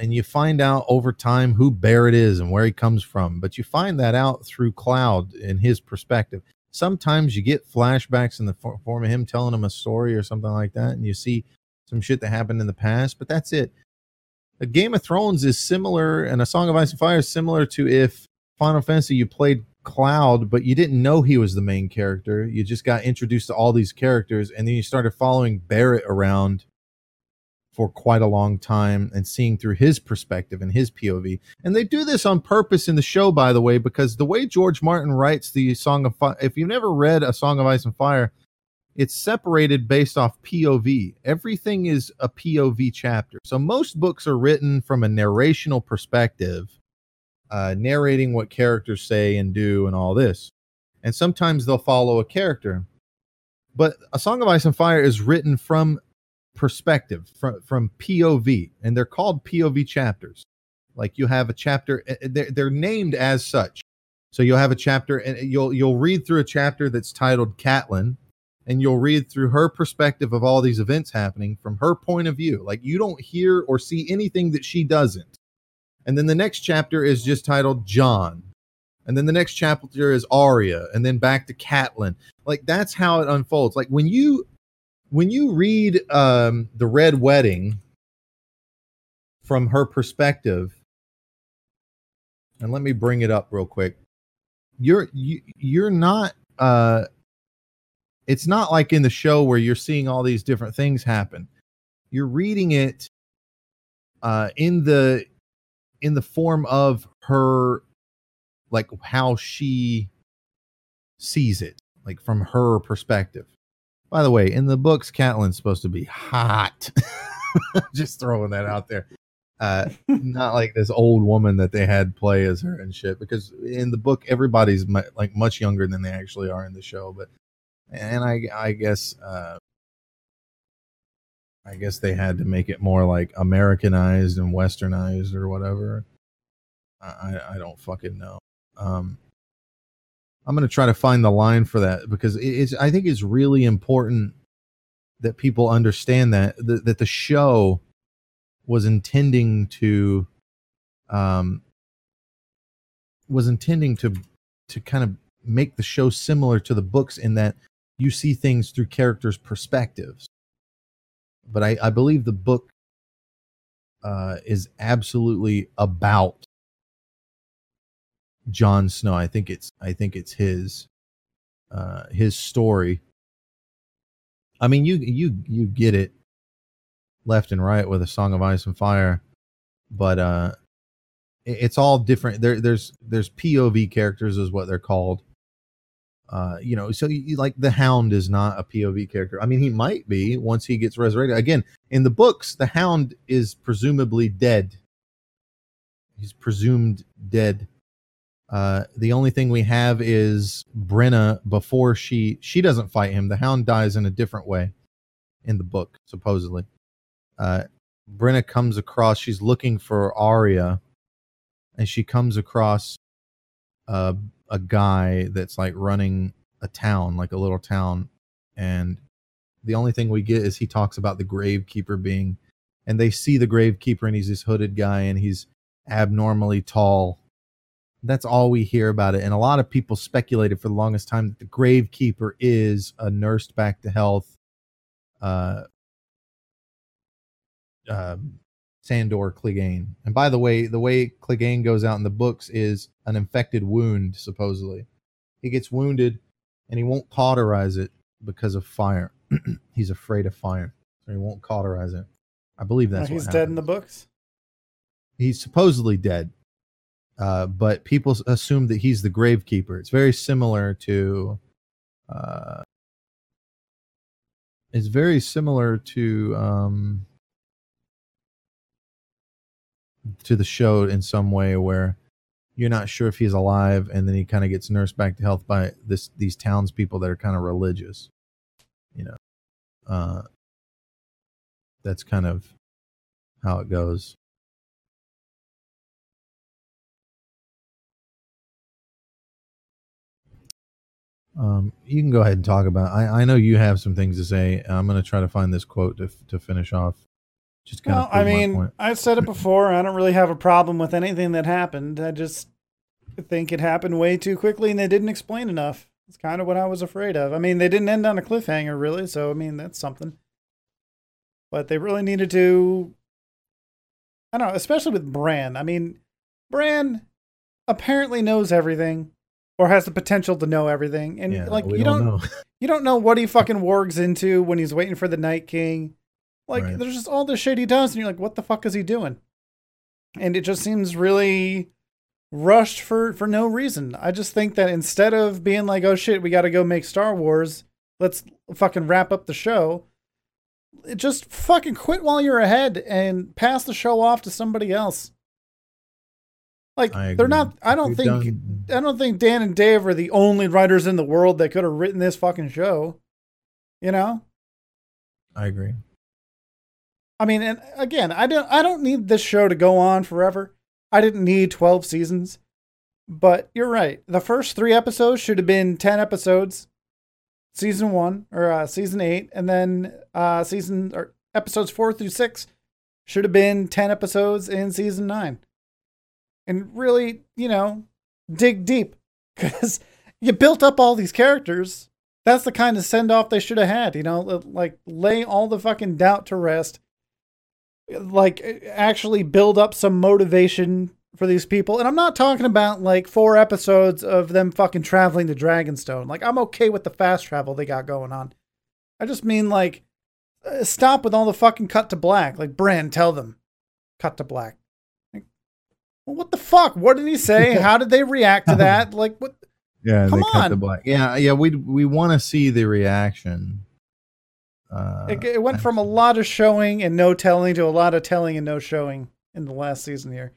And you find out over time who Barret is and where he comes from. But you find that out through Cloud in his perspective. Sometimes you get flashbacks in the form of him telling him a story or something like that, and you see some shit that happened in the past. But that's it. A Game of Thrones is similar, and A Song of Ice and Fire is similar to if Final Fantasy you played Cloud, but you didn't know he was the main character. You just got introduced to all these characters, and then you started following Barret around for quite a long time and seeing through his perspective and his POV. And they do this on purpose in the show, by the way, because the way George Martin writes the Song of Fire, if you've never read A Song of Ice and Fire, it's separated based off POV. Everything is a POV chapter. So most books are written from a narrational perspective, uh, narrating what characters say and do and all this. And sometimes they'll follow a character. But A Song of Ice and Fire is written from perspective, from, from POV, and they're called POV chapters. Like you have a chapter, they're, they're named as such. So you'll have a chapter, and you'll you'll read through a chapter that's titled Catelyn, and you'll read through her perspective of all these events happening from her point of view. Like you don't hear or see anything that she doesn't. And then the next chapter is just titled Jon. And then the next chapter is Arya, and then back to Catelyn. Like that's how it unfolds. Like when you when you read um the Red Wedding from her perspective, and let me bring it up real quick. You're you, you're not uh it's not like in the show where you're seeing all these different things happen. You're reading it uh, in the in the form of her, like how she sees it, like from her perspective. By the way, in the books, Catelyn's supposed to be hot. Just throwing that out there. Uh, not like this old woman that they had play as her and shit. Because in the book, everybody's mu- like much younger than they actually are in the show. But and I I guess uh I guess they had to make it more like Americanized and westernized or whatever. I I, don't fucking know. Um I'm gonna try to find the line for that because it's I think it's really important that people understand that that, that the show was intending to um was intending to to kind of make the show similar to the books in that you see things through characters' perspectives. But I, I believe the book uh, is absolutely about Jon Snow. I think it's I think it's his uh, his story. I mean, you you you get it left and right with a Song of Ice and Fire, but uh, it- it's all different. There there's there's POV characters is what they're called uh you know so you- like the hound is not a pov character i mean he might be once he gets resurrected again in the books the hound is presumably dead he's presumed dead uh the only thing we have is Brienne before she she doesn't fight him. The hound dies in a different way in the book supposedly. Uh Brienne comes across she's looking for Arya and she comes across uh a guy that's like running a town, like a little town, and the only thing we get is he talks about the gravekeeper being, and they see the gravekeeper and he's this hooded guy and he's abnormally tall. That's all we hear about it, and a lot of people speculated for the longest time that the gravekeeper is a nursed back to health, uh, uh, Sandor Clegane. And by the way, the way Clegane goes out in the books is an infected wound, supposedly. He gets wounded and he won't cauterize it because of fire. He's afraid of fire. So he won't cauterize it. I believe that's he's what dead in the books. He's supposedly dead. Uh, but people assume that he's the gravekeeper. It's very similar to uh, it's very similar to um, to the show in some way where you're not sure if he's alive, and then he kind of gets nursed back to health by this these townspeople that are kind of religious. You know, uh, that's kind of how it goes. Um, you can go ahead and talk about. I I know you have some things to say. I'm going to try to find this quote to to finish off. Just kind well, of. I mean, I've said it before. I don't really have a problem with anything that happened. I just think it happened way too quickly, and they didn't explain enough. It's kind of what I was afraid of. I mean, they didn't end on a cliffhanger, really. So I mean, that's something. But they really needed to. I don't know, especially with Bran. I mean, Bran apparently knows everything or has the potential to know everything. And yeah, like you don't, don't you don't know what he fucking wargs into when he's waiting for the Night King. Like right. there's just all this shit he does, and you're like, what the fuck is he doing? And it just seems really rushed for for no reason. I just think that instead of being like, oh shit, we got to go make Star Wars, let's fucking wrap up the show. Just fucking quit while you're ahead and pass the show off to somebody else. Like they're not. I don't We've think. Done... I don't think Dan and Dave are the only writers in the world that could have written this fucking show. You know. I agree. I mean, and again, I don't. I don't need this show to go on forever. I didn't need twelve seasons. But you're right. The first three episodes should have been ten episodes. Season one or uh, season eight, and then uh, season or episodes four through six should have been ten episodes in season nine and really, you know, dig deep because you built up all these characters. That's the kind of send off they should have had, you know, like lay all the fucking doubt to rest, like actually build up some motivation for these people. And I'm not talking about like four episodes of them fucking traveling to Dragonstone. Like, I'm okay with the fast travel they got going on. I just mean like, uh, stop with all the fucking cut to black. Like, Bran, tell them, cut to black. What the fuck? What did he say? How did they react to that? Like what? Yeah, Come they cut on. the black. Yeah, yeah. We we want to see the reaction. Uh, it, it went from a lot of showing and no telling to a lot of telling and no showing in the last season here.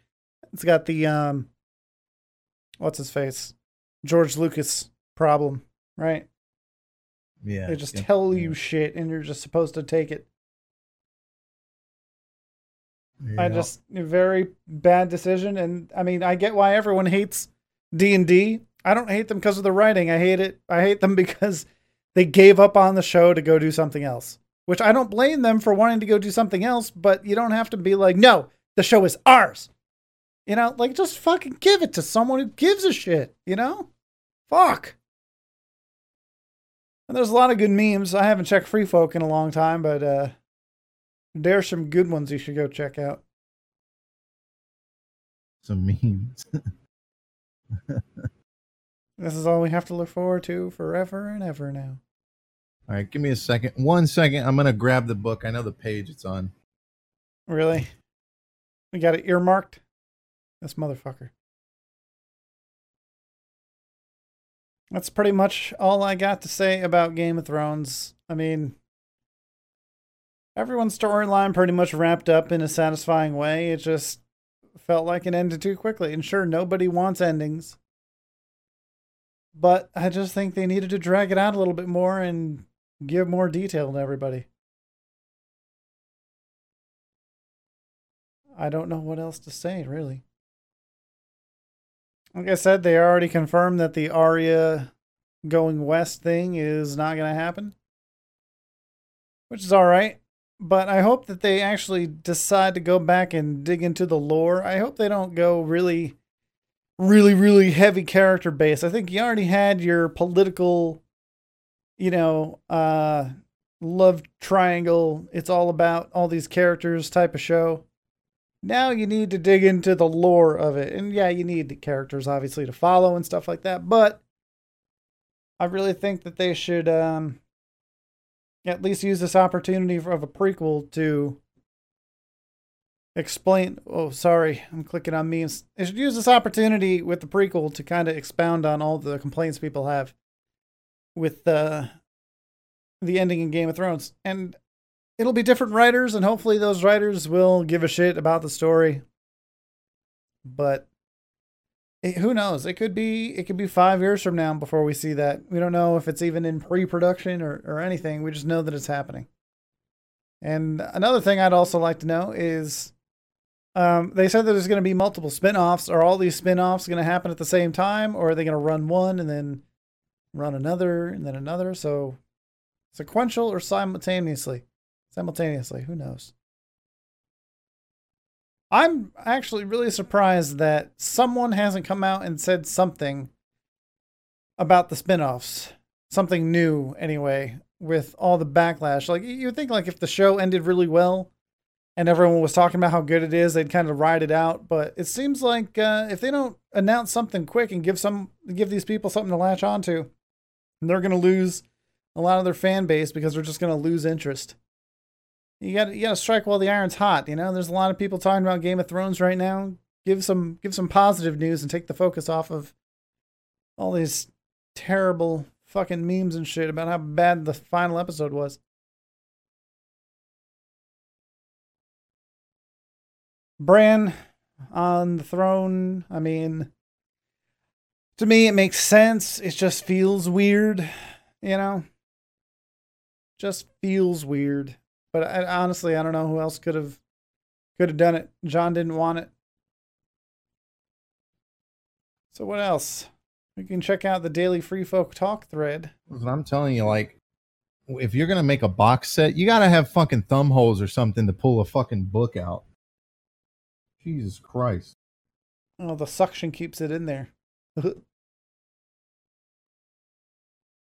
It's got the um, what's his face, George Lucas problem, right? Yeah. They just yeah, tell yeah. you shit and you're just supposed to take it. Yeah. I just very bad decision, and I mean I get why everyone hates D and D. I don't hate them because of the writing. I hate it. I hate them because they gave up on the show to go do something else. Which I don't blame them for wanting to go do something else, but you don't have to be like, no, the show is ours. You know, like just fucking give it to someone who gives a shit, you know? Fuck. And there's a lot of good memes. I haven't checked Free Folk in a long time, but uh there's some good ones you should go check out. Some memes. this is all we have to look forward to forever and ever now. All right, give me a second. One second. I'm going to grab the book. I know the page it's on. Really? We got it earmarked? This motherfucker. That's pretty much all I got to say about Game of Thrones. I mean, everyone's storyline pretty much wrapped up in a satisfying way. It just felt like it ended too quickly. And sure, nobody wants endings. But I just think they needed to drag it out a little bit more and give more detail to everybody. I don't know what else to say, really. Like I said, they already confirmed that the Arya going west thing is not going to happen, which is all right but I hope that they actually decide to go back and dig into the lore. I hope they don't go really, really, really heavy character base. I think you already had your political, you know, uh, love triangle. It's all about all these characters type of show. Now you need to dig into the lore of it. And yeah, you need the characters obviously to follow and stuff like that. But I really think that they should um, at least use this opportunity of a prequel to explain. Oh, sorry, I'm clicking on memes. They should use this opportunity with the prequel to kind of expound on all the complaints people have with the the ending in Game of Thrones. And it'll be different writers, and hopefully those writers will give a shit about the story. But it, who knows? It could be it could be five years from now before we see that. We don't know if it's even in pre-production or, or anything. We just know that it's happening. And another thing I'd also like to know is um, they said that there's going to be multiple spin-offs. Are all these spin-offs going to happen at the same time or are they going to run one and then run another and then another? So sequential or simultaneously? Simultaneously, who knows? I'm actually really surprised that someone hasn't come out and said something about the spin-offs. Something new anyway with all the backlash. Like you think like if the show ended really well and everyone was talking about how good it is, they'd kind of ride it out, but it seems like uh, if they don't announce something quick and give some give these people something to latch onto, they're going to lose a lot of their fan base because they're just going to lose interest you got you got to strike while the iron's hot. You know, there's a lot of people talking about Game of Thrones right now. Give some give some positive news and take the focus off of all these terrible fucking memes and shit about how bad the final episode was. Bran on the throne. I mean, to me, it makes sense. It just feels weird, you know? Just feels weird. But I, honestly, I don't know who else could have could have done it. Jon didn't want it. So what else? We can check out the daily Free Folk Talk thread. I'm telling you, like, if you're gonna make a box set, you gotta have fucking thumb holes or something to pull a fucking book out. Jesus Christ. Oh, the suction keeps it in there.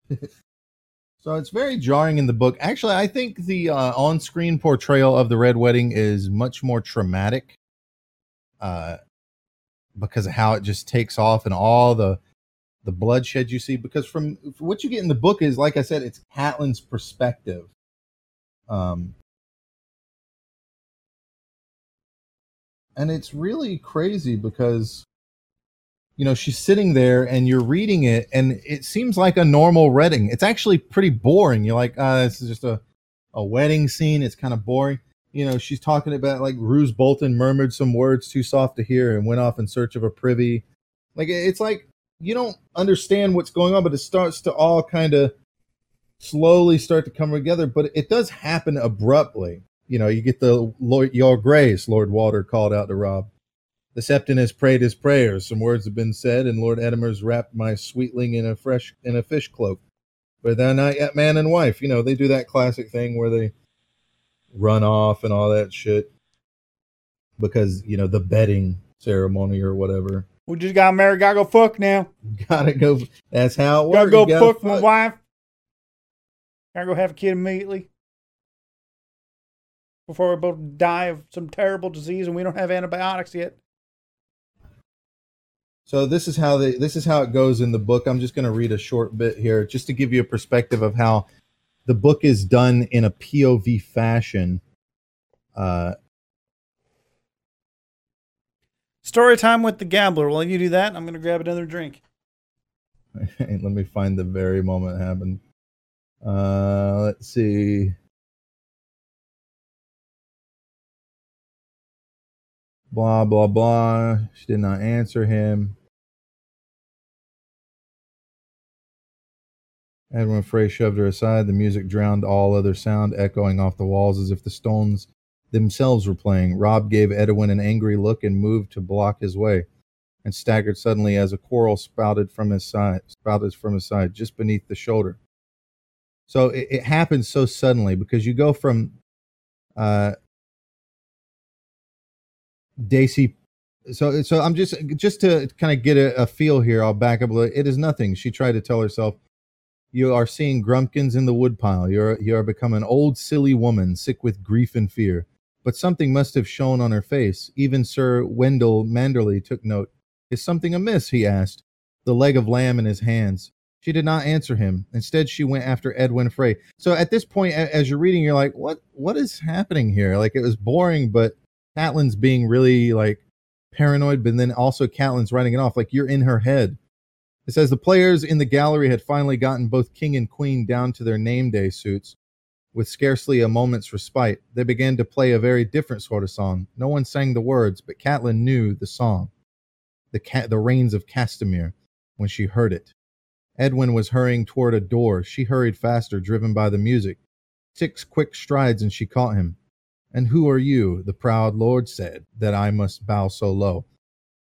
So it's very jarring in the book. Actually, I think the uh, on-screen portrayal of the Red Wedding is much more traumatic, uh, because of how it just takes off and all the the bloodshed you see. Because from what you get in the book is, like I said, it's Catelyn's perspective. Um, and it's really crazy because you know she's sitting there and you're reading it and it seems like a normal wedding. It's actually pretty boring. You're like uh this is just a, a wedding scene. It's kind of boring. You know she's talking about like Roose Bolton murmured some words too soft to hear and went off in search of a privy. Like it's like you don't understand what's going on but it starts to all kind of slowly start to come together but it does happen abruptly. You know you get the lord your grace lord walder called out to robb the Septon has prayed his prayers. Some words have been said, and Lord Edmure's wrapped my sweetling in a fresh in a fish cloak. But they're not yet man and wife. You know, they do that classic thing where they run off and all that shit. Because, you know, the bedding ceremony or whatever. We just got married, gotta go fuck now. Gotta go that's how it gotta works. Go gotta fuck, fuck my wife. Gotta go have a kid immediately. Before we both die of some terrible disease and we don't have antibiotics yet. So this is how they this is how it goes in the book. I'm just going to read a short bit here just to give you a perspective of how the book is done in a POV fashion. Uh, Story time with the gambler. While you do that, I'm going to grab another drink. Let me find the very moment it happened. Uh, let's see. Blah blah blah. She did not answer him. Edwin Frey shoved her aside. The music drowned all other sound, echoing off the walls as if the stones themselves were playing. Robb gave Edwin an angry look and moved to block his way, and staggered suddenly as a quarrel spouted from his side, spouted from his side, just beneath the shoulder. So it, it happens so suddenly because you go from uh, Daisy. So so I'm just just to kind of get a, a feel here. I'll back up. A little. It is nothing. She tried to tell herself you are seeing grumpkins in the woodpile. You're you are become an old silly woman, sick with grief and fear. But something must have shown on her face. Even Sir Wendel Manderly took note. Is something amiss? he asked, the leg of lamb in his hands. She did not answer him. Instead, she went after Edwin Frey. So at this point, as you're reading, you're like, "What? What is happening here?" Like it was boring, but Catelyn's being really like paranoid, but then also Catelyn's writing it off. Like you're in her head It says the players in the gallery had finally gotten both king and queen down to their name day suits. With scarcely a moment's respite, they began to play a very different sort of song. No one sang the words, but Catelyn knew the song, the ca- the Rains of Castamere, when she heard it. Edwin was hurrying toward a door. She hurried faster, driven by the music. Six quick strides, and she caught him. And who are you, the proud lord said, that I must bow so low?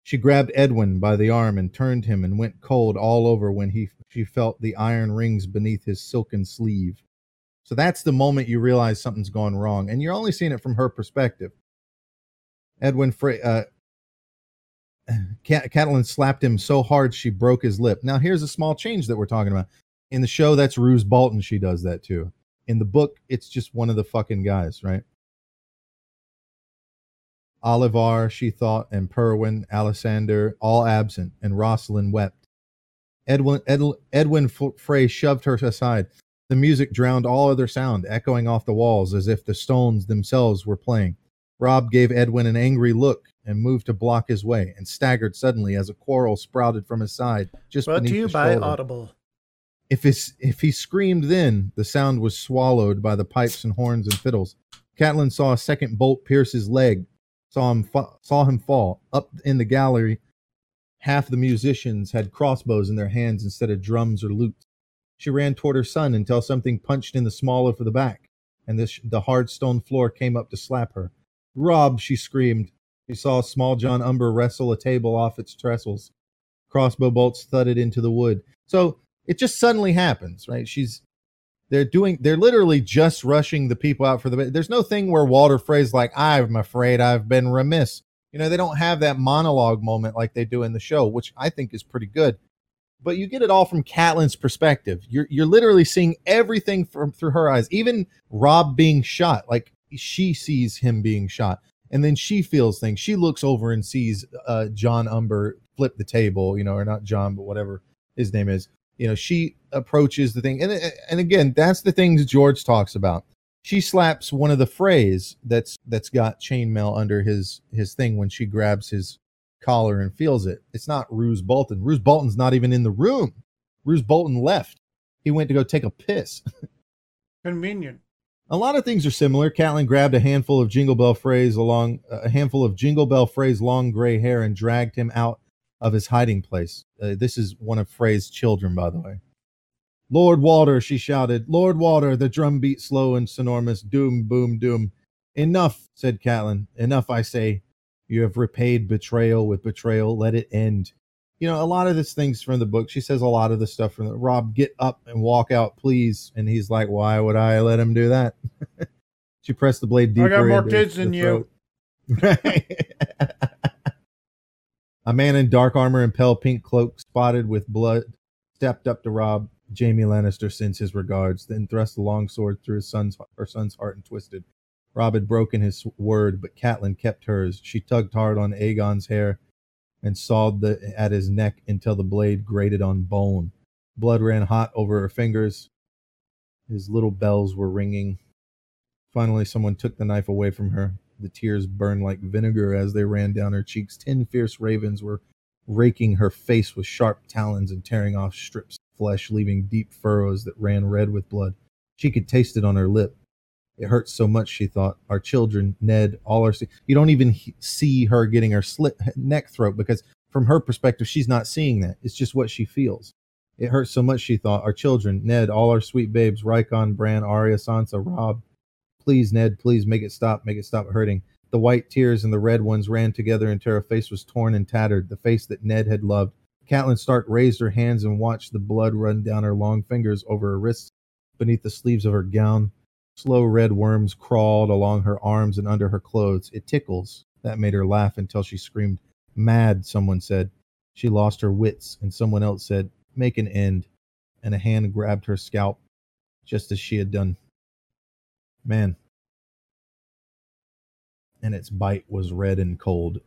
She grabbed Edwin by the arm and turned him and went cold all over when he she felt the iron rings beneath his silken sleeve. So that's the moment you realize something's gone wrong, and you're only seeing it from her perspective. Edwin Frey, uh, Cat- slapped him so hard she broke his lip. Now here's a small change that we're talking about. In the show, that's Roose Bolton. She does that too. In the book, it's just one of the fucking guys, right? Olyvar, she thought, and Perwyn, Alexander, all absent, and Rosalind wept. Edwin, Edwin, Edwin Frey shoved her aside. The music drowned all other sound, echoing off the walls as if the stones themselves were playing. Robb gave Edwin an angry look and moved to block his way, and staggered suddenly as a quarrel sprouted from his side, just Brought beneath to you by shoulder. Audible. If his, if he screamed then, the sound was swallowed by the pipes and horns and fiddles. Catelyn saw a second bolt pierce his leg, saw him fa- saw him fall up in the gallery. Half the musicians had crossbows in their hands instead of drums or lutes. She ran toward her son until something punched in the small of the back, and the, sh- the hard stone floor came up to slap her. Robb, she screamed. She saw small Jon Umber wrestle a table off its trestles. Crossbow bolts thudded into the wood. So it just suddenly happens, right? She's they're doing they're literally just rushing the people out for the there's no thing where Walder Frey's like, I'm afraid I've been remiss. You know, they don't have that monologue moment like they do in the show, which I think is pretty good. But you get it all from Catelyn's perspective. You're you're literally seeing everything from through her eyes. Even Robb being shot, like she sees him being shot, and then she feels things. She looks over and sees uh, Jon Umber flip the table, you know, or not Jon, but whatever his name is. You know, she approaches the thing, and and again, that's the things George talks about. She slaps one of the phrase that's that's got chainmail under his his thing when she grabs his collar and feels it. It's not Roose Bolton. Roose Bolton's not even in the room. Roose Bolton left. He went to go take a piss. Convenient. A lot of things are similar. catelyn grabbed a handful of Jingle Bell Frey's along a handful of Jingle Bell Frey's long gray hair and dragged him out of his hiding place. Uh, this is one of Frey's children, by the way. Lord Walder, she shouted. Lord Walder, the drum beat slow and sonorous. Doom, boom, doom. Enough, said Catelyn. Enough, I say. You have repaid betrayal with betrayal. Let it end. You know, a lot of this things from the book. She says a lot of the stuff from the Robb, get up and walk out, please. And he's like, Why would I let him do that? she pressed the blade deeper. I got more kids than you. a man in dark armor and pale pink cloak, spotted with blood, stepped up to Robb. Jaime Lannister sends his regards, then thrust the long sword through his son's her son's heart and twisted. Robb had broken his word, but Catelyn kept hers. She tugged hard on Aegon's hair and sawed the, at his neck until the blade grated on bone. Blood ran hot over her fingers. His little bells were ringing. Finally, someone took the knife away from her. The tears burned like vinegar as they ran down her cheeks. Ten fierce ravens were raking her face with sharp talons and tearing off strips of flesh, leaving deep furrows that ran red with blood. She could taste it on her lip. It hurts so much, she thought. Our children, Ned, all our. You don't even see her getting her slit neck throat because, from her perspective, she's not seeing that. It's just what she feels. It hurts so much, she thought. Our children, Ned, all our sweet babes, Rickon, Bran, Arya, Sansa, Robb. Please, Ned, please make it stop. Make it stop hurting. The white tears and the red ones ran together until her face was torn and tattered, the face that Ned had loved. Catelyn Stark raised her hands and watched the blood run down her long fingers over her wrists, beneath the sleeves of her gown. Slow red worms crawled along her arms and under her clothes. It tickles. That made her laugh until she screamed. Mad, someone said. She lost her wits, and someone else said, Make an end. And a hand grabbed her scalp, just as she had done. Man. And its bite was red and cold.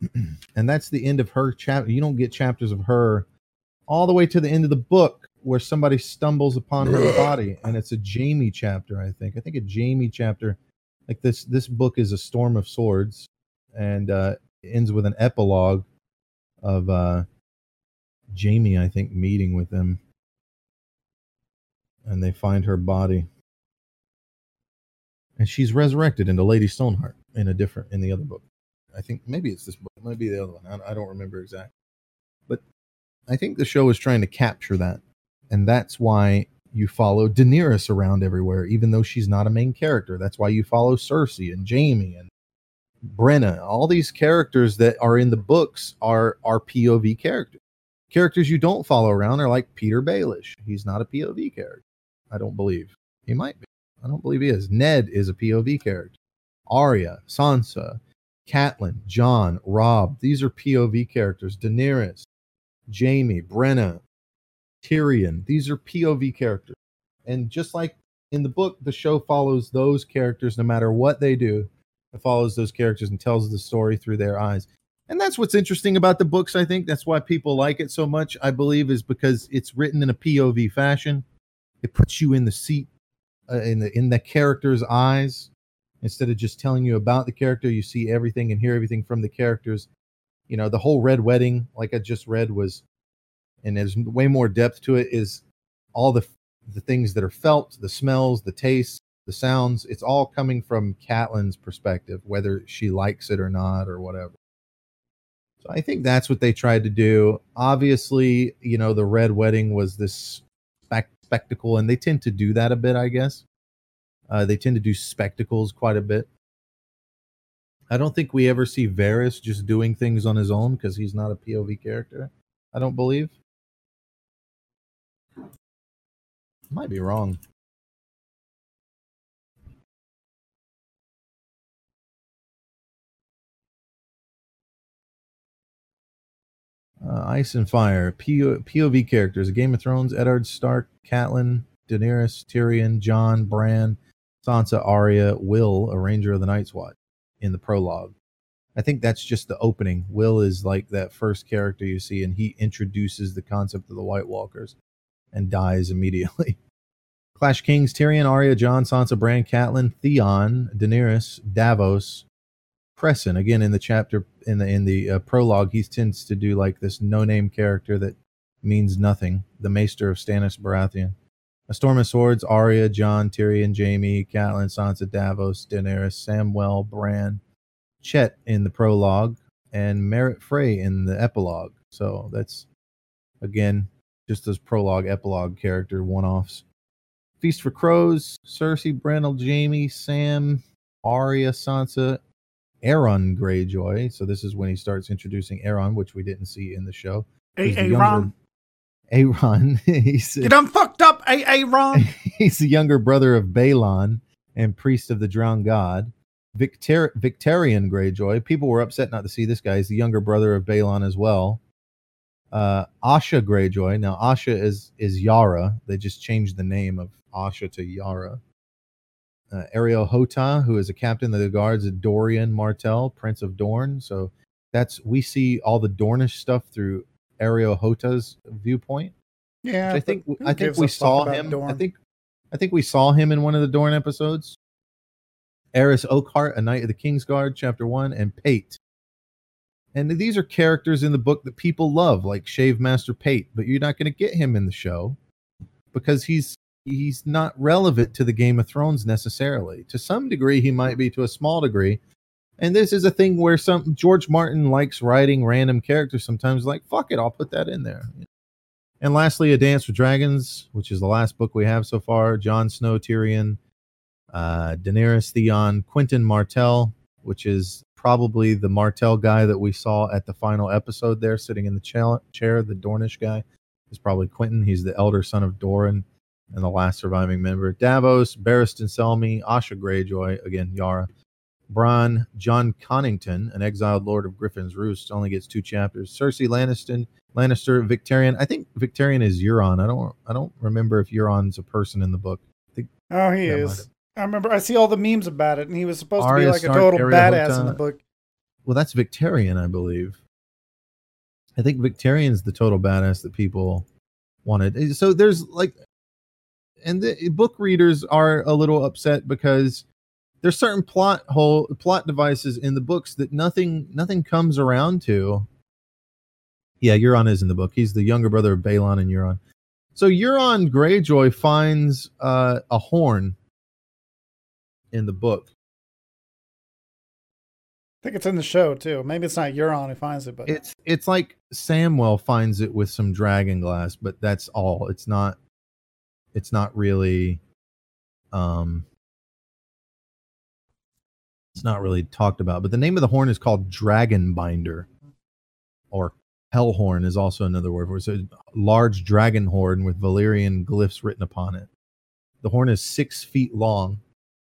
and that's the end of her chapter. You don't get chapters of her all the way to the end of the book where somebody stumbles upon her body and it's a Jaime chapter I think I think a Jaime chapter like this this book is a storm of swords and uh ends with an epilogue of uh Jaime, I think, meeting with them, and they find her body, and she's resurrected into Lady Stoneheart in a different in the other book. I think maybe it's this book, might be the other one. I, I don't remember exactly, but I think the show is trying to capture that, and that's why you follow Daenerys around everywhere, even though she's not a main character. That's why you follow Cersei and Jaime and Brienne. All these characters that are in the books are are POV characters. Characters you don't follow around are like Petyr Baelish. He's not a POV character. I don't believe. He might be. I don't believe he is. Ned is a POV character. Arya, Sansa, Catelyn, Jon, Robb. These are POV characters. Daenerys, Jaime, Brienne, Tyrion. These are POV characters. And just like in the book, the show follows those characters no matter what they do. It follows those characters and tells the story through their eyes. And that's what's interesting about the books, I think. That's why people like it so much, I believe, is because it's written in a POV fashion. It puts you in the seat, uh, in the in the character's eyes. Instead of just telling you about the character, you see everything and hear everything from the characters. You know, the whole Red Wedding, like I just read, was and there's way more depth to it is all the the things that are felt the smells the tastes the sounds it's all coming from Catelyn's perspective whether she likes it or not or whatever so i think that's what they tried to do obviously you know the red wedding was this spectacle and they tend to do that a bit i guess. Uh, they tend to do spectacles quite a bit. I don't think we ever see Varys just doing things on his own because he's not a pov character i don't believe. Might be wrong. Uh, Ice and Fire, POV characters, Game of Thrones, Eddard Stark, Catelyn, Daenerys, Tyrion, Jon, Bran, Sansa, Arya, Will, a Ranger of the Night's Watch in the prologue. I think that's just the opening. Will is like that first character you see, and he introduces the concept of the White Walkers and dies immediately. Clash Kings, Tyrion, Arya, Jon, Sansa, Bran, Catelyn, Theon, Daenerys, Davos, Cressen. Again, in the chapter in the in the uh, prologue, he tends to do like this no-name character that means nothing. The Maester of Stannis Baratheon. A Storm of Swords, Arya, Jon, Tyrion, Jaime, Catelyn, Sansa, Davos, Daenerys, Samwell, Bran, Chet in the prologue, and Merrett Frey in the epilogue. So that's again just those prologue, epilogue character one-offs. Feast for Crows, Cersei, Brandel, Jaime, Sam, Arya, Sansa, Aeron Greyjoy. So this is when he starts introducing Aeron, which we didn't see in the show. Aeron. Aeron. he's Get him fucked up, Aeron. he's the younger brother of Balon and priest of the drowned god. Victor- Victarion Greyjoy. People were upset not to see this guy. He's the younger brother of Balon as well uh, Asha Greyjoy. Now Asha is is Yara. They just changed the name of Asha to Yara. Uh, Areo Hotah, who is a captain of the guards of Doran Martell, Prince of Dorne. So that's we see all the Dornish stuff through Areo Hotah's viewpoint. Yeah, I think I think we saw him. Dorne? I think I think we saw him in one of the Dorne episodes. Arys Oakheart, A Knight of the King's Guard, Chapter One, and Pate, and these are characters in the book that people love, like Shave Master Pate, but you're not going to get him in the show because he's he's not relevant to the Game of Thrones necessarily. To some degree, he might be to a small degree. And this is a thing where some George Martin likes writing random characters sometimes, like, fuck it, I'll put that in there. And lastly, A Dance with Dragons, which is the last book we have so far. Jon Snow, Tyrion, uh, Daenerys, Theon, Quentyn Martell, which is probably the Martell guy that we saw at the final episode there, sitting in the chair, the Dornish guy, is probably Quentyn. He's the elder son of Doran and the last surviving member. Davos, Barristan Selmy, Asha Greyjoy, again, Yara. Bronn, Jon Connington, an exiled lord of Griffin's Roost, only gets two chapters. Cersei Lannister, Lannister, Victarion. I think Victarion is Euron. I don't I don't remember if Euron's a person in the book. oh, he is. I remember I see all the memes about it, and he was supposed Arya to be like Stark, a total badass in the book. Well, that's Victarion, I believe. I think Victarion's the total badass that people wanted. So there's like, and the book readers are a little upset because there's certain plot hole plot devices in the books that nothing nothing comes around to Yeah, Euron is in the book. He's the younger brother of Balon and Euron. So Euron Greyjoy finds uh, a horn in the book. I think it's in the show too. Maybe it's not Euron who finds it, but It's it's like Samwell finds it with some dragon glass, but that's all. It's not it's not really um it's not really talked about. But the name of the horn is called Dragon Binder or Hellhorn is also another word for it. So a large dragon horn with Valyrian glyphs written upon it. The horn is six feet long.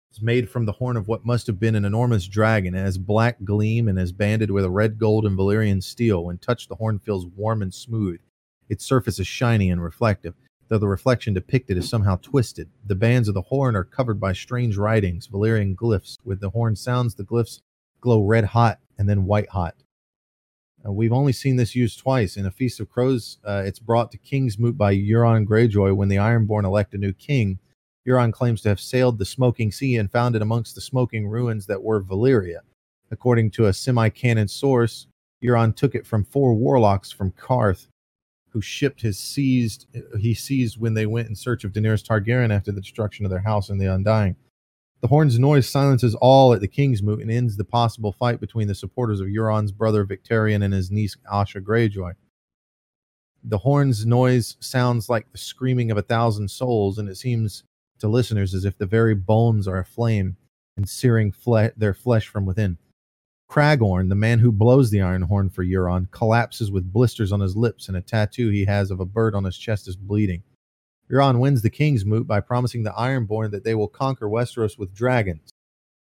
It's made from the horn of what must have been an enormous dragon. It has black gleam and is banded with a red gold and Valyrian steel. When touched, the horn feels warm and smooth. Its surface is shiny and reflective, though the reflection depicted is somehow twisted. The bands of the horn are covered by strange writings, Valyrian glyphs. With the horn sounds, the glyphs glow red hot and then white hot. Uh, we've only seen this used twice. In A Feast of Crows, uh, it's brought to Kingsmoot by Euron Greyjoy when the Ironborn elect a new king. Euron claims to have sailed the Smoking Sea and found it amongst the smoking ruins that were Valyria. According to a semi-canon source, Euron took it from four warlocks from Qarth, who shipped his seized he seized when they went in search of Daenerys Targaryen after the destruction of their house and the Undying. The horn's noise silences all at the King's Moot and ends the possible fight between the supporters of Euron's brother Victarion and his niece Asha Greyjoy. The horn's noise sounds like the screaming of a thousand souls, and it seems to listeners as if the very bones are aflame and searing fle- their flesh from within. Cragorn, the man who blows the iron horn for Euron, collapses with blisters on his lips, and a tattoo he has of a bird on his chest is bleeding. Euron wins the King's Moot by promising the Ironborn that they will conquer Westeros with dragons.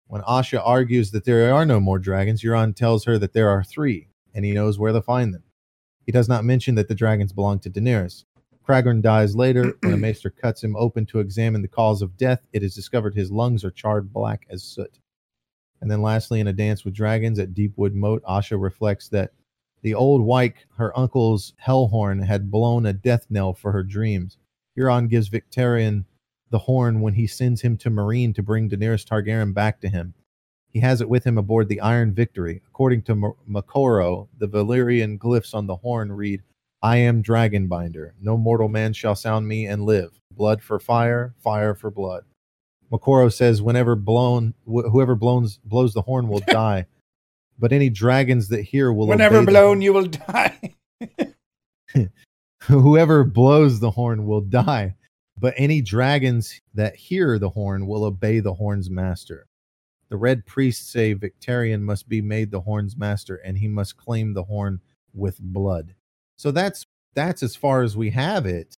When Asha argues that there are no more dragons, Euron tells her that there are three, and he knows where to find them. He does not mention that the dragons belong to Daenerys. Cragorn dies later. when a maester cuts him open to examine the cause of death, it is discovered his lungs are charred black as soot. And then lastly, in a dance with dragons at Deepwood Motte, Asha reflects that the old Wyke, her uncle's Hellhorn, had blown a death knell for her dreams. Euron gives Victarion the horn when he sends him to Meereen to bring Daenerys Targaryen back to him. He has it with him aboard the Iron Victory. According to M- Moqorro, the Valyrian glyphs on the horn read, I am Dragonbinder. No mortal man shall sound me and live. Blood for fire, fire for blood. Moqorro says, whenever blown, wh- whoever blows, blows the horn will die. But any dragons that hear will whenever blown, you will die. whoever blows the horn will die, but any dragons that hear the horn will obey the horn's master. The red priests say Victarion must be made the horn's master, and he must claim the horn with blood. So that's that's as far as we have it.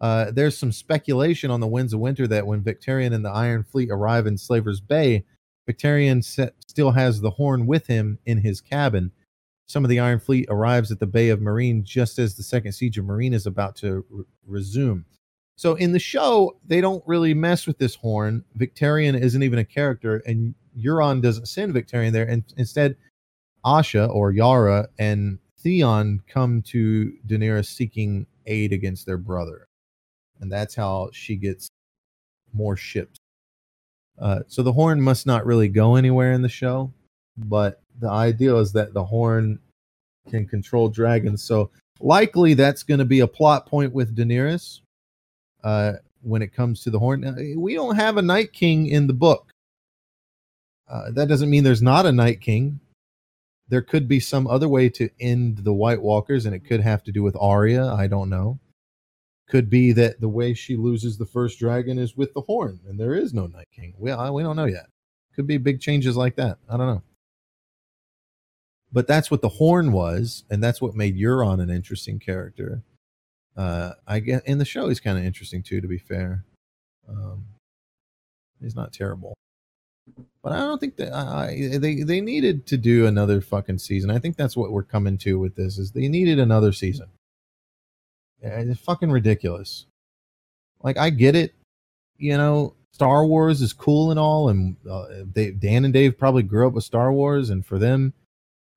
Uh, there's some speculation on the Winds of Winter that when Victarion and the Iron Fleet arrive in Slaver's Bay, Victarion set, still has the horn with him in his cabin. Some of the Iron Fleet arrives at the Bay of Meereen just as the second siege of Meereen is about to re- resume. So in the show, they don't really mess with this horn. Victarion isn't even a character, and Euron doesn't send Victarion there. And instead, Asha or Yara and Theon come to Daenerys seeking aid against their brother. And that's how she gets more ships. Uh, so the horn must not really go anywhere in the show, but the idea is that the horn can control dragons. So likely that's going to be a plot point with Daenerys uh, when it comes to the horn. Now, we don't have a Night King in the book. Uh, that doesn't mean there's not a Night King. There could be some other way to end the White Walkers, and it could have to do with Arya. I don't know. Could be that the way she loses the first dragon is with the horn, and there is no Night King. We I, we don't know yet. Could be big changes like that. I don't know. But that's what the horn was, and that's what made Euron an interesting character. Uh, I get in the show he's kind of interesting too. To be fair, um, he's not terrible. But I don't think that I, they they needed to do another fucking season. I think that's what we're coming to with this is they needed another season. It's fucking ridiculous. Like I get it, you know, Star Wars is cool and all, and uh, they, Dan and Dave probably grew up with Star Wars, and for them,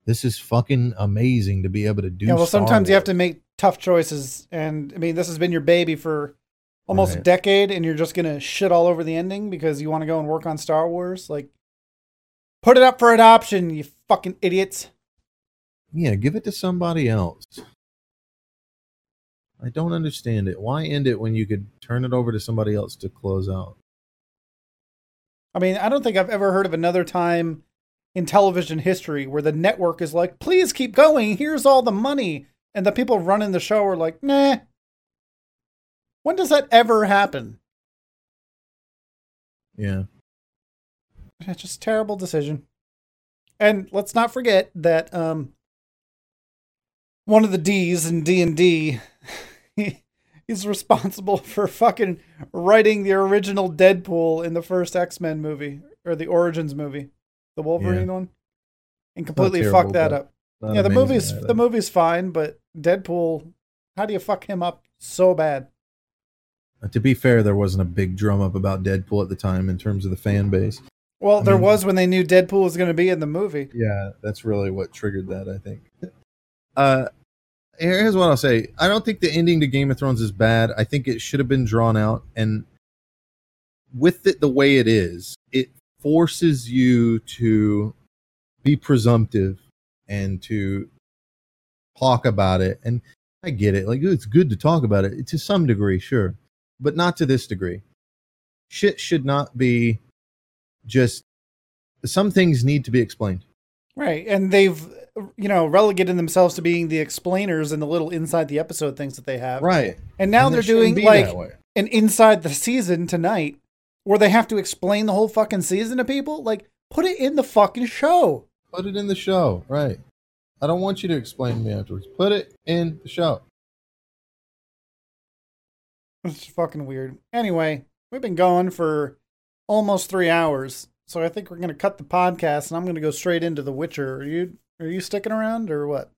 this is fucking amazing to be able to do. yeah, well, Star sometimes you have to make tough choices, and I mean, this has been your baby for almost a decade, and you're just gonna shit all over the ending because you want to go and work on Star Wars. Like, put it up for adoption, you fucking idiots. Yeah, give it to somebody else. I don't understand it. Why end it when you could turn it over to somebody else to close out? I mean, I don't think I've ever heard of another time in television history where the network is like, please keep going. Here's all the money. And the people running the show are like, nah. When does that ever happen? Yeah. It's just a terrible decision. And let's not forget that um, one of the D's in D and D, he's responsible for fucking writing the original Deadpool in the first X Men movie or the Origins movie, the Wolverine one, and completely terrible, fucked that up. Yeah, the movie's either. the movie's fine, but Deadpool, how do you fuck him up so bad? Uh, To be fair, there wasn't a big drum up about Deadpool at the time in terms of the fan base. Well, I there mean- was when they knew Deadpool was going to be in the movie. Yeah, that's really what triggered that, I think. Uh here's what I'll say. I don't think the ending to Game of Thrones is bad. I think it should have been drawn out and with it the way it is, it forces you to be presumptive and to talk about it. And I get it. Like it's good to talk about it to some degree, sure, but not to this degree. Shit should not be just some things need to be explained. Right. And they've, you know, relegated themselves to being the explainers and the little inside the episode things that they have. Right. And now And they're doing like an inside the season tonight where they have to explain the whole fucking season to people. Like, put it in the fucking show. Put it in the show. Right. I don't want you to explain to me afterwards. Put it in the show. It's fucking weird. Anyway, we've been going for almost three hours. So I think we're gonna cut the podcast and I'm gonna go straight into The Witcher. Are you are you sticking around or what?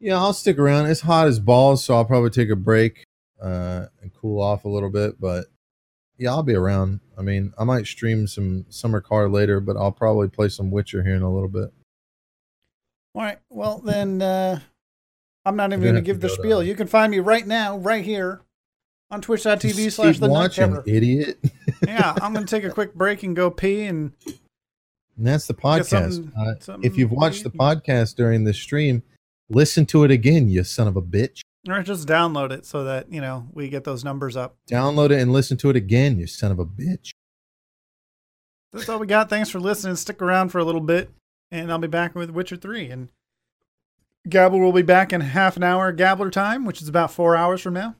Yeah, I'll stick around. It's hot as balls, so I'll probably take a break uh, and cool off a little bit. But yeah, I'll be around. I mean, I might stream some Summer Car later, but I'll probably play some Witcher here in a little bit. All right. Well, then uh, I'm not even going gonna give the spiel. to- You can find me right now, right here on twitch.tv slash the watching, idiot. Yeah, I'm going to take a quick break and go pee. And And that's the podcast. something- Uh, something if you've watched the podcast during the stream, listen to it again, you son of a bitch. or just download it so that, you know, we get those numbers up. Download it and listen to it again, you son of a bitch. That's all we got. Thanks for listening. Stick around for a little bit, and I'll be back with Witcher 3. And Gabble will be back in half an hour Gabbler time, which is about four hours from now.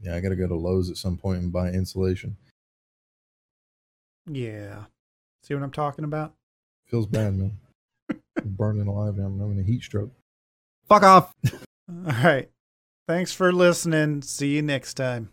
Yeah, I got to go to Lowe's at some point and buy insulation. Yeah. See what I'm talking about? Feels bad, man. Burning alive now. I'm having a heat stroke. Fuck off. All right. Thanks for listening. See you next time.